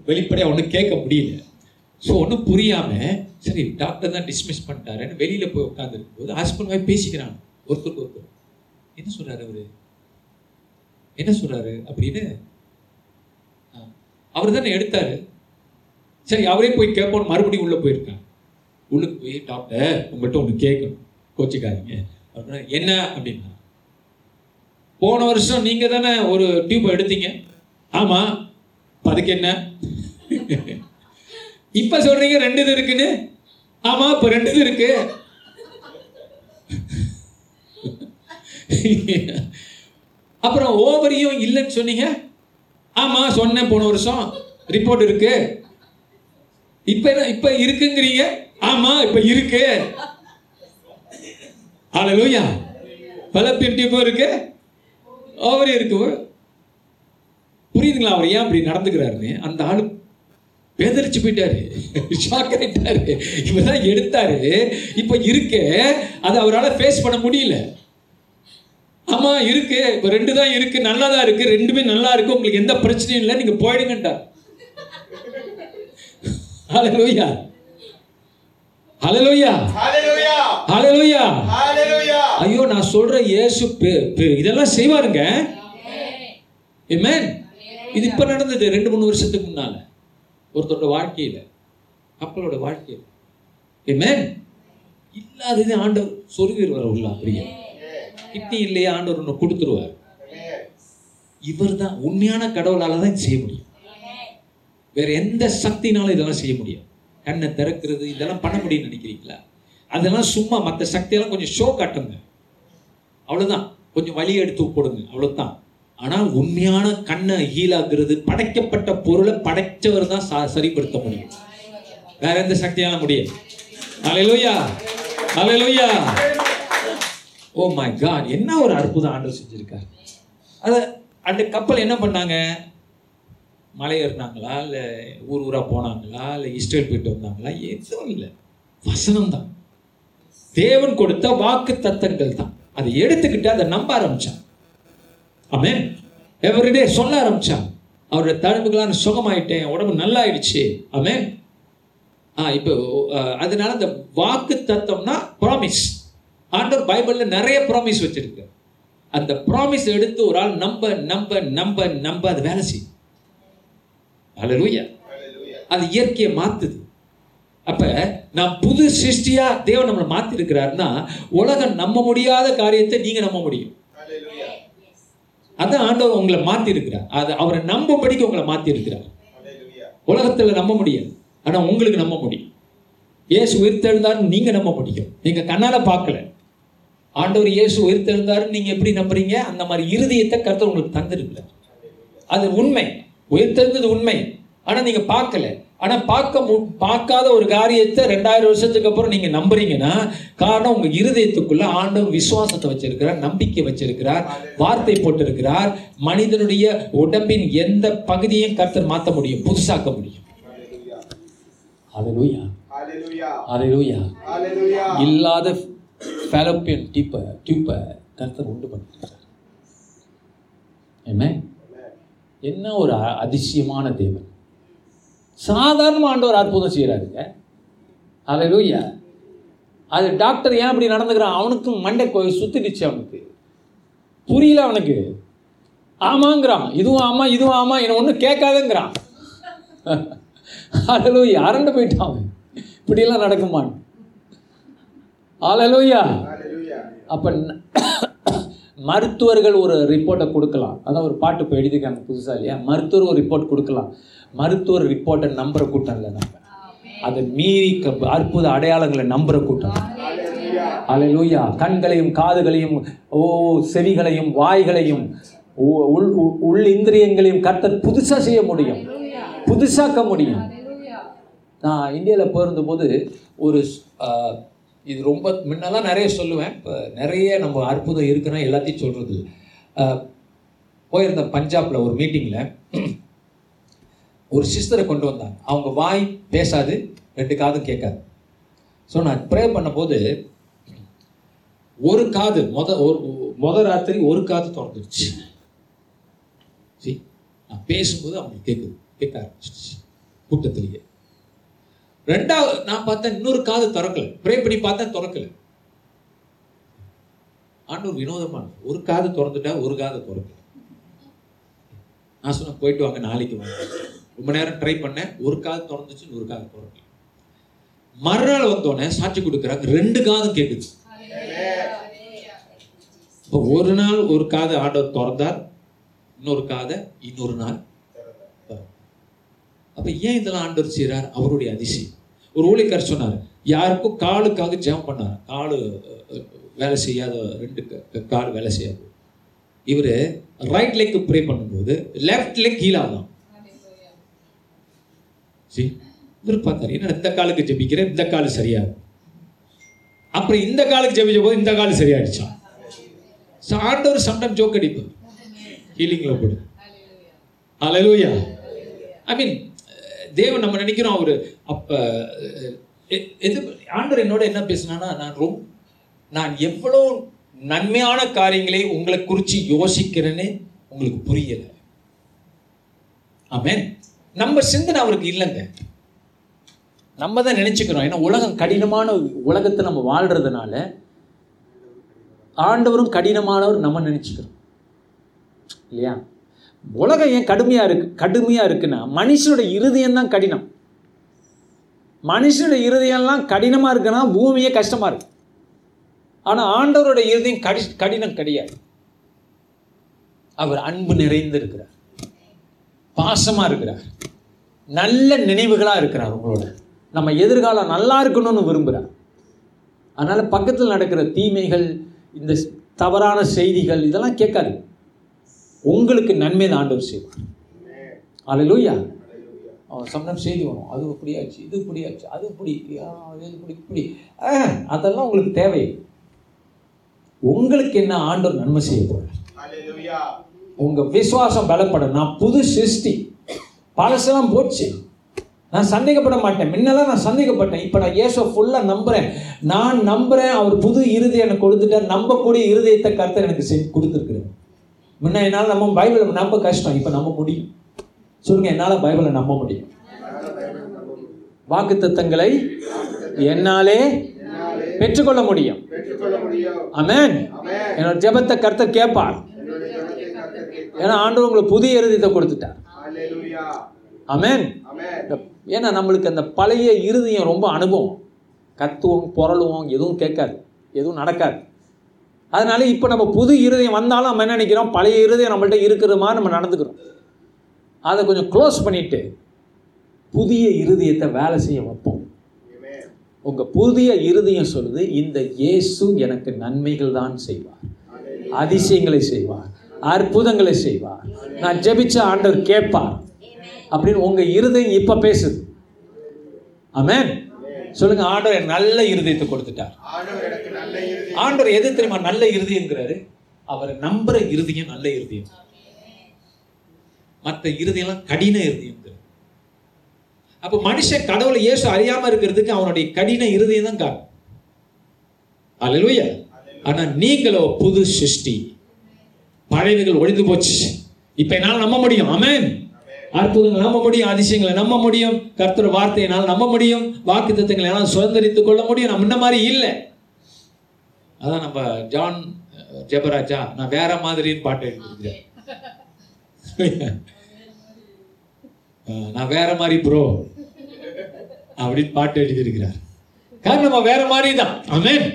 வெளிப்படையாக ஒன்றும் கேட்க முடியல. ஸோ ஒன்றும் புரியாமல் சரி டாக்டர் தான் டிஸ்மிஸ் பண்ணிட்டாருன்னு வெளியில் போய் உட்காந்துருக்கும் போது ஹஸ்பண்ட் வாய் பேசிக்கிறாங்க. ஒருத்தருக்கு ஒருத்தர். என்ன சொல்கிறாரு அவர்? என்ன சொல்கிறாரு அப்படின்னு அவர் தானே எடுத்தார். சரி அவரே போய் கேட்போம் மறுபடியும் உள்ளே போயிருக்காங்க. உள்ளுக்கு போய் டாக்டர் உங்கள்கிட்ட ஒன்று கேட்கணும். கோச்சிக்காதீங்க. அப்படின்னா என்ன? அப்படின்னா போன வருஷம் நீங்க தானே ஒரு டியூப் எடுத்தீங்க. ஆமா. அதுக்கு என்ன? இப்ப சொல்றீங்க ரெண்டு இது இருக்குன்னு. ஆமா இப்ப ரெண்டு இது இருக்கு. அப்புறம் ஓவரியும் இல்லைன்னு சொன்னீங்க. ஆமா சொன்னேன் போன வருஷம். ரிப்போர்ட் இருக்கு. இப்ப என்ன இப்ப இருக்குங்கிறீங்க? ஆமா இப்ப இருக்கு. பல பலப்பின் டியூப் இருக்கு. அவர் இருக்கு புரியுதுங்களா அவர் ஏன் அப்படி நடந்துக்கிறாருன்னு? அந்த ஆள் பேதரிச்சு போயிட்டாரு. ஷாக் ஆயிட்டாரு. இவர் தான் எடுத்தாரு. இப்ப இருக்கு. அதை அவரால் ஃபேஸ் பண்ண முடியல. ஆமா இருக்கு. இப்போ ரெண்டு தான் இருக்கு. நல்லா தான் இருக்கு. ரெண்டுமே நல்லா இருக்கு. உங்களுக்கு எந்த பிரச்சனையும் இல்லை. நீங்க போயிடுங்கன்றார் ஹalleluya ஹalleluya Hallelujah! ஐயோ நான் சொல்ற இயேசு பெ- பெ- இதெல்லாம் செய்வாருங்க. Amen. இது இப்ப நடந்தது ரெண்டு மூணு வருஷத்துக்கு முன்னால. ஒருத்தரோட வாழ்க்கையில கப்பலோட வாழ்க்கையில. Amen. இல்லாதது ஆண்டவர் சொருகிடுவார் உள்ள அப்படியே. கிட்னி இல்லையா ஆண்டவர் ஒன்று கொடுத்துருவார். இவர் தான் உண்மையான கடவுளால தான் செய்ய முடியும். வேற எந்த சக்தினாலும் இதெல்லாம் செய்ய முடியாது. கண்ணை திறக்கிறது இதெல்லாம் பண்ண முடியும்னு நினைக்கிறீங்களா? அதெல்லாம் சும்மா மற்ற சக்தியெல்லாம் கொஞ்சம் ஷோ காட்டுங்க. அவ்வளோதான் கொஞ்சம் வழி எடுத்து போடுங்க. அவ்வளோதான் ஆனால் உண்மையான கண்ணை ஹீலாக்குறது படைக்கப்பட்ட பொருளை படைச்சவர் தான் ச- சரிப்படுத்த முடியும். வேற எந்த சக்தியால முடியாது. அலையலூயா அலையலூயா ஓ மை காட் என்ன ஒரு அற்புதம் ஆண்டவர் செஞ்சிருக்கார். அதை அந்த கப்பல் என்ன பண்ணாங்க? மலை ஏறினாங்களா இல்லை ஊர் ஊராக போனாங்களா? இல்லை இஸ்ரேல் போயிட்டு வந்தாங்களா? எதுவும் இல்லை. வசனம் தான் தேவன் கொடுத்த வாக்கு தத்தங்கள் தான் அதை எடுத்துக்கிட்டு அதை நம்ப ஆரம்பிச்சான். ஆமே எவ்ரிடே சொல்ல ஆரம்பிச்சான். அவருடைய தழும்புகளான சுகமாயிட்டேன் உடம்பு நல்லா ஆயிடுச்சு ஆமே ஆ இப்போ அதனால அந்த வாக்கு தத்தம்னா ப்ராமிஸ் ஆண்டவர் பைபிளில் நிறைய ப்ராமிஸ் வச்சிருக்கு அந்த ப்ராமிஸ் எடுத்து ஒரு ஆள் நம்ப நம்ப நம்ப நம்ப அது வேலை செய்யும். அல்லேலூயா அது இயற்கையை மாத்துது. அப்ப நான் புது சிருஷ்டியா தேவன் நம்மளை மாத்தி இருக்கிறாருன்னா உலகம் நம்ப முடியாத காரியத்தை நீங்க நம்ப முடியும். அதான் ஆண்டவர் உங்களை மாத்தி இருக்கிறார் அது அவரை நம்பும்படிக்கு உங்களை மாத்தி இருக்கிறார் உலகத்துல நம்ப முடியாது. ஆனா உங்களுக்கு நம்ப முடியும். இயேசு உயிர்த்தெழுந்தாருன்னு நீங்க நம்ப முடியும். நீங்க கண்ணால பார்க்கல. ஆண்டவர் இயேசு உயிர்த்தெழுந்தாருன்னு நீங்க எப்படி நம்புறீங்க? அந்த மாதிரி இருதயத்தை கருத்தை உங்களுக்கு தந்திருக்கிறார். அது உண்மை. உயிர்த்தெழுந்தது உண்மை. ஆனா நீங்க பார்க்கல. ஆனா பார்க்க மு- பார்க்காத ஒரு காரியத்தை ரெண்டாயிரம் வருஷத்துக்கு அப்புறம் நீங்க நம்புறீங்கன்னா காரணம் உங்க இருதயத்துக்குள்ள ஆண்டவர் விசுவாசத்தை வச்சிருக்கிறார் நம்பிக்கை வச்சிருக்கிறார் வார்த்தை போட்டிருக்கிறார் மனிதனுடைய உடம்பின் எந்த பகுதியும் கர்த்தர் மாத்த முடியும் புதுசாக்க முடியும். இல்லாத ஃபேலோப்பியன் டிப்பை டியூப்பை கர்த்தர் உண்டு பண்ணிருக்கிறார் என்ன என்ன ஒரு அதிசயமான தேவன்? சாதாரண ஆண்டவர் அற்புதம் செய்கிறாருங்க ஹalleluya அது டாக்டர் ஏன் அப்படி நடந்துக்கிறான்? அவனுக்கும் மண்டை கொ- சுத்திடுச்சு அவனுக்கு. புரியல அவனுக்கு. ஆமாங்கிறான். இதுவும் ஆமா இதுவும் ஆமா என்ன ஒன்றும் கேட்காதுங்கிறான். ஹalleluya அரண்டு போயிட்டான் அவன். இப்படியெல்லாம் நடக்குமான். Hallelujah. அப்போ மருத்துவர்கள் ஒரு ரிப்போர்ட்டை கொடுக்கலாம். அதான் ஒரு பாட்டு இப்போ எழுதியிருக்காங்க புதுசா இல்லையா? மருத்துவர் ஒரு ரிப்போர்ட் கொடுக்கலாம். மருத்துவர் ரிப்போர்ட்டை நம்புற கூட்டம் இல்லை நம்ம. அதை மீறி அற்புத அடையாளங்களை நம்புற கூட்டம். அலையூயா கண்களையும் காதுகளையும் ஓ செவிகளையும் வாய்களையும் உள் உள்- இந்திரியங்களையும் கர்த்தர் புதுசா செய்ய முடியும். புதுசாக்க முடியும். நான் இந்தியாவில் போயிருந்தபோது ஒரு ஸ்- ஆஹ், இது ரொம்ப முன்னெல்லாம் நிறைய சொல்லுவேன். இப்போ நிறைய நம்ம அற்புதம் இருக்குன்னா எல்லாத்தையும் சொல்கிறது போயிருந்த பஞ்சாப்ல ஒரு மீட்டிங்கில் ஒரு சிஸ்டரை கொண்டு வந்தாங்க அவங்க வாய் பேசாது ரெண்டு காதும் கேட்காது. ஸோ நான் ப்ரே பண்ணும்போது ஒரு காது முத ஒரு முத ராத்திரி ஒரு காது திறந்துருச்சு. சரி நான் பேசும்போது அவங்களுக்கு கேட்குது கேட்க ஆரம்பிச்சிருச்சு. கூட்டத்திலேயே. ரெண்டாவது நான் பார்த்தேன் இன்னொரு காது திறக்கல. ப்ரே பண்ணி பார்த்தேன் திறக்கல. ஆண்டவர் வினோதமான ஒரு காது திறந்துட்டா ஒரு காது திறக்கல. நான் சொன்னேன் போயிட்டு வாங்க நாளைக்கு வாங்க. ரொம்ப நேரம் ட்ரை பண்ணேன். ஒரு காது திறந்துச்சு ஒரு காது திறக்கல. மறுநாள் வந்தோடனே சாட்சி கொடுக்குறாங்க ரெண்டு காதும் கேட்குது இப்போ ஒரு நாள் ஒரு காது ஆண்டவர் திறந்தார் இன்னொரு காதை இன்னொரு நாள் அப்போ அப்ப ஏன் இதெல்லாம் ஆண்டவர் செய்கிறார் அவருடைய அதிசயம். ஒரு ஊழியக்காரர் சொன்னார் யாருக்கும் காலுக்காக ஜெபம் பண்ணார் காலு வேலை செய்யாத ரெண்டு க- கால் வேலை செய்யாது. இவர் ரைட் லெக் ப்ரே பண்ணும்போது லெஃப்ட் லெக் கீழாதான் சரி இவர் பார்த்தார் என்ன இந்த காலுக்கு ஜெபிக்கிறேன் இந்த கால் சரியாகும் அப்புறம் இந்த காலுக்கு ஜெபிச்ச போது இந்த கால் சரியாயிடுச்சான் ஆண்டவர் சம்டைம் ஜோக் அடிப்பார். ஹீலிங்கில் போடு. அலலூயா ஐ மீன் தேவன் நம்ம நினைக்கிறோம் அவர் அப்போ எது ஆண்டவர் என்னோட என்ன பேசுனான்னா நான் ரொம்ப நான் எவ்வளோ நன்மையான காரியங்களை உங்களை குறித்து யோசிக்கிறேன்னு உங்களுக்கு புரியலை. ஆமேன். நம்ம சிந்தனை அவருக்கு இல்லைங்க. நம்ம தான் நினச்சிக்கிறோம். ஏன்னா உலகம் கடினமான உலகத்தை நம்ம வாழ்கிறதுனால ஆண்டவரும் கடினமானவர் நம்ம நினச்சிக்கிறோம். இல்லையா? உலகம் ஏன் கடுமையாக இருக்கு? கடுமையாக இருக்குன்னா மனுஷனோட இருதயம் தான் கடினம். மனுஷனோட இருதயம்லாம் கடினமாக இருக்குன்னா பூமியே கஷ்டமாக இருக்கு. ஆனால் ஆண்டவரோட இருதயம் கடி கடினம் கிடையாது. அவர் அன்பு நிறைந்திருக்கிறார். பாசமாக இருக்கிறார். நல்ல நினைவுகளாக இருக்கிறார் உங்களோட. நம்ம எதிர்காலம் நல்லா இருக்கணும்னு விரும்புகிறார் அதனால் பக்கத்தில் நடக்கிற தீமைகள் இந்த தவறான செய்திகள் இதெல்லாம் கேட்காது உங்களுக்கு நன்மை தான் ஆண்டவர் செய்வார். அலையிலூயா சம்டம் செய்தி வரும். அது இப்படியாச்சு இது இப்படியாச்சு அது இப்படி அது இப்படி இப்படி. அதெல்லாம் உங்களுக்கு தேவை உங்களுக்கு என்ன ஆண்டவர் நன்மை செய்ய போறார்? Hallelujah. உங்க விசுவாசம் பலப்படும். நான் புது சிருஷ்டி. பழசெல்லாம் போச்சு. நான் சந்தேகப்பட மாட்டேன். முன்னெல்லாம் நான் சந்தேகப்பட்டேன். இப்போ நான் இயேசுவை ஃபுல்லாக நம்புறேன். நான் நம்புறேன். அவர் புது இருதயம் எனக்கு கொடுத்துட்டார். நம்பக்கூடிய இருதயத்தை கர்த்தர் எனக்கு செஞ்சு கொடுத்துருக்குறாரு. முன்ன என்னால் நம்ம பைபிளை நம்ப கஷ்டம். இப்போ நம்ப முடியும். சொல்லுங்க என்னால் பைபிளை நம்ப முடியும்? வாக்குத்தத்தங்களை என்னாலே பெற்றுக்கொள்ள முடியும். அமேன் என்னோட ஜெபத்தை கர்த்தர் கேட்பார். ஏன்னா ஆண்டு உங்களுக்கு புதிய இறுதியத்தை கொடுத்துட்டார். அமேன் ஏன்னா நம்மளுக்கு அந்த பழைய இறுதியம் ரொம்ப அனுபவம். கத்துவோம் புரளுவோம் எதுவும் கேட்காது. எதுவும் நடக்காது. அதனால இப்போ நம்ம புது இருதயம் வந்தாலும் நம்ம என்ன நினைக்கிறோம்? பழைய இருதயம் நம்மள்ட்ட இருக்கிற மாதிரி நம்ம நடந்துக்கிறோம். அதை கொஞ்சம் க்ளோஸ் பண்ணிட்டு புதிய இருதயத்தை வேலை செய்ய வைப்போம். உங்கள் புதிய இருதயம் சொல்லுது இந்த இயேசு எனக்கு நன்மைகள் தான் செய்வார். அதிசயங்களை செய்வார். அற்புதங்களை செய்வார். நான் ஜெபிச்ச ஆண்டவர் கேட்பார். அப்படின்னு உங்கள் இருதயம் இப்போ பேசுது. அமேன் சொல்லுங்க ஆண்டவர் எனக்கு நல்ல இருதயத்தை கொடுத்துட்டார். ஆண்டவர் எது தெரியுமா? நல்ல இருதயங்கிறாரு அவரை நம்புற இருதயம் நல்ல இருதயம். மற்ற இருதயம்லாம் கடின இருதயங்கிறார் அப்ப மனுஷன் கடவுளை இயேசு அறியாம இருக்கிறதுக்கு அவனுடைய கடின இருதயம் தான் காரணம். அல்லேலூயா ஆனா நீங்களோ புது சிருஷ்டி. பழையவைகள் ஒழிந்து போச்சு. இப்ப என்னால நம்ப முடியும். ஆமென் அற்புதங்களை நம்ப முடியும் அதிசயங்களை நம்ப முடியும் கர்த்தர் வார்த்தையினால் நம்ப முடியும் வாக்கு தத்துவங்களை எல்லாம் சுதந்திரித்துக் கொள்ள முடியும். நம்ம இந்த மாதிரி இல்லை. அதான் நம்ம ஜான் ஜெபராஜா நான் வேற மாதிரின்னு பாட்டு எழுதியிருக்கிறேன். நான் வேற மாதிரி ப்ரோ அப்படின்னு பாட்டு எழுதியிருக்கிறார். காரணம் நம்ம வேற மாதிரி தான் ஆமென்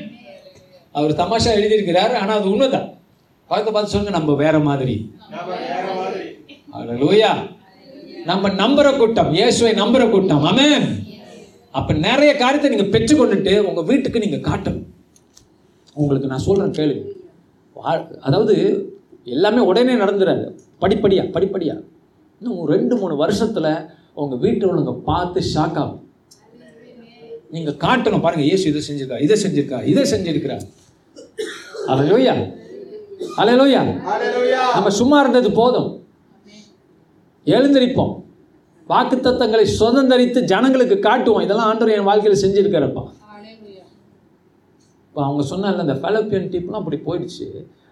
அவர் தமாஷா எழுதியிருக்கிறார் ஆனா அது உண்மைதான். பார்த்து பார்த்து சொல்லுங்க நம்ம வேற மாதிரி. அல்லேலூயா நம்ம நம்புற கூட்டம் இயேசுவை நம்புற கூட்டம். ஆமென் அப்ப நிறைய காரியத்தை நீங்க பெற்றுக்கொண்டுட்டு உங்க வீட்டுக்கு நீங்க காட்டணும். உங்களுக்கு நான் சொல்றேன் கேளுங்க வா- அதாவது எல்லாமே உடனே நடந்துடாது படிப்படியா படிப்படியா. இன்னும் ரெண்டு மூணு வருஷத்துல உங்க வீட்டு உள்ளவங்க பார்த்து ஷாக் ஆகும். நீங்க காட்டணும் பாருங்க இயேசு இதை செஞ்சிருக்கா இதை செஞ்சிருக்கா இதை செஞ்சிருக்கிறா. அலையோயா ஹalleluya நம்ம சும்மா இருந்தது போதும். எழுந்திருப்போம். வாக்குத்தத்தங்களை சுதந்திரித்து ஜனங்களுக்கு காட்டுவோம். இதெல்லாம் ஆண்டவர் என் வாழ்க்கையில் செஞ்சிருக்காரப்பா இப்போ அவங்க சொன்னால இந்த ஃபெலப்பியன் டிப்லாம் அப்படி போயிடுச்சு.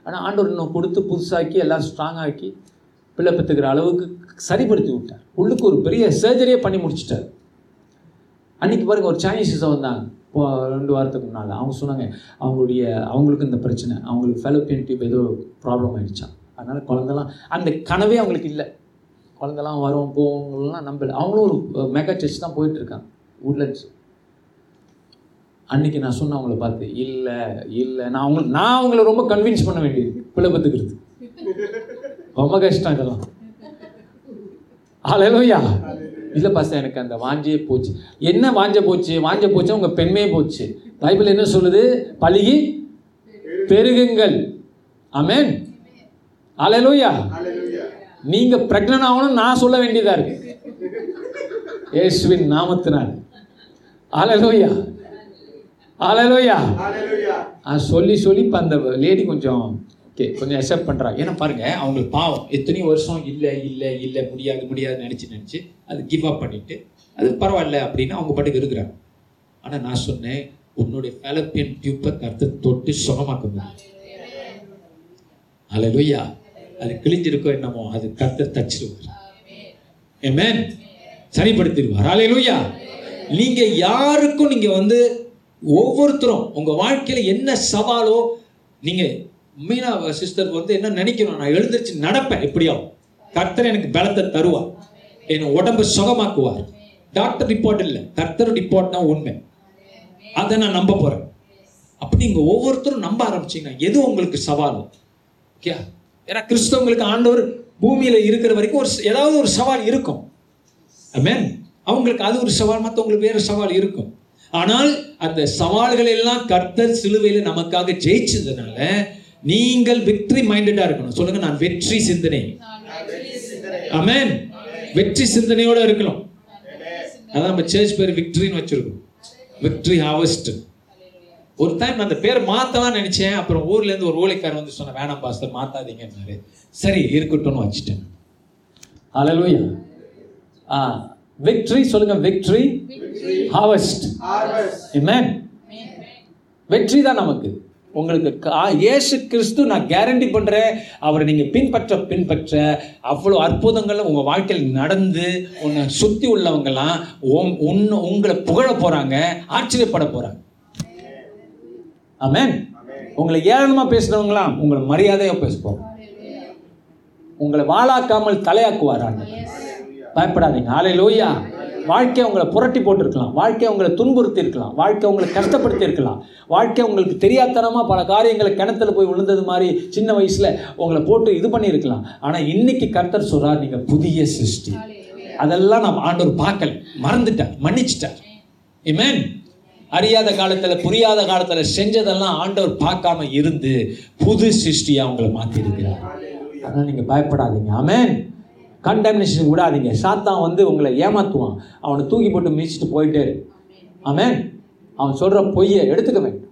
ஆனால் ஆண்டவர் இன்னும் கொடுத்து புதுசாக்கி எல்லாம் ஸ்ட்ராங் ஆக்கி பிள்ளை பெற்றுக்கிற அளவுக்கு சரிப்படுத்தி விட்டார். உள்ளுக்கு ஒரு பெரிய சர்ஜரியே பண்ணி முடிச்சிட்டார். அன்னைக்கு பாருங்க ஒரு சைனீஸை வந்தாங்க. இப்போ ரெண்டு வாரத்துக்கு முன்னால். அவங்க சொன்னாங்க அவங்களுடைய அவங்களுக்கு இந்த பிரச்சனை. அவங்களுக்கு ஃபெலப்பியன் டியூப் ஏதோ ப்ராப்ளம் ஆயிடுச்சாம். அதனால் குழந்தெல்லாம் அந்த கனவே அவங்களுக்கு இல்லை. குழந்தெல்லாம் வரும் போவங்கலாம் நம்பல. அவங்களும் ஒரு மெகா சர்ச் தான் போயிட்டு இருக்காங்க உட்லண்ட்ஸ் அன்னைக்கு நான் சொன்னேன் அவங்கள பார்த்து இல்லை இல்லை. நான் அவங்க நான் அவங்கள ரொம்ப கன்வின்ஸ் பண்ண வேண்டியது பிள்ளை பத்துக்கிறது ரொம்ப கஷ்டம் இதெல்லாம். அலையலோயா இல்லை பாஸ்டர் எனக்கு அந்த வாஞ்சே போச்சு. என்ன வாஞ்ச போச்சு? வாஞ்ச போச்சு உங்க பெண்மையே போச்சு. பைபிள் என்ன சொல்லுது? பழுகி பெருகுங்கள். ஆமென் அலையலோயா ஹalleluya நீங்க பிரெக்னன்ட் ஆகணும் நான் சொல்ல வேண்டியதா இருக்கு. இயேசுவின் நாமத்தினால். அலையலோயா அலையலோயா ஹalleluya ஆ சொல்லி சொல்லி இப்போ அந்த லேடி கொஞ்சம் ஓகே கொஞ்சம் அக்செப்ட் பண்ணுறாங்க ஏன்னா பாருங்க அவங்களுக்கு பாவம். எத்தனையோ வருஷம் இல்லை இல்லை இல்லை முடியாது முடியாது நினச்சி நினச்சி அது கிவ் அப் பண்ணிட்டு அது பரவாயில்ல அப்படின்னு அவங்க பாட்டுக்கு இருக்கிறாங்க. ஆனால் நான் சொன்னேன் உன்னுடைய ஃபெலப்பியன் டியூப்பை கருத்து தொட்டு சுகமாக்க முடியும் அல்லேலூயா அது கிழிஞ்சிருக்கோ என்னமோ அது கர்த்தர் தச்சிருவார். ஆமென் சரிப்படுத்திடுவார். அல்லேலூயா நீங்க யாருக்கும் நீங்க வந்து ஒவ்வொருத்தரும் உங்க வாழ்க்கையில என்ன சவாலோ நீங்க மீனா சிஸ்டர் வந்து என்ன நினைக்கணும்? நான் எழுந்திருச்சு நடப்பேன் எப்படியாவும் கர்த்தர் எனக்கு பலத்தை தருவார். என் உடம்பை சுகமாக்குவார். டாக்டர் ரிப்போர்ட் இல்லை. கர்த்தர் ரிப்போர்ட் தான் உண்மை. அதை நான் நம்ப போறேன். அப்படி நீங்க ஒவ்வொருத்தரும் நம்ப ஆரம்பிச்சீங்கன்னா எது உங்களுக்கு சவாலும் ஓகே ஏன்னா கிறிஸ்தவங்களுக்கு ஆண்டவர் பூமியில் இருக்கிற வரைக்கும் ஒரு ஏதாவது ஒரு சவால் இருக்கும். மேன் அவங்களுக்கு அது ஒரு சவால் மற்றவங்களுக்கு வேறு சவால் இருக்கும். ஆனால் அந்த சவால்கள் எல்லாம் கர்த்தர் சிலுவையில் நமக்காக ஜெயிச்சதுனால நீங்கள் வெற்றி மைண்டடா இருக்கணும். சொல்லுங்க நான் வெற்றி சிந்தனை. அமேன் வெற்றி சிந்தனையோட இருக்கணும். அதான் நம்ம சர்ச் பேர் விக்டரின்னு வச்சிருக்கோம். விக்டரி ஹாவஸ்ட் ஒரு டைம் நான் அந்த பேரை மாத்தலாம் நினைச்சேன். அப்புறம் ஊர்ல இருந்து ஒரு ஊழிக்காரர் வந்து சொன்ன வேணாம் பாஸ்டர் மாத்தாதீங்கன்னாரு சரி இருக்கட்டும்னு வச்சுட்டேன். ஹalleluya ஆ விக்டரி சொல்லுங்க விக்டரி ஹார்வெஸ்ட் harvest. Amen. வெற்றி தான் நமக்கு. உங்களுக்கு இயேசு கிறிஸ்து நான் கேரண்டி பண்ணுறேன் அவரை நீங்கள் பின்பற்ற பின்பற்ற அவ்வளோ அற்புதங்கள் உங்கள் வாழ்க்கையில் நடந்து உன்னை சுற்றி உள்ளவங்கெல்லாம் உன் உன்னை உங்களை புகழ போகிறாங்க ஆச்சரியப்பட போகிறாங்க ஆமென் உங்களை ஏளனமாக பேசுகிறவங்களாம் உங்களை மரியாதையாக பேசுவோம். உங்களை வாழாக்காமல் தலையாக்குவார் பயப்படாதீங்க. ஆலை லோய்யா வாழ்க்கை உங்களை புரட்டி போட்டிருக்கலாம். வாழ்க்கை உங்களை துன்புறுத்தி இருக்கலாம் வாழ்க்கை உங்களை கஷ்டப்படுத்தி இருக்கலாம் வாழ்க்கை உங்களுக்கு தெரியாதனமாக பல காரியங்களை கிணத்துல போய் விழுந்தது மாதிரி சின்ன வயசில் உங்களை போட்டு இது பண்ணியிருக்கலாம். ஆனால் இன்னைக்கு கர்த்தர் சொல்றார் நீங்கள் புதிய சிருஷ்டி. அதெல்லாம் நான் ஆண்டவர் பார்க்கல. மறந்துட்டார். மன்னிச்சிட்டார். இமேன் அறியாத காலத்தில் புரியாத காலத்தில் செஞ்சதெல்லாம் ஆண்டவர் பார்க்காம இருந்து புது சிருஷ்டியாக அவங்கள மாற்றிருக்கிறார் அதனால் நீங்கள் பயப்படாதீங்க. ஆமென் கண்டம்னேஷன் விடாதீங்க. சாத்தான் வந்து உங்களை ஏமாத்துவான். அவனை தூக்கி போட்டு மிதிச்சிட்டு போயிட்டே. ஆமென் அவன் சொல்கிற பொய்யை எடுத்துக்க வேண்டும்.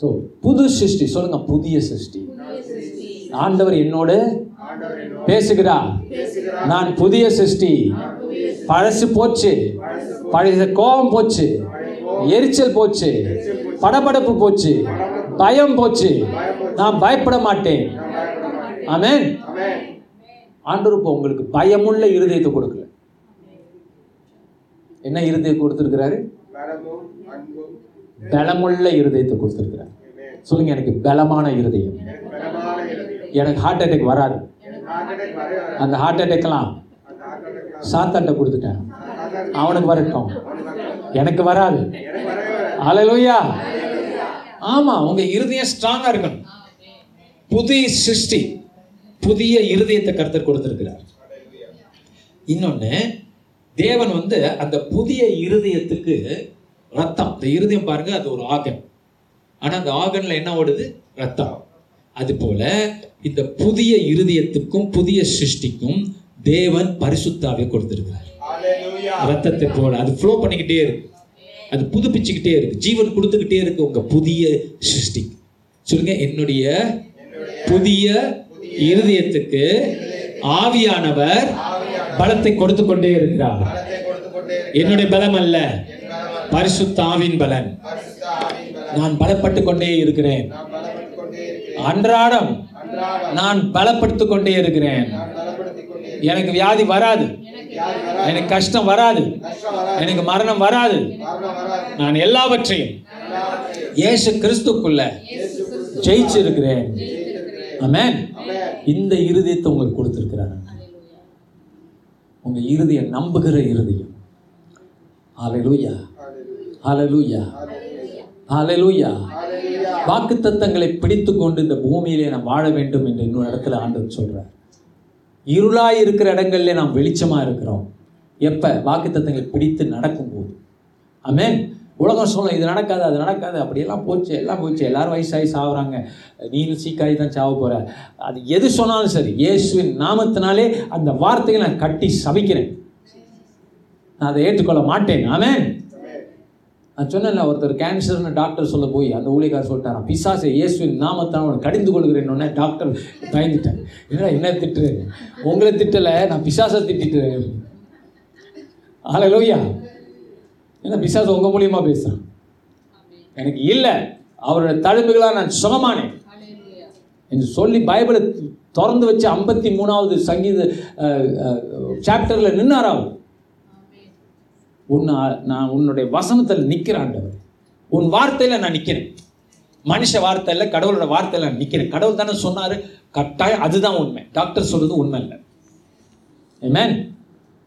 ஸோ புது சிருஷ்டி. சொல்லுங்க புதிய சிருஷ்டி. ஆண்டவர் என்னோடு பேசுகிறார். நான் புதிய சிருஷ்டி. பழசு போச்சு. பழைய கோபம் போச்சு. எரிச்சல் போச்சு. படபடப்பு போச்சு. பயம் போச்சு. நான் பயப்பட மாட்டேன். ஆமேன். ஆண்டவர் இப்போ உங்களுக்கு பயமுள்ள இருதயத்தை கொடுக்கல. என்ன இருதயம் கொடுத்துருக்கிறாரு? பலமுள்ள இருதயத்தை கொடுத்துருக்கிறார். சொல்லுங்க எனக்கு பலமான இருதயம். எனக்கு ஹார்ட் அட்டாக் வராது. அந்த ஹார்ட் அட்டாக்லாம் சாத்தாட்ட கொடுத்துட்டேன். அவனுக்கு வரட்டும். எனக்கு வராது. அலலுயா ஆமா உங்க இருதயம் ஸ்ட்ராங்கா இருக்கணும். புதிய சிருஷ்டி புதிய இருதயத்தை கருத்தர் கொடுத்திருக்கிறார். இன்னொன்னு தேவன் வந்து அந்த புதிய இருதயத்துக்கு ரத்தம். இந்த இருதயம் பாருங்க அது ஒரு ஆகன். ஆனா அந்த ஆகன்ல என்ன ஓடுது? ரத்தம். அது போல இந்த புதிய இருதயத்துக்கும் புதிய சிருஷ்டிக்கும் தேவன் பரிசுத்தாவே கொடுத்திருக்கிறார். ரத்தத்தை போல அது ஃப்ளோ பண்ணிக்கிட்டே இருக்கு. அது புதுப்பிச்சுக்கிட்டே இருக்கு. ஜீவன் கொடுத்துக்கிட்டே இருக்கு உங்க புதிய சிருஷ்டி. சொல்லுங்க என்னுடைய புதிய இருதயத்துக்கு ஆவியானவர் பலத்தை கொடுத்து கொண்டே இருக்கிறார். என்னுடைய பலம் அல்ல. பரிசுத்த ஆவின் பலன். நான் பலப்பட்டு கொண்டே இருக்கிறேன். அன்றாடம் நான் பலப்படுத்திக் கொண்டே இருக்கிறேன். எனக்கு வியாதி வராது. எனக்கு கஷ்டம் வராது. எனக்கு மரணம் வராது. நான் எல்லாவற்றையும் இயேசு கிறிஸ்துக்குள்ள ஜெயிச்சிருக்கிறேன். ஆமென். ஆமென். இந்த இருதயத்தை உங்களுக்கு கொடுத்திருக்கிறார். உங்க இருதயம் நம்புகிற இருதயம். ஹalleluya. ஹalleluya. ஹalleluya. ஹalleluya. வாக்குத்தத்தங்களை பிடித்து கொண்டு இந்த பூமியிலே நாம் வாழ வேண்டும் என்று இன்னொரு இடத்துல ஆண்டவர் சொல்றார். இருளாக இருக்கிற இடங்கள்ல நாம் வெளிச்சமாக இருக்கிறோம். எப்போ? வாக்குத்தத்தங்களை பிடித்து நடக்கும்போது. அமேன் உலகம் சொல்லும் இது நடக்காது அது நடக்காது. அப்படியெல்லாம் போச்சு எல்லாம் போச்சு. எல்லாரும் வயசாகி சாகுறாங்க. நீனும் சீக்காய் தான் சாவ போகிற அது எது சொன்னாலும் சரி இயேசுவின் நாமத்தினாலே அந்த வார்த்தையை நான் கட்டி சபிக்கிறேன். நான் அதை ஏற்றுக்கொள்ள மாட்டேன். ஆமேன். நான் சொன்னேன்ல ஒருத்தர் கேன்சர்னு டாக்டர் சொல்ல போய் அந்த ஊழியக்காரர் சொல்லிட்டாராம் பிசாசை இயேசுவின் நாமத்தான் அவனை கடிந்து கொள்கிறேன்னு டாக்டர் பயந்துட்டேன் என்னடா என்ன திட்டுறேன் உங்களை திட்டலை நான் பிசாசை திட்டிட்டுறேன் லோய்யா ஏன்னா பிசாசு உங்கள் மூலியமா பேசுகிறேன் எனக்கு இல்லை. அவரோட தழும்புகளாக நான் சுகமானேன் என்று சொல்லி பைபிளை திறந்து வச்சு ஐம்பத்தி மூணாவது சங்கீத சாப்டரில் நின்னாராவும் உன்னை நான் உன்னுடைய வசனத்தில் நிற்கிறாண்டவர் உன் வார்த்தையில் நான் நிற்கிறேன் மனுஷ வார்த்தையில் கடவுளோட வார்த்தையில் நான் நிற்கிறேன் கடவுள் தானே சொன்னார் கட்டாயம் அதுதான் உண்மை. டாக்டர் சொல்றது உண்மை இல்லை. Amen.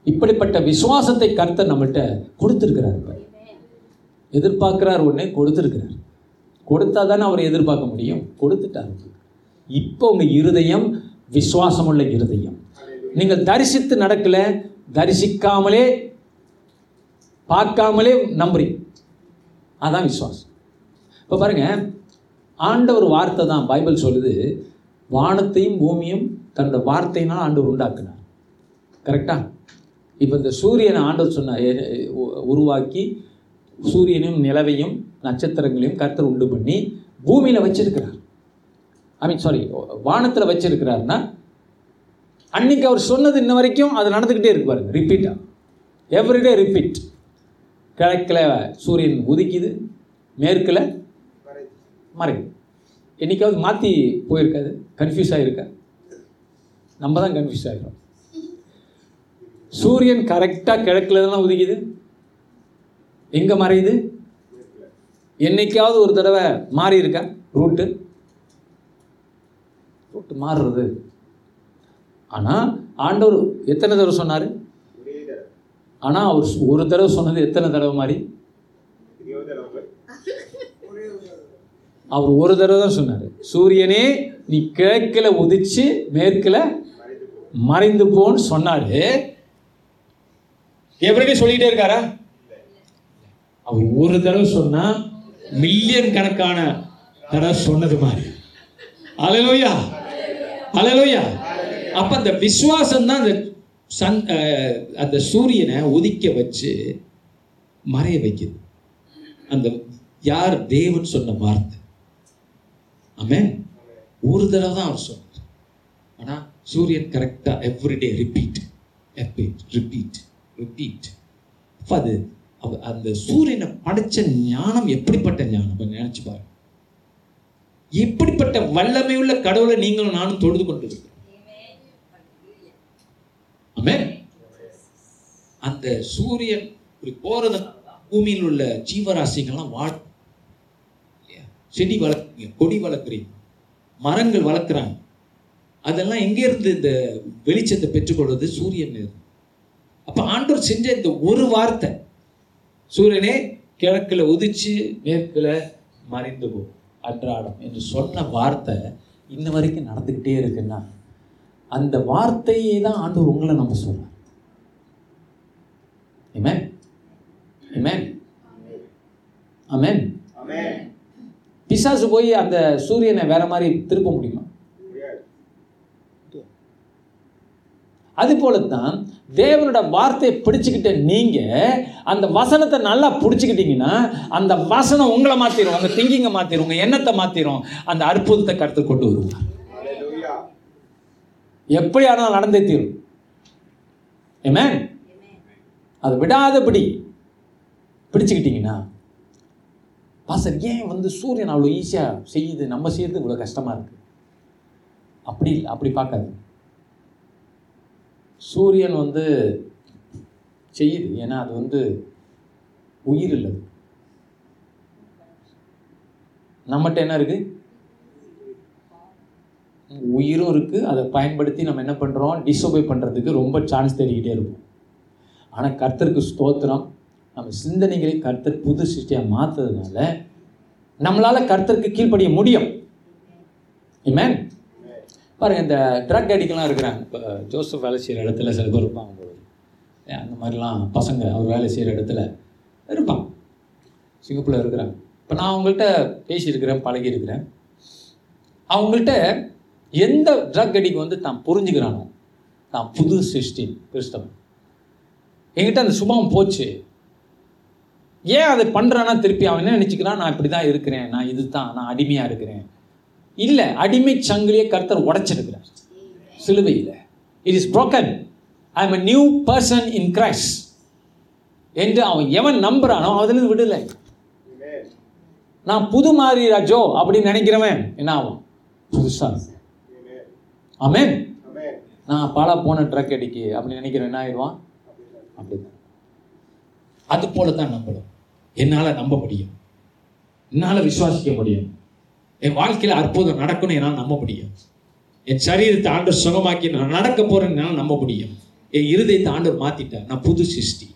இப்படிப்பட்ட விசுவாசத்தை கர்த்தர் நம்மள்கிட்ட கொடுத்துருக்கிறார் பாரு. எதிர்பார்க்கிறார் உடனே கொடுத்துருக்கிறார். கொடுத்தா தானே அவர் எதிர்பார்க்க முடியும்? கொடுத்துட்டார். இப்போ உங்கள் இருதயம் விசுவாசமுள்ள இருதயம். நீங்கள் தரிசித்து நடக்கலை தரிசிக்காமலே பார்க்காமலே நம்புறீங்க. அதான் விசுவாசம். இப்போ பாருங்க ஆண்டவர் வார்த்தை தான் பைபிள் சொல்லுது வானத்தையும் பூமியும் தன்னோட வார்த்தையினால் ஆண்டவர் உண்டாக்குனார். கரெக்டா இப்போ இந்த சூரியனை ஆண்டவர் சொன்ன உருவாக்கி சூரியனையும் நிலவையும் நட்சத்திரங்களையும் கருத்தர் உண்டு பண்ணி பூமியில் வச்சிருக்கிறார். ஐ மீன் சாரி வானத்தில் வச்சிருக்கிறாருன்னா அன்னைக்கு அவர் சொன்னது இன்ன வரைக்கும் அது நடந்துக்கிட்டே இருக்கு பாருங்க ரிப்பீட்டாக எவ்ரிடே ரிப்பீட் கிழக்கில் சூரியன் உதிக்குது மேற்கில் மறையுது. என்னைக்காவது மாற்றி போயிருக்காது கன்ஃபியூஸ் ஆகிருக்கா நம்ம தான் கன்ஃபியூஸ் ஆகிறோம் சூரியன் கரெக்டாக கிழக்கில் தானே உதிக்குது? எங்கே மறையுது? என்னைக்காவது ஒரு தடவை மாறி இருக்கா ரூட்டு ரூட்டு மாறுறது. ஆனால் ஆண்டவர் எத்தனை தடவை சொன்னார்? ஆனால் அவர் ஒரு தடவை சொன்னது எத்தனை தடவை மாதிரி அவர் ஒரு தடவை தான் சொன்னார். சூரியனே நீ கிழக்கில் உதிச்சு மேற்கில் மறைந்து போன்னு சொன்னாரு. எப்படி சொல்லிக்கிட்டே இருக்காரா? அவர் ஒரு தடவை சொன்னா மில்லியன் கணக்கான தடவை சொன்னது மாதிரி. அலலோயா! அலலோயா! அப்ப அந்த விசுவாசம் தான் அந்த சன் அந்த சூரியனை உதிக்க வச்சு மறைய வைக்குது. அந்த யார் தேவன் சொன்ன வார்த்தை. அமேன் ஒரு தடவை தான் அவர் சொன்னார். ஆனா சூரியன் கரெக்டா everyday repeat repeat repeat repeat அப்ப அது அவ- அந்த சூரியனை படைச்ச ஞானம் எப்படிப்பட்ட ஞானம்? நினைச்சு பாருங்க. எப்படிப்பட்ட வல்லமை உள்ள கடவுளை நீங்களும் நானும் தொழுது கொண்டு ஆமே அந்த சூரியன் இப்படி போறது பூமியில் உள்ள ஜீவராசிகள்லாம் வாழ் செடி வளர்க்குறீங்க கொடி வளர்க்குறீங்க. மரங்கள் வளர்க்குறாங்க. அதெல்லாம் எங்கேருந்து இந்த வெளிச்சத்தை பெற்றுக்கொள்வது? சூரியன் இருந்து அப்ப செஞ்ச இந்த ஒரு வார்த்தை சூரியனே கிழக்கில் உதிச்சு மேற்கில் மறைந்து போ அன்றாடம் என்று சொன்ன வார்த்தை இன்ன வரைக்கும் நடந்துக்கிட்டே இருக்குன்னா அந்த வார்த்தையை தான் ஆண்டவர் உங்களை நம்ம சொல்றார் Amen. Amen. Amen. பிசாசு போய் அந்த சூரியனை வேற மாதிரி திருப்ப முடியுமா அது போலத்தான் தேவனோட வார்த்தையை பிடிச்சுக்கிட்ட நீங்க அந்த வசனத்தை நல்லா பிடிச்சிக்கிட்டீங்கன்னா அந்த வசனம் உங்களை மாத்திரும் உங்க திங்கிங்கை மாத்திரும் உங்க எண்ணத்தை மாத்திரும் அந்த அற்புதத்தை கருத்து கொண்டு வருவார் எப்படி ஆனால் நடந்தே தீரும். ஏமேன் அதை விடாதபடி பிடிச்சுக்கிட்டீங்கன்னா பாசர் ஏன் வந்து சூரியன் அவ்வளோ ஈஸியாக செய்யுது? நம்ம செய்யறது இவ்வளோ கஷ்டமாக இருக்கு. அப்படி இல்லை அப்படி பார்க்காது சூரியன் வந்து செய்யுது. ஏன்னா அது வந்து உயிர் இல்லை நம்மகிட்ட என்ன இருக்குது உயிரும் இருக்குது அதை பயன்படுத்தி நம்ம என்ன பண்ணுறோம் டிஸ்ஒபே பண்ணுறதுக்கு ரொம்ப சான்ஸ் தேடிக்கிட்டே இருப்போம். ஆனால் கர்த்தருக்கு ஸ்தோத்திரம். நம்ம சிந்தனைகளை கர்த்தர் புது சிருஷ்டியாக மாற்றுறதுனால நம்மளால் கர்த்தருக்கு கீழ்ப்படிய முடியும். Amen? பாருங்கள் இந்த ட்ரக் அடிக்கலாம் இருக்கிறாங்க. இப்போ ஜோசப் வேலை செய்கிற இடத்துல சில பேர் இருப்பாங்க ஏன் அந்த மாதிரிலாம் பசங்க அவர் வேலை செய்கிற இடத்துல இருப்பாங்க. சிங்கப்பூரில் இருக்கிறாங்க. இப்போ நான் அவங்கள்ட்ட பேசியிருக்கிறேன் பழகியிருக்கிறேன். அவங்கள்ட்ட எந்த ட்ரக் அடிக்கு வந்து தான் புரிஞ்சுக்கிறானோ தான் புது சிருஷ்டி கிறிஸ்தவன். என்கிட்ட அந்த சுபம் போச்சு. ஏன் அதை பண்ணுறான்னா திருப்பி அவன் என்ன நினச்சிக்கிறான்? நான் இப்படி தான் இருக்கிறேன். நான் இது தான் நான் அடிமையாக இருக்கிறேன். இல்லை அடிமை சங்கிலியை கருத்தர் உடைச்சிருக்கிறார். சிலுவையில். It is broken I am a new person in Christ என்று அவன் எவன் நம்புறானோ அதுலேருந்து விடலை நான் புது மாதிரி ராஜோ அப்படின்னு நினைக்கிறவன் என்ன ஆகும் புதுசாக ஆமென். நான் பாலா போன ட்ரக் அடிக்கு அப்படின்னு நினைக்கிறேன். என்ன ஆயிடுவான்? அப்படிதான். அது போல தான் நம்பணும் என்னால் நம்ப முடியும். என்னால் விசுவாசிக்க முடியும். என் வாழ்க்கையில் அற்புதம் நடக்கணும் என்னால் நம்ப முடியும். என் சரீரத்தை ஆண்டவர் சுகமாக்கி நான் நடக்க போறேன்னு என்னால் நம்ப முடியும். என் இருதயத்தை ஆண்டவர் மாத்திட்டார். நான் புது சிருஷ்டி.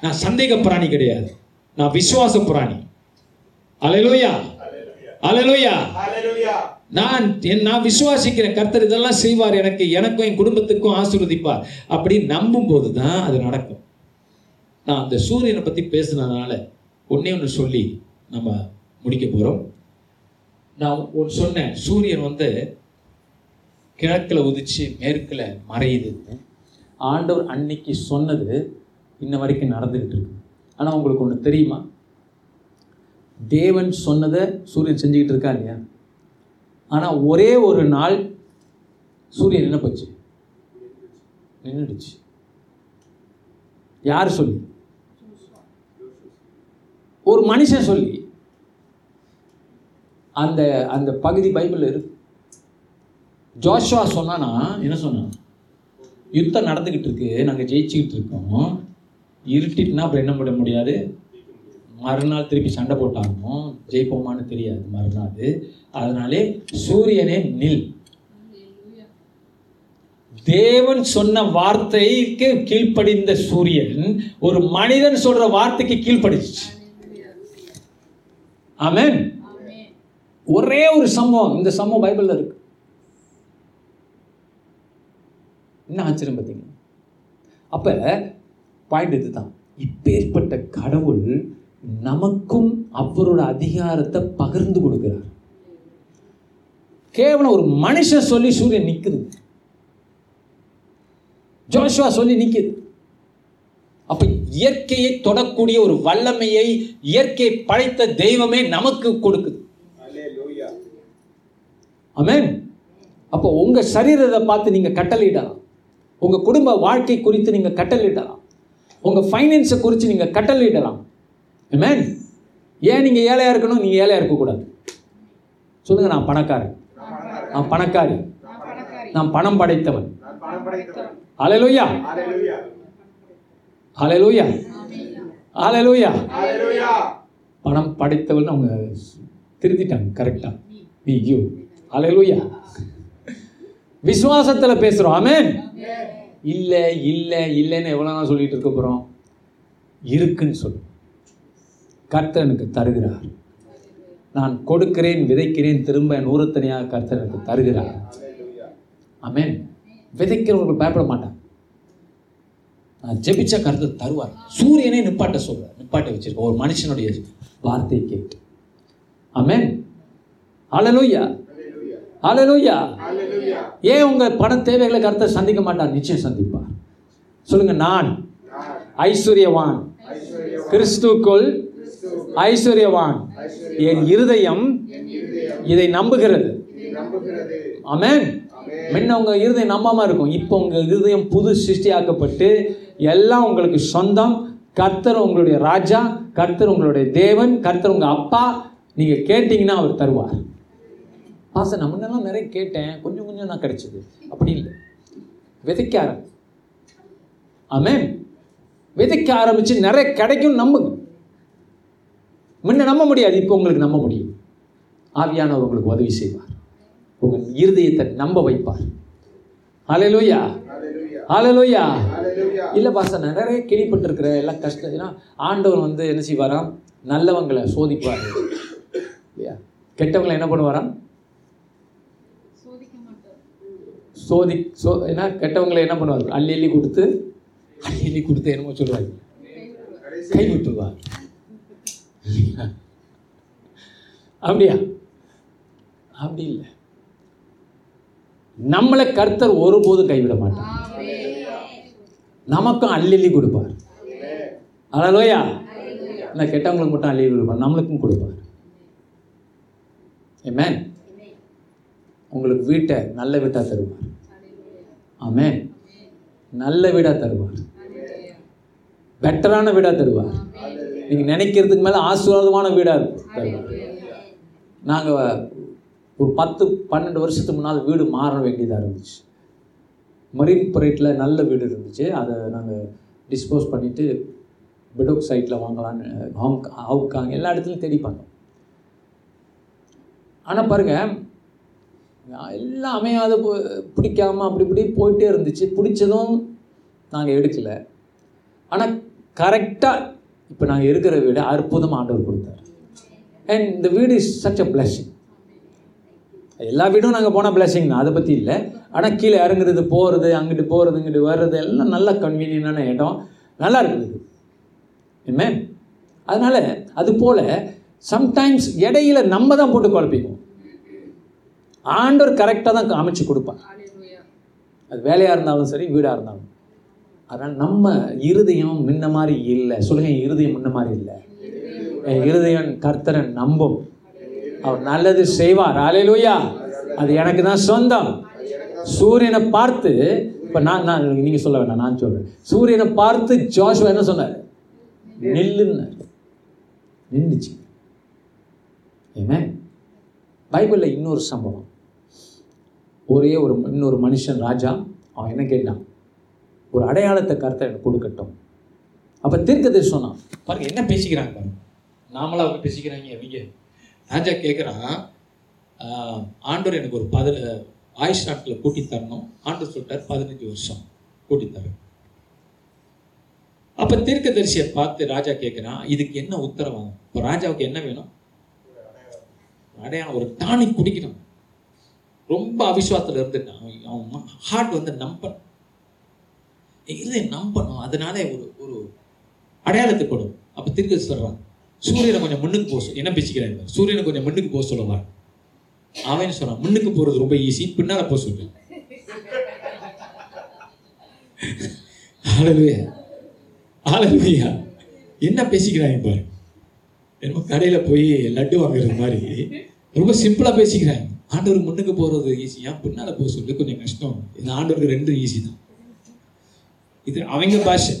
நான் சந்தேக பிராணி கிடையாது. நான் விசுவாச பிராணி. அலையிலோயா அலையிலோயா நான் நான் விசுவாசிக்கிறேன் கர்த்தர் இதெல்லாம் செய்வார் எனக்கு எனக்கும் என் குடும்பத்துக்கும் ஆசீர்வதிப்பார். அப்படி நம்பும் போது தான் அது நடக்கும். நான் அந்த சூரியனை பற்றி பேசுனதுனால ஒண்ணே ஒன்று சொல்லி நம்ம முடிக்க போகிறோம் நான் ஒன்று சொன்னேன் சூரியன் வந்து கிழக்கில் உதிச்சு மேற்கில் மறையுது. ஆண்டவர் அன்னைக்கு சொன்னது இன்ன வரைக்கும் நடந்துக்கிட்டு இருக்கு. ஆனால் உங்களுக்கு ஒன்று தெரியுமா? தேவன் சொன்னதை சூரியன் செஞ்சுக்கிட்டு இருக்கா இல்லையா? ஆனால் ஒரே ஒரு நாள் சூரியன் என்ன போச்சு? நின்றுடுச்சு யார் சொல்லி? ஒரு மனுஷன் சொல்லி. அந்த அந்த பகுதி பைபிள் இருக்கு. ஜோஷுவா சொன்னானா என்ன சொன்னான்? யுத்தம் நடந்துக்கிட்டு இருக்கு நாங்கள் ஜெயிச்சுக்கிட்டு இருக்கோம். இருட்டிட்டுனா அப்புறம் என்ன பண்ண முடியாது? மறுநாள் திருப்பி சண்டை போட்டாலும் ஜெயிப்போமான்னு தெரியாது மறுநாள். அதனாலே சூரியனே நில். தேவன் சொன்ன வார்த்தைக்கு கீழ்ப்படிந்த சூரியன் ஒரு மனிதன் சொல்ற வார்த்தைக்கு கீழ்ப்படிச்சு. ஆமேன். ஒரே ஒரு சம்பவம் இந்த சம்பவம் பைபிள்ல இருக்கு. என்ன ஆச்சரியம் பார்த்தீங்க அப்ப பாயிண்ட் இதுதான். இப்பேற்பட்ட கடவுள் நமக்கும் அவரோட அதிகாரத்தை பகிர்ந்து கொடுக்கிறார். கேவலம் ஒரு மனுஷன் சொல்லி சூரியன் நிக்குது. ஜோஷுவா சொல்லி நிக்குது. அப்ப இயற்கையை தொடக்கூடிய ஒரு வல்லமையை இயற்கையை படைத்த தெய்வமே நமக்கு கொடுக்குது. ஆமென் அப்போ உங்க சரீரத்தை பார்த்து நீங்க கட்டளையிடலாம். உங்க குடும்ப வாழ்க்கை குறித்து நீங்க கட்டளையிடலாம். உங்க ஃபைனான்ஸை குறித்து நீங்க கட்டளையிடலாம். ஆமென் ஏன் நீங்க ஏழையா இருக்கணும்? நீங்க ஏழையா இருக்கக்கூடாது. சொல்லுங்க நான் பணக்காரன். நான் பணக்காரி. நான் பணம் படைத்தவன். அலையலூயா அலையலூயா அலையலூயா பணம் படைத்தவன் அவங்க திருத்திட்டாங்க கரெக்டா ஐயோ அலையலூயா விசுவாசத்துல பேசுறோம். ஆமென் இல்ல இல்ல இல்லைன்னு எவ்வளவு நாள் சொல்லிட்டு இருக்க போறோம்? இருக்குன்னு சொல்லு கர்த்தர் எனக்கு தருகிறார். நான் கொடுக்கிறேன் விதைக்கிறேன் திரும்ப நூறத்தனையாக கர்த்தர் எனக்கு தருகிறார். ஆமென் விதைக்கிறவர்கள் பயப்பட மாட்டான் நான் ஜெபிச்ச கருத்து தருவார். சூரியனே நிப்பாட்ட சொல்றார். நிப்பாட்ட வச்சிருக்க. ஒரு மனுஷனுடைய வார்த்தையை கேட்டு. ஆமென் ஹalleluya ஹalleluya ஏன் உங்க பண தேவைகளை கருத்தை சந்திக்க மாட்டார்? நிச்சயம் சந்திப்பார். சொல்லுங்க நான் ஐஸ்வர்யவான். கிறிஸ்துக்குள் ஐஸ்வர்யவான். என் இருதயம் இதை நம்புகிறது. அமேன் முன்ன உங்க இருதயம் நம்பாம இருக்கும். இப்போ உங்க இருதயம் புது சிருஷ்டியாக்கப்பட்டு எல்லாம் உங்களுக்கு சொந்தம். கர்த்தர் உங்களுடைய ராஜா கர்த்தர் உங்களுடைய தேவன் கர்த்தர் உங்க அப்பா. நீங்க கேட்டீங்கன்னா அவர் தருவார். பாச நான் முன்னெல்லாம் நிறைய கேட்டேன். கொஞ்சம் கொஞ்சம் தான் கிடைச்சது. அப்படி இல்லை. விதைக்க ஆரம்பி ஆமென். விதைக்க ஆரம்பிச்சு நிறைய கிடைக்கும் நம்புங்க. முன்ன நம்ப முடியாது இப்போ உங்களுக்கு நம்ப முடியும். ஆவியானவர் உங்களுக்கு உதவி செய்வார். உங்கள் இருதயத்தை நம்ப வைப்பார். ஹalleluya ஹalleluya இல்ல பாச நிறைய கேள்விப்பட்டிருக்கிற எல்லாம் கஷ்டம் ஏன்னா ஆண்டவர் வந்து என்ன செய்வாராம்? நல்லவங்களை சோதிப்பார். இல்லையா? கெட்டவங்களை என்ன பண்ணுவாராம்? சோதி சோ ஏன்னா கெட்டவங்களை என்ன பண்ணுவார்? அள்ளி அள்ளி கொடுத்து அள்ளி அள்ளி கொடுத்து என்னமோ சொல்லுவாங்க கை விட்டுருவார். அப்படியா? அப்படி இல்லை. நம்மளை கர்த்தர் ஒருபோதும் கைவிட மாட்டார். நமக்கும் அள்ளி கொடுப்பார். அழலோயா இந்த கெட்டவங்களுக்கு மட்டும் அள்ளி கொடுப்பார். நம்மளுக்கும் கொடுப்பார். Amen. உங்களுக்கு வீட்டை நல்ல வீட்டாக தருவார். ஆமென் நல்ல வீடாக தருவார். பெட்டரான வீடாக தருவார். நீங்கள் நினைக்கிறதுக்கு மேலே ஆசீர்வாதமான வீடாக இருக்கும். நாங்கள் ஒரு பத்து பன்னெண்டு வருஷத்துக்கு முன்னால் வீடு மாற வேண்டியதாக இருந்துச்சு. மரீன் பரேட்டில் நல்ல வீடு இருந்துச்சு. அதை நாங்கள் டிஸ்போஸ் பண்ணிவிட்டு பிடோக் சைட்டில் வாங்கலான்னு ஹாங் ஹவுக்காங் எல்லா இடத்துலையும் தேடி ஆனால் பாருங்கள் எல்லாம் அமையாத பிடிக்காமல் பிடிக்காம அப்படி இப்படி போயிட்டே இருந்துச்சு. பிடிச்சதும் நாங்கள் எடுக்கலை. ஆனால் கரெக்டாக இப்போ நாங்கள் இருக்கிற வீடு அற்புதம் ஆண்டவர் கொடுத்தார். அண்ட் இந்த வீடு இஸ் சச் அ பிளஸிங் எல்லா வீடும் நாங்கள் போன பிளஸிங் தான் அதை பற்றி இல்லை. ஆனால் கீழே இறங்குறது போகிறது அங்கிட்டு போகிறது இங்கிட்டு வர்றது எல்லாம் நல்ல கன்வீனியனான இடம். நல்லா இருக்குது என்ன அதனால் அது போல் சம்டைம்ஸ் இடையில நம்ம தான் போட்டு குழப்பிக்குவோம். ஆண்டவர் கரெக்டாக தான் அமைச்சு கொடுப்பார். அது வேலையாக இருந்தாலும் சரி வீடாக இருந்தாலும் அதனால் நம்ம இருதயம் முன்ன மாதிரி இல்லை. சொல்லுங்க இருதயம் முன்ன மாதிரி இல்லை. என் இருதயம் கர்த்தரை நம்பும். அவர் நல்லது செய்வார். அலையிலூயா அது எனக்கு தான் சொந்தம். சூரியனை பார்த்து இப்போ நான் நான் நீங்கள் சொல்ல வேண்டாம் நான் சொல்கிறேன் சூரியனை பார்த்து ஜோஷுவா என்ன சொன்னார்? நில்லுன்னார் நின்றுச்சு ஏமே பைபிளில் இன்னொரு சம்பவம். ஒரே ஒரு இன்னொரு மனுஷன் ராஜா அவன் என்ன கேட்டான்? ஒரு அடையாளத்தை கருத்தை எனக்கு கொடுக்கட்டும். அப்போ தீர்க்க தரிசனம் பாருங்க என்ன பேசிக்கிறாங்க பாருங்க. நாமளாக அவங்க பேசிக்கிறாங்க அவங்க ராஜா கேட்குறான் ஆண்டவர் எனக்கு ஒரு பத ஆயுஷ் நாட்டில் கூட்டி தரணும். ஆண்டவர் சொல்லிட்டார் பதினஞ்சு வருஷம் கூட்டி தரேன். தீர்க்க தீர்க்கதரிசியை பார்த்து ராஜா கேட்குறான் இதுக்கு என்ன உத்தரவாகும் இப்போ ராஜாவுக்கு என்ன வேணும்? அடையாளம் ஒரு டானிக் குடிக்கணும். ரொம்ப அவிசுவாசத்தில் இருந்துட்டான். அவன் ஹார்ட் வந்து நம்பன் இதை நம்பணும். அதனால ஒரு ஒரு அடையாளத்தை கொடு. அப்ப திருக்க சொல்றான். சூரியனை கொஞ்சம் முன்னுக்கு போக சொல்லு. என்ன பேசிக்கிறாங்க சூரியனை கொஞ்சம் முன்னுக்கு போக சொல்லுவார் அவன் சொல்றான் முன்னுக்கு போறது ரொம்ப ஈஸி பின்னால போக சொல்லு. ஹalleluya ஹalleluya என்ன பேசிக்கிறாங்க பாரு. என்னமோ கடையில போய் லட்டு வாங்குறது மாதிரி. ரொம்ப சிம்பிளா பேசிக்கிறாங்க. ஆண்டவர் முன்னுக்கு போறது ஈஸி பின்னால் பின்னால போக சொல்லு? கொஞ்சம் கஷ்டம். இது ஆண்டவருக்கு ரெண்டும் ஈஸி தான். இது அவங்க பாஷை.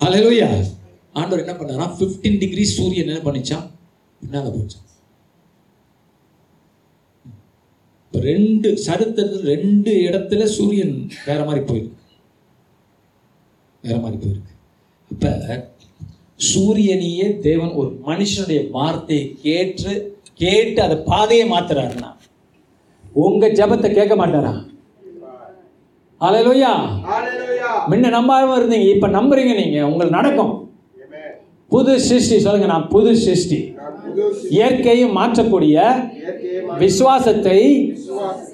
ஹalleluya. ஆண்டவர் என்ன பண்ணாரா? 15 டிகிரி சூரியன் என்ன பண்ணிச்சான்? பின்னால போச்சான். ரெண்டு சரித்திரத்தில் ரெண்டு இடத்துல சூரியன் வேற மாதிரி போயிருக்கு. வேற மாதிரி போயிருக்கு. அப்ப சூரியனையே தேவன் ஒரு மனுஷனுடைய வார்த்தையை கேட்டு கேட்டு அதை பாதையை மாத்துறாருன்னா உங்க ஜெபத்தை கேட்க மாட்டாரா? அலையலோயா முன்ன நம்பாம இருந்தீங்க இப்ப நம்புறீங்க நீங்க உங்களுக்கு நடக்கும். புது சிருஷ்டி சொல்லுங்க நான் புது சிருஷ்டி. இயற்கையை மாற்றக்கூடிய விசுவாசத்தை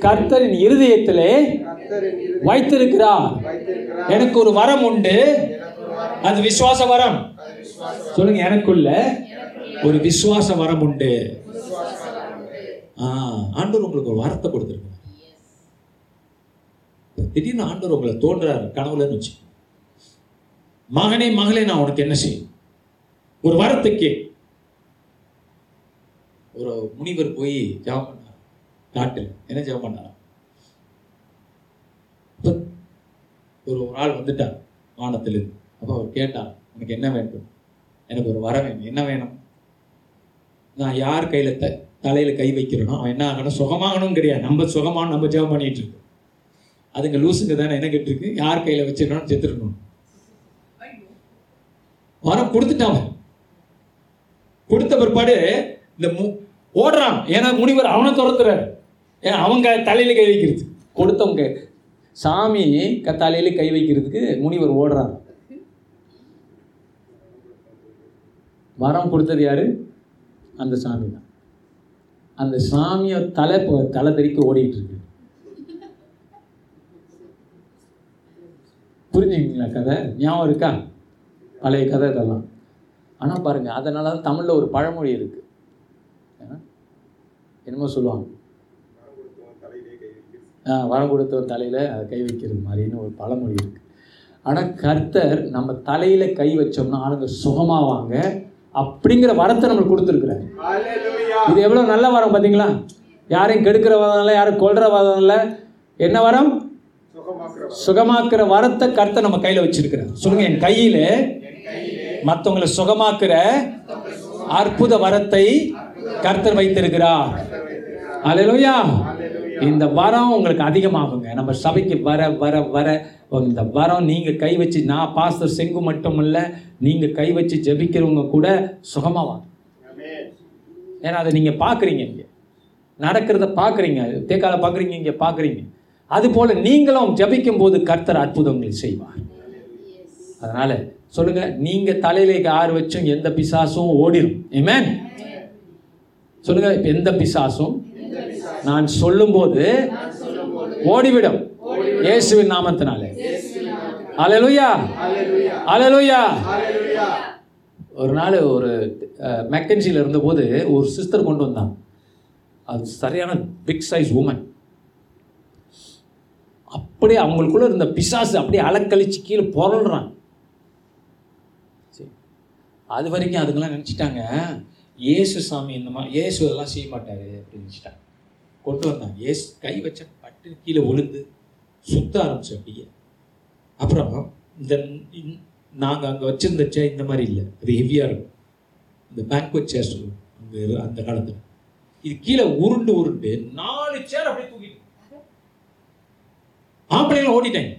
கர்த்தரின் இருதயத்திலே வைத்திருக்கிறார். எனக்கு ஒரு வரம் உண்டு. அது விசுவாச வரம். சொல்லுங்க எனக்குள்ள ஒரு விசுவாச வரம் உண்டு. ஆண்டவர் உங்களுக்கு ஒரு வரத்தை கொடுத்துருக்காரு திடீர்னு ஆண்டவர் உங்களை தோன்றாரு கனவுலன்னு வச்சு. மகனே மகளே நான் உனக்கு என்ன செய்யும்? ஒரு வாரத்துக்கு. கே ஒரு முனிவர் போய் ஜெபம் பண்ணார். காட்டில். என்ன ஜெபம் பண்ணார்? ஒரு ஒரு ஆள் வந்துட்டார் வானத்திலிருந்து. அப்போ அவர் கேட்டார் உனக்கு என்ன வேண்டும்? எனக்கு ஒரு வர வேணும். என்ன வேணும்? நான் யார் கையில த தலையில் கை வைக்கிறேனோ அவன் என்ன ஆகணும்? சுகமாகணும் கிடையாது நம்ம சுகமான நம்ம ஜெபம் பண்ணிட்டு இருக்கோம். அதுங்க லூசுங்க தானே என்ன கேட்டிருக்கு? யார் கையில வச்சிருக்கணும் செத்துருக்கணும் வரம் கொடுத்துட்டான் அவன். கொடுத்த பிற்பாடு இந்த மு- ஓடுறான். ஏன்னா முனிவர் அவனை துரத்துறாரு. ஏன்னா அவங்க தலையில கை வைக்கிறது. கொடுத்தவங்க. சாமி க தலையில கை வைக்கிறதுக்கு முனிவர் ஓடுறான் வரம் கொடுத்தது யாரு? அந்த சாமி தான் அந்த சாமியை தலை தலை தெறிக்க ஓடிட்டு இருக்கு. புரிஞ்சுக்கிங்களா கதை? ஞாபகம் இருக்கா? பழைய கதை இதெல்லாம். ஆனால் பாருங்க அதனால தான் தமிழில் ஒரு பழமொழி இருக்கு. ஏன்னா, என்னமோ சொல்லுவாங்க. ஆ, வரம் கொடுத்தவன் தலையில் அதை கை வைக்கிறது மாதிரின்னு ஒரு பழமொழி இருக்கு. ஆனால் கர்த்தர் நம்ம தலையில் கை வச்சோம்னா ஆளுங்க சுகமாவாங்க. அப்படிங்கிற வரத்தை நம்மளுக்கு கொடுத்துருக்குறாரு. இது எவ்வளோ நல்ல வரம் பார்த்தீங்களா யாரையும் கெடுக்கிற வரம் இல்லை யாரும் கொல்ற வரம் இல்லை. என்ன வரம். சுகமாக்குற வரத்தை கருத்தை நம்ம கையில் வச்சிருக்கிறார். சொல்லுங்க என் கையில் மற்றவங்களை சுகமாக்குற அற்புத வரத்தை கர்த்தர் வைத்திருக்கிறார். அல்லேலூயா இந்த வரம் உங்களுக்கு அதிகமாகுங்க. நம்ம சபைக்கு வர வர வர இந்த வரம் நீங்க கை வச்சு நான் பாஸ்டர் செங்கு மட்டும் இல்ல நீங்க கை வச்சு ஜெபிக்கிறவங்க கூட சுகமாவாங்க ஏன்னா அதை நீங்க பாக்குறீங்க இங்க. நடக்கிறத பாக்குறீங்க தேக்கால பாக்குறீங்க இங்க பாக்குறீங்க அதுபோல் நீங்களும் ஜபிக்கும் போது கர்த்தர் அற்புதங்கள் செய்வார். அதனால சொல்லுங்க நீங்க தலையில ஆறு வச்சும் எந்த பிசாசும் ஓடிடும் ஏமேன் சொல்லுங்க இப்போ எந்த பிசாசும்? நான் சொல்லும்போது ஓடிவிடும். இயேசுவின் நாமத்தினாலே. அலலுயா அலலுயா ஒரு நாள் ஒரு மெக்கன்சியில் இருந்தபோது ஒரு சிஸ்டர் கொண்டு வந்தான். அது சரியான பிக் சைஸ் உமன் அப்படியே அவங்களுக்குள்ளே இருந்த பிசாசு அப்படியே அலக்கழிச்சு கீழே புரள்றான். சரி. அது வரைக்கும் அதுங்கெல்லாம் நினச்சிட்டாங்க இயேசு சாமி இந்த மாதிரி இயேசு அதெல்லாம் செய்ய மாட்டார் அப்படின்னு நினச்சிட்டாங்க. கொண்டு வந்தாங்க ஏசு கை வச்ச பட்டு கீழே விழுந்து சுத்த ஆரம்பிச்சு அப்படியே. அப்புறம் இந்த நாங்கள் அங்கே வச்சுருந்த சேர் இந்த மாதிரி இல்லை. அது ஹெவியாக இருக்கும். இந்த பேங்க்வெட் சேர் சொல்லுவோம். அங்கே அந்த காலத்தில். இது கீழே உருண்டு உருண்டு நாலு சேர் அப்படியே ஆம்பளைங்களும் ஓடிட்டாங்க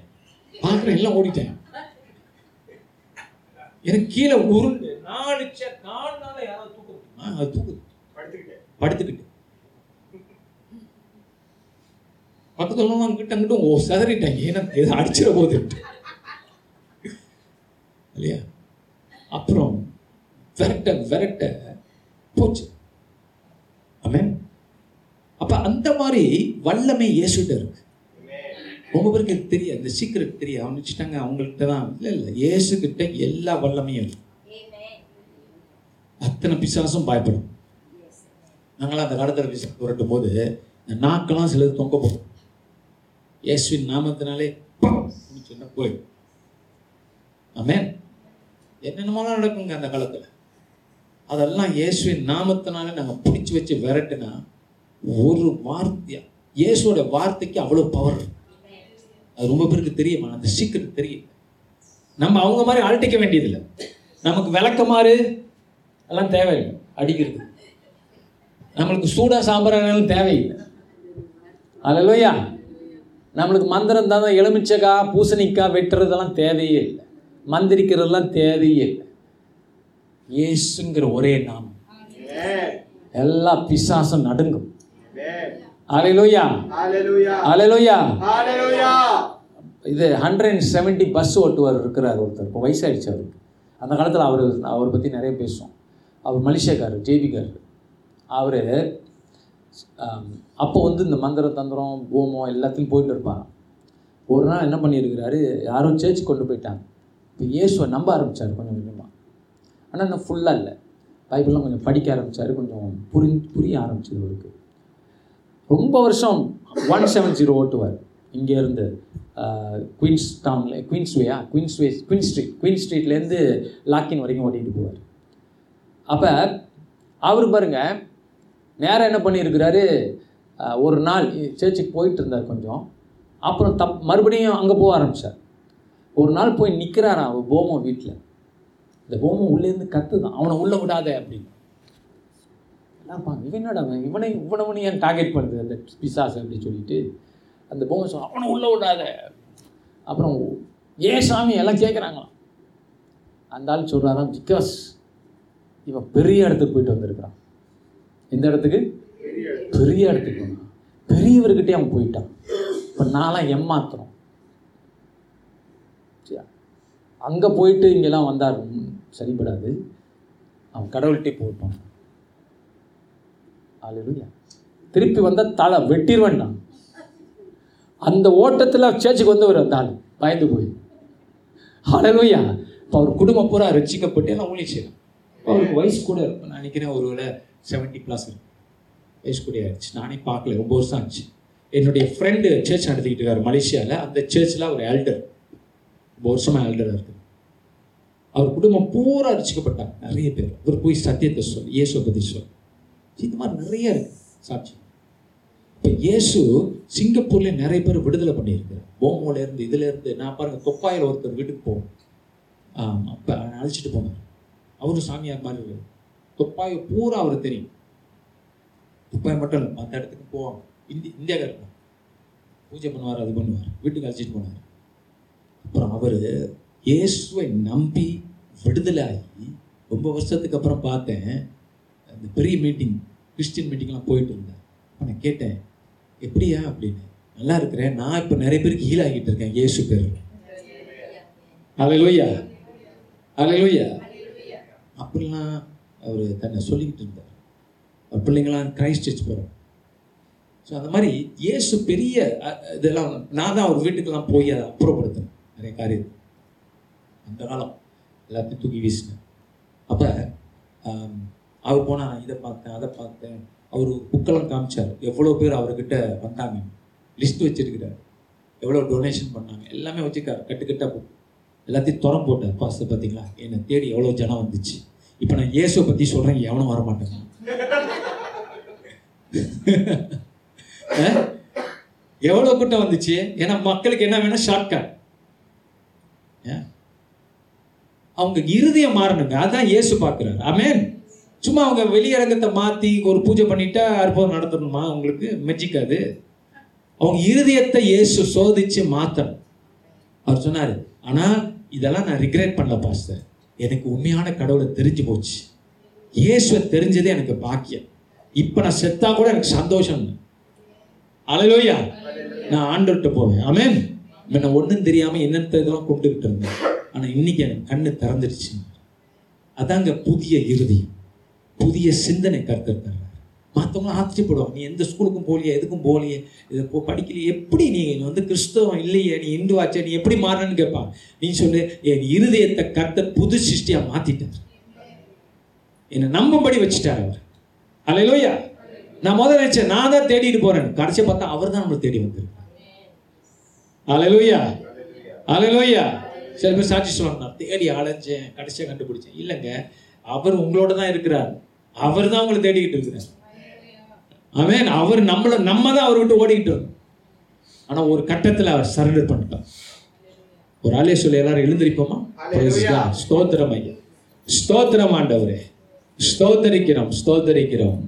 பார்க்குறேன் எல்லாம் ஓடிட்டாங்க எனக்கு கீழே உருண்டு நாலு நாள் யாராவது தூக்க முடியுமா அது தூக்குது. படுத்துக்கிட்டேன். படுத்துக்கிட்டு. பக்கத்துல அங்கிட்ட அங்கிட்டும் ஓ செதறிட்டாங்க ஏன்னா இது அடிச்சிட போகுது இல்லையா? அப்புறம் விரட்ட விரட்ட போச்சு. ஆமென். அப்ப அந்த மாதிரி வல்லமை இயேசுட்ட இருக்கு. ரொம்ப பேருக்கு இது தெரியாது. இந்த சீக்கிரம் தெரிய அவனிச்சிட்டாங்க அவங்கள்ட்ட தான். இல்லை இல்லை. இயேசு கிட்ட எல்லா வல்லமையும் அத்தனை பிசாசும் பயப்படும். நாங்களாம் அந்த காலத்தில் பிசா புரட்டும் போது நாக்கெல்லாம் சிலது தொங்க போகும். இயேசுவின் நாமத்தினாலே சொன்னா போயிடும். ஆமேன் என்னென்னமோலாம் நடக்குங்க அந்த காலத்தில்? அதெல்லாம் இயேசுவின் நாமத்தினால நாங்கள் பிடிச்சி வச்சு விரட்டுனா ஒரு வார்த்தையா? இயேசுவோட வார்த்தைக்கு அவ்வளோ பவர் அது ரொம்ப பேருக்கு தெரியுமா அந்த சீக்கிரம் தெரியும் நம்ம அவங்க மாதிரி அழட்டிக்க வேண்டியதில்லை. நமக்கு விளக்கமாறு எல்லாம் தேவையில்லை. அடிக்கிறது. நம்மளுக்கு சூடா சாம்பிரானாலும் தேவையில்லை. அல்லையா. நம்மளுக்கு மந்திரம் தான் எலுமிச்சக்காய் பூசணிக்காய் வெட்டுறதெல்லாம் தேவையே இல்லை. மந்திரிக்கிறதெல்லாம் தேவையே இல்லை. இயேசுங்கிற ஒரே நாமம். எல்லா பிசாசும் நடுங்கும். அலையிலோயா. அலையிலோயா. இது ஹண்ட்ரட் அண்ட் செவன்ட்டி பஸ் ஓட்டுவார் இருக்கிறார் ஒருத்தர். இப்போ வயசாயிடுச்சு அவருக்கு. அந்த காலத்தில் அவர் அவரை பற்றி நிறைய பேசுவோம். அவர் மலேசியாக்காரர் ஜேபிக்காரர். அவர் அப்போ வந்து இந்த மந்திர தந்திரம் பூமம் எல்லாத்தையும் போயிட்டு இருப்பாராம். ஒரு நாள் என்ன பண்ணியிருக்கிறாரு யாரும் சேர்ச்சு கொண்டு போயிட்டாங்க. இப்போ இயேசுவை நம்ப ஆரம்பித்தார் கொஞ்சம் கொஞ்சமாக ஆனால் இன்னும் ஃபுல்லாக இல்லை. பைபிள்லாம் கொஞ்சம் படிக்க ஆரம்பித்தார் கொஞ்சம் புரி புரிய ஆரம்பிச்சது அவருக்கு. ரொம்ப வருஷம் ஒன் செவன் ஜீரோ ஓட்டுவார். இங்கேருந்து குயின்ஸ் டவுனில் குயின்ஸ்வேயா Queens way Queen Street Queen ஸ்ட்ரீட்லேருந்து லாக்கின் வரைக்கும் ஓட்டிகிட்டு போவார். அப்போ அவர் பாருங்கள் நேராக என்ன பண்ணியிருக்கிறாரு ஒரு நாள் சர்ச்சுக்கு போயிட்டு இருந்தார் கொஞ்சம். அப்புறம் தப் மறுபடியும் அங்கே போக ஆரம்பித்தார் ஒரு நாள் போய் நிற்கிறாராம் அவர் போமோ வீட்டில் இந்த போமம் உள்ளேருந்து கத்துதான். அவனை உள்ளே விடாத அப்படின்னு. என்னப்பா இவனோட அவன் இவனை? இவனவனு ஏன் டார்கெட் பண்ணுது அந்த பிசாஸ் அப்படின்னு சொல்லிட்டு அந்த பொம்மை சொன்ன அவனை உள்ளே விடாத. அப்புறம் ஏ சாமி? எல்லாம் கேட்குறாங்களாம் அந்த ஆள் சொல்கிறாராம் பிகாஸ் இவன் பெரிய இடத்துக்கு போயிட்டு வந்திருக்கிறான். எந்த இடத்துக்கு? பெரிய இடத்துக்கு பெரியவர்கிட்டே அவன் போயிட்டான். இப்போ நான்லாம் ஏமாத்துறோம். அங்கே போயிட்டு இங்கெல்லாம் வந்தார் சரிப்படாது. அவன் கடவுள்கிட்டே போட்டான் அலுவயா திருப்பி வந்தால் தலை வெட்டிடுவேன் நான் அந்த ஓட்டத்தில் சேர்ச்சுக்கு வந்தவர் அந்த ஆள் பயந்து போய். அல்லேலூயா இப்போ அவர் குடும்பம் பூரா ரசிக்கப்பட்டு எல்லாம் ஊழி இப்போ அவருக்கு வயசு கூட இருக்கும் நான் நினைக்கிறேன் ஒரு வேளை செவன்ட்டி ப்ளஸ் இருக்கும் வயசு கூட ஆயிடுச்சு. நானே பார்க்கல. ரொம்ப வருஷம் ஆச்சு. என்னுடைய ஃப்ரெண்டு சர்ச் நடத்திக்கிட்டு இருக்காரு மலேசியாவில் அந்த சர்ச்சில் ஒரு எல்டர் ரொம்ப வருஷமாக ஆல்டராக இருக்குது அவர் குடும்பம் பூரா ரசிக்கப்பட்டாங்க. நிறைய பேர். அவர் போய் சத்தியத்தை சொல் இயேசுவை பற்றி சொல். இந்த மாதிரி நிறைய இருக்கு. சாட்சி. இப்போ இயேசு சிங்கப்பூர்ல நிறைய பேர் விடுதலை பண்ணியிருக்காரு போமோல இருந்து இதுல இருந்து நான் பாருங்க கொப்பாயில் ஒருத்தர் வீட்டுக்கு போவோம் அப்போ அழைச்சிட்டு போனார். அவரும் சாமியார் மாதிரி இருக்காரு. தொப்பாயை பூரா அவர் தெரியும். தொப்பாய் மட்டும் இல்லை மற்ற இடத்துக்கு போவாங்க. இந்தி இந்தியாக்காரர் பூஜை பண்ணுவார் அது பண்ணுவார். வீட்டுக்கு அழைச்சிட்டு போனார். அப்புறம் அவர் இயேசுவை நம்பி விடுதலை ஆகி ரொம்ப வருஷத்துக்கு அப்புறம் பார்த்தேன். அந்த பெரிய மீட்டிங் கிறிஸ்டின் மீட்டிங்லாம் போயிட்டு இருந்தேன் அப்ப நான் கேட்டேன் எப்படியா? அப்படின்னு. நல்லா இருக்கிறேன். நான் இப்போ நிறைய பேருக்கு ஹீல் ஆகிட்டு இருக்கேன். இயேசு பேர் அலையிலோயா அலையிலோயா அப்படிலாம் அவர் தன்னை சொல்லிக்கிட்டு இருந்தார். அவர் பிள்ளைங்களாம் கிரைஸ்ட் சர்ச் போகிறோம் ஸோ அந்த மாதிரி இயேசு பெரிய இதெல்லாம் நான் தான் அவர் வீட்டுக்கெல்லாம் போய் அதை அப்புறப்படுத்தினேன் நிறைய காரியம். அந்த காலம் எல்லாத்தையும் தூக்கி வீசினேன் அப்போ அவர் போனால் நான் இதை பார்த்தேன் அதை பார்த்தேன். அவர் புக்கெல்லாம் காமிச்சார். எவ்வளோ பேர் அவர்கிட்ட வந்தாங்க. லிஸ்ட் வச்சிருக்கிறார். எவ்வளோ டொனேஷன் பண்ணாங்க. எல்லாமே வச்சுருக்காரு. கட்டுக்கட்டாக புக். எல்லாத்தையும் துறம் போட்டார். பாஸ்டர் பார்த்தீங்களா? என்னை தேடி எவ்வளோ ஜனம் வந்துச்சு. இப்போ நான் இயேசுவை பற்றி சொல்கிறேன் எவனும் வர மாட்டேங்க எவ்வளோ கூட்டம் வந்துச்சு? ஏன்னா மக்களுக்கு என்ன வேணும்? ஷார்ட்கட் அவங்க இருதயம் மாறணுங்க. அதான் இயேசு பார்க்குறாரு. அமேன் சும்மா அவங்க வெளியரங்கத்தை மாற்றி ஒரு பூஜை பண்ணிட்டா அற்புதம் நடத்தணுமா? அவங்களுக்கு மெஜிக் அது. அவங்க இருதயத்தை இயேசு சோதிச்சு மாற்றணும் அவர் சொன்னார் ஆனால் இதெல்லாம் நான் ரிக்ரெட் பண்ணல பாஸ்டர் எனக்கு உண்மையான கடவுளை தெரிஞ்சு போச்சு. இயேசுவை தெரிஞ்சதே எனக்கு பாக்கியம். இப்போ நான் செத்தா கூட எனக்கு சந்தோஷம். அலையோயா நான் ஆண்டவர்கிட்ட போவேன். ஆமென் நான் ஒன்றும் தெரியாமல் என்னென்ன இதெல்லாம் கும்பிட்டுக்கிட்டு இருந்தேன். ஆனால் இன்னைக்கு எனக்கு கண்ணு திறந்துடுச்சு அதாங்க புதிய இறுதியம் புதிய சிந்தனை கருத்து தர்றார் மற்றவங்க ஆச்சரியப்படுவாங்க. நீ எந்த ஸ்கூலுக்கும் போகலையே எதுக்கும் போகலையே இதை போ படிக்கலையே எப்படி நீ வந்து கிறிஸ்தவம் இல்லையே நீ இந்து ஆச்சே நீ எப்படி மாறணும்னு கேட்பான் நீ சொல்லு என் இருதயத்தை கர்த்தர் புது சிருஷ்டியாக மாத்திட்டார். என்னை நம்பும்படி வச்சுட்டார் அவர். அலையிலோயா. நான் முதல்ல நினைச்சேன் நான் தான் தேடிட்டு போறேன். கடைசியை பார்த்தா அவர் தான் நம்மளை தேடி வந்திருக்கார். அலையிலோயா. அலையிலோயா. சில பேர் சாட்சி சொல்லுவாங்க நான் தேடி அலைஞ்சேன் கடைசியாக கண்டுபிடிச்சேன். இல்லைங்க அவர் உங்களோட தான் இருக்கிறார். அவர் தான் உங்களை தேடிக்கிட்டு இருக்கிறார். ஆமென் அவர் நம்மள நம்ம தான் அவர் விட்டு ஓடிக்கிட்டு இருக்கோம் ஆனா ஒரு கட்டத்துல அவர் சரண்டர் பண்ணிட்டார். ஒரு ஆளே சொல்லி எல்லாரும் எழுந்திருப்போமா. ஸ்தோத்திரம் ஐயா. ஸ்தோத்திரம் ஆண்டவரே. ஸ்தோத்தரிக்கிறோம் ஸ்தோத்தரிக்கிறோம்.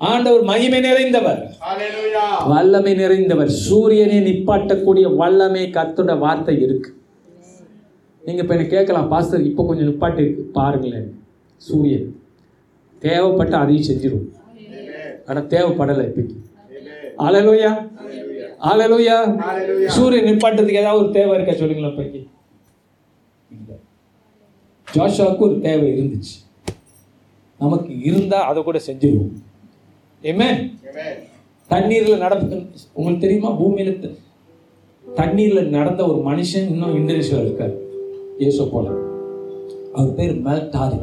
ஆண்டவர் மகிமை நிறைந்தவர். வல்லமை நிறைந்தவர். சூரியனை நிப்பாட்டக்கூடிய வல்லமை கர்த்தரோட வார்த்தை இருக்கு. நீங்க இப்ப என்ன கேட்கலாம் பாஸ்டர் இப்போ கொஞ்சம் நிப்பாட்டி இருக்கு பாருங்களேன் சூரியன். தேவைப்பட்டால் அதையும் செஞ்சிடும் ஆனால் தேவைப்படலை இப்பைக்கு. அலலோயா அலலோயா சூரியன் நிப்பாட்டத்துக்கு ஏதாவது ஒரு தேவை இருக்கா சொல்லுங்களேன் இப்பைக்கு இல்லை. ஒரு தேவை இருந்துச்சு. நமக்கு இருந்தால் அதை கூட செஞ்சிடுவோம் ஏமே தண்ணீரில் நடப்பு உங்களுக்கு தெரியுமா? பூமியில் தண்ணீரில் நடந்த ஒரு மனுஷன் இன்னும் இந்தோனேஷியாவில் இருக்கார். இயேசு போல. அவர் பேர் மெல்டாரி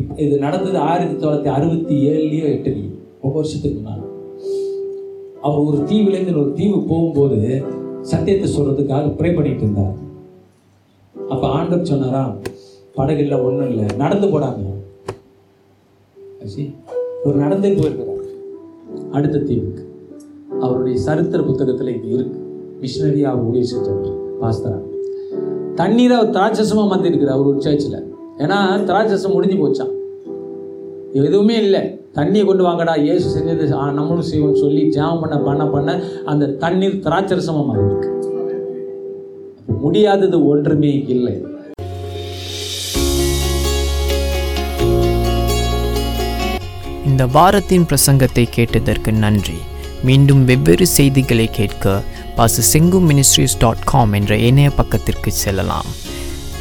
இப் இது நடந்தது ஆயிரத்தி தொள்ளாயிரத்தி அறுபத்தி ஏழுலயோ எட்டுலையோ ரொம்ப வருஷத்துக்கு முன்னாடி. அவர் ஒரு தீவுலேருந்து ஒரு தீவு போகும்போது சத்தியத்தை சொல்றதுக்காக ப்ரே பண்ணிட்டு இருந்தார். அப்ப ஆண்டவர் சொன்னாரா படகுல ஒன்றும் இல்லை நடந்து போடாங்க. ஒரு நடந்தே போயிருக்கிறார். அடுத்த தீவுக்கு. அவருடைய சரித்திர புத்தகத்தில் இது இருக்கு. மிஷினரியாக அவர் ஊழியர் செஞ்சவர் பாஸ்தரா. தண்ணீரை அவர் திராட்சசமாக மாற்றிருக்கிறார் அவர் ஒரு சர்ச்சில் ஏன்னா திராட்சசம் முடிஞ்சு போச்சான் எதுவுமே இல்லை. தண்ணியை கொண்டு வாங்கடா இயேசு செஞ்சது நம்மளும் செய்வோம் சொல்லி ஜாம் பண்ண பண்ண பண்ண அந்த தண்ணீர் திராட்சரசமாக மாறிருக்கு முடியாதது ஒன்றுமே இல்லை. இந்த வாரத்தின் பிரசங்கத்தை கேட்டதற்கு நன்றி. மீண்டும் வெவ்வேறு செய்திகளை கேட்க பாச செங்கு மினிஸ்ட்ரிஸ் டாட் காம் என்ற இணைய பக்கத்திற்கு செல்லலாம்.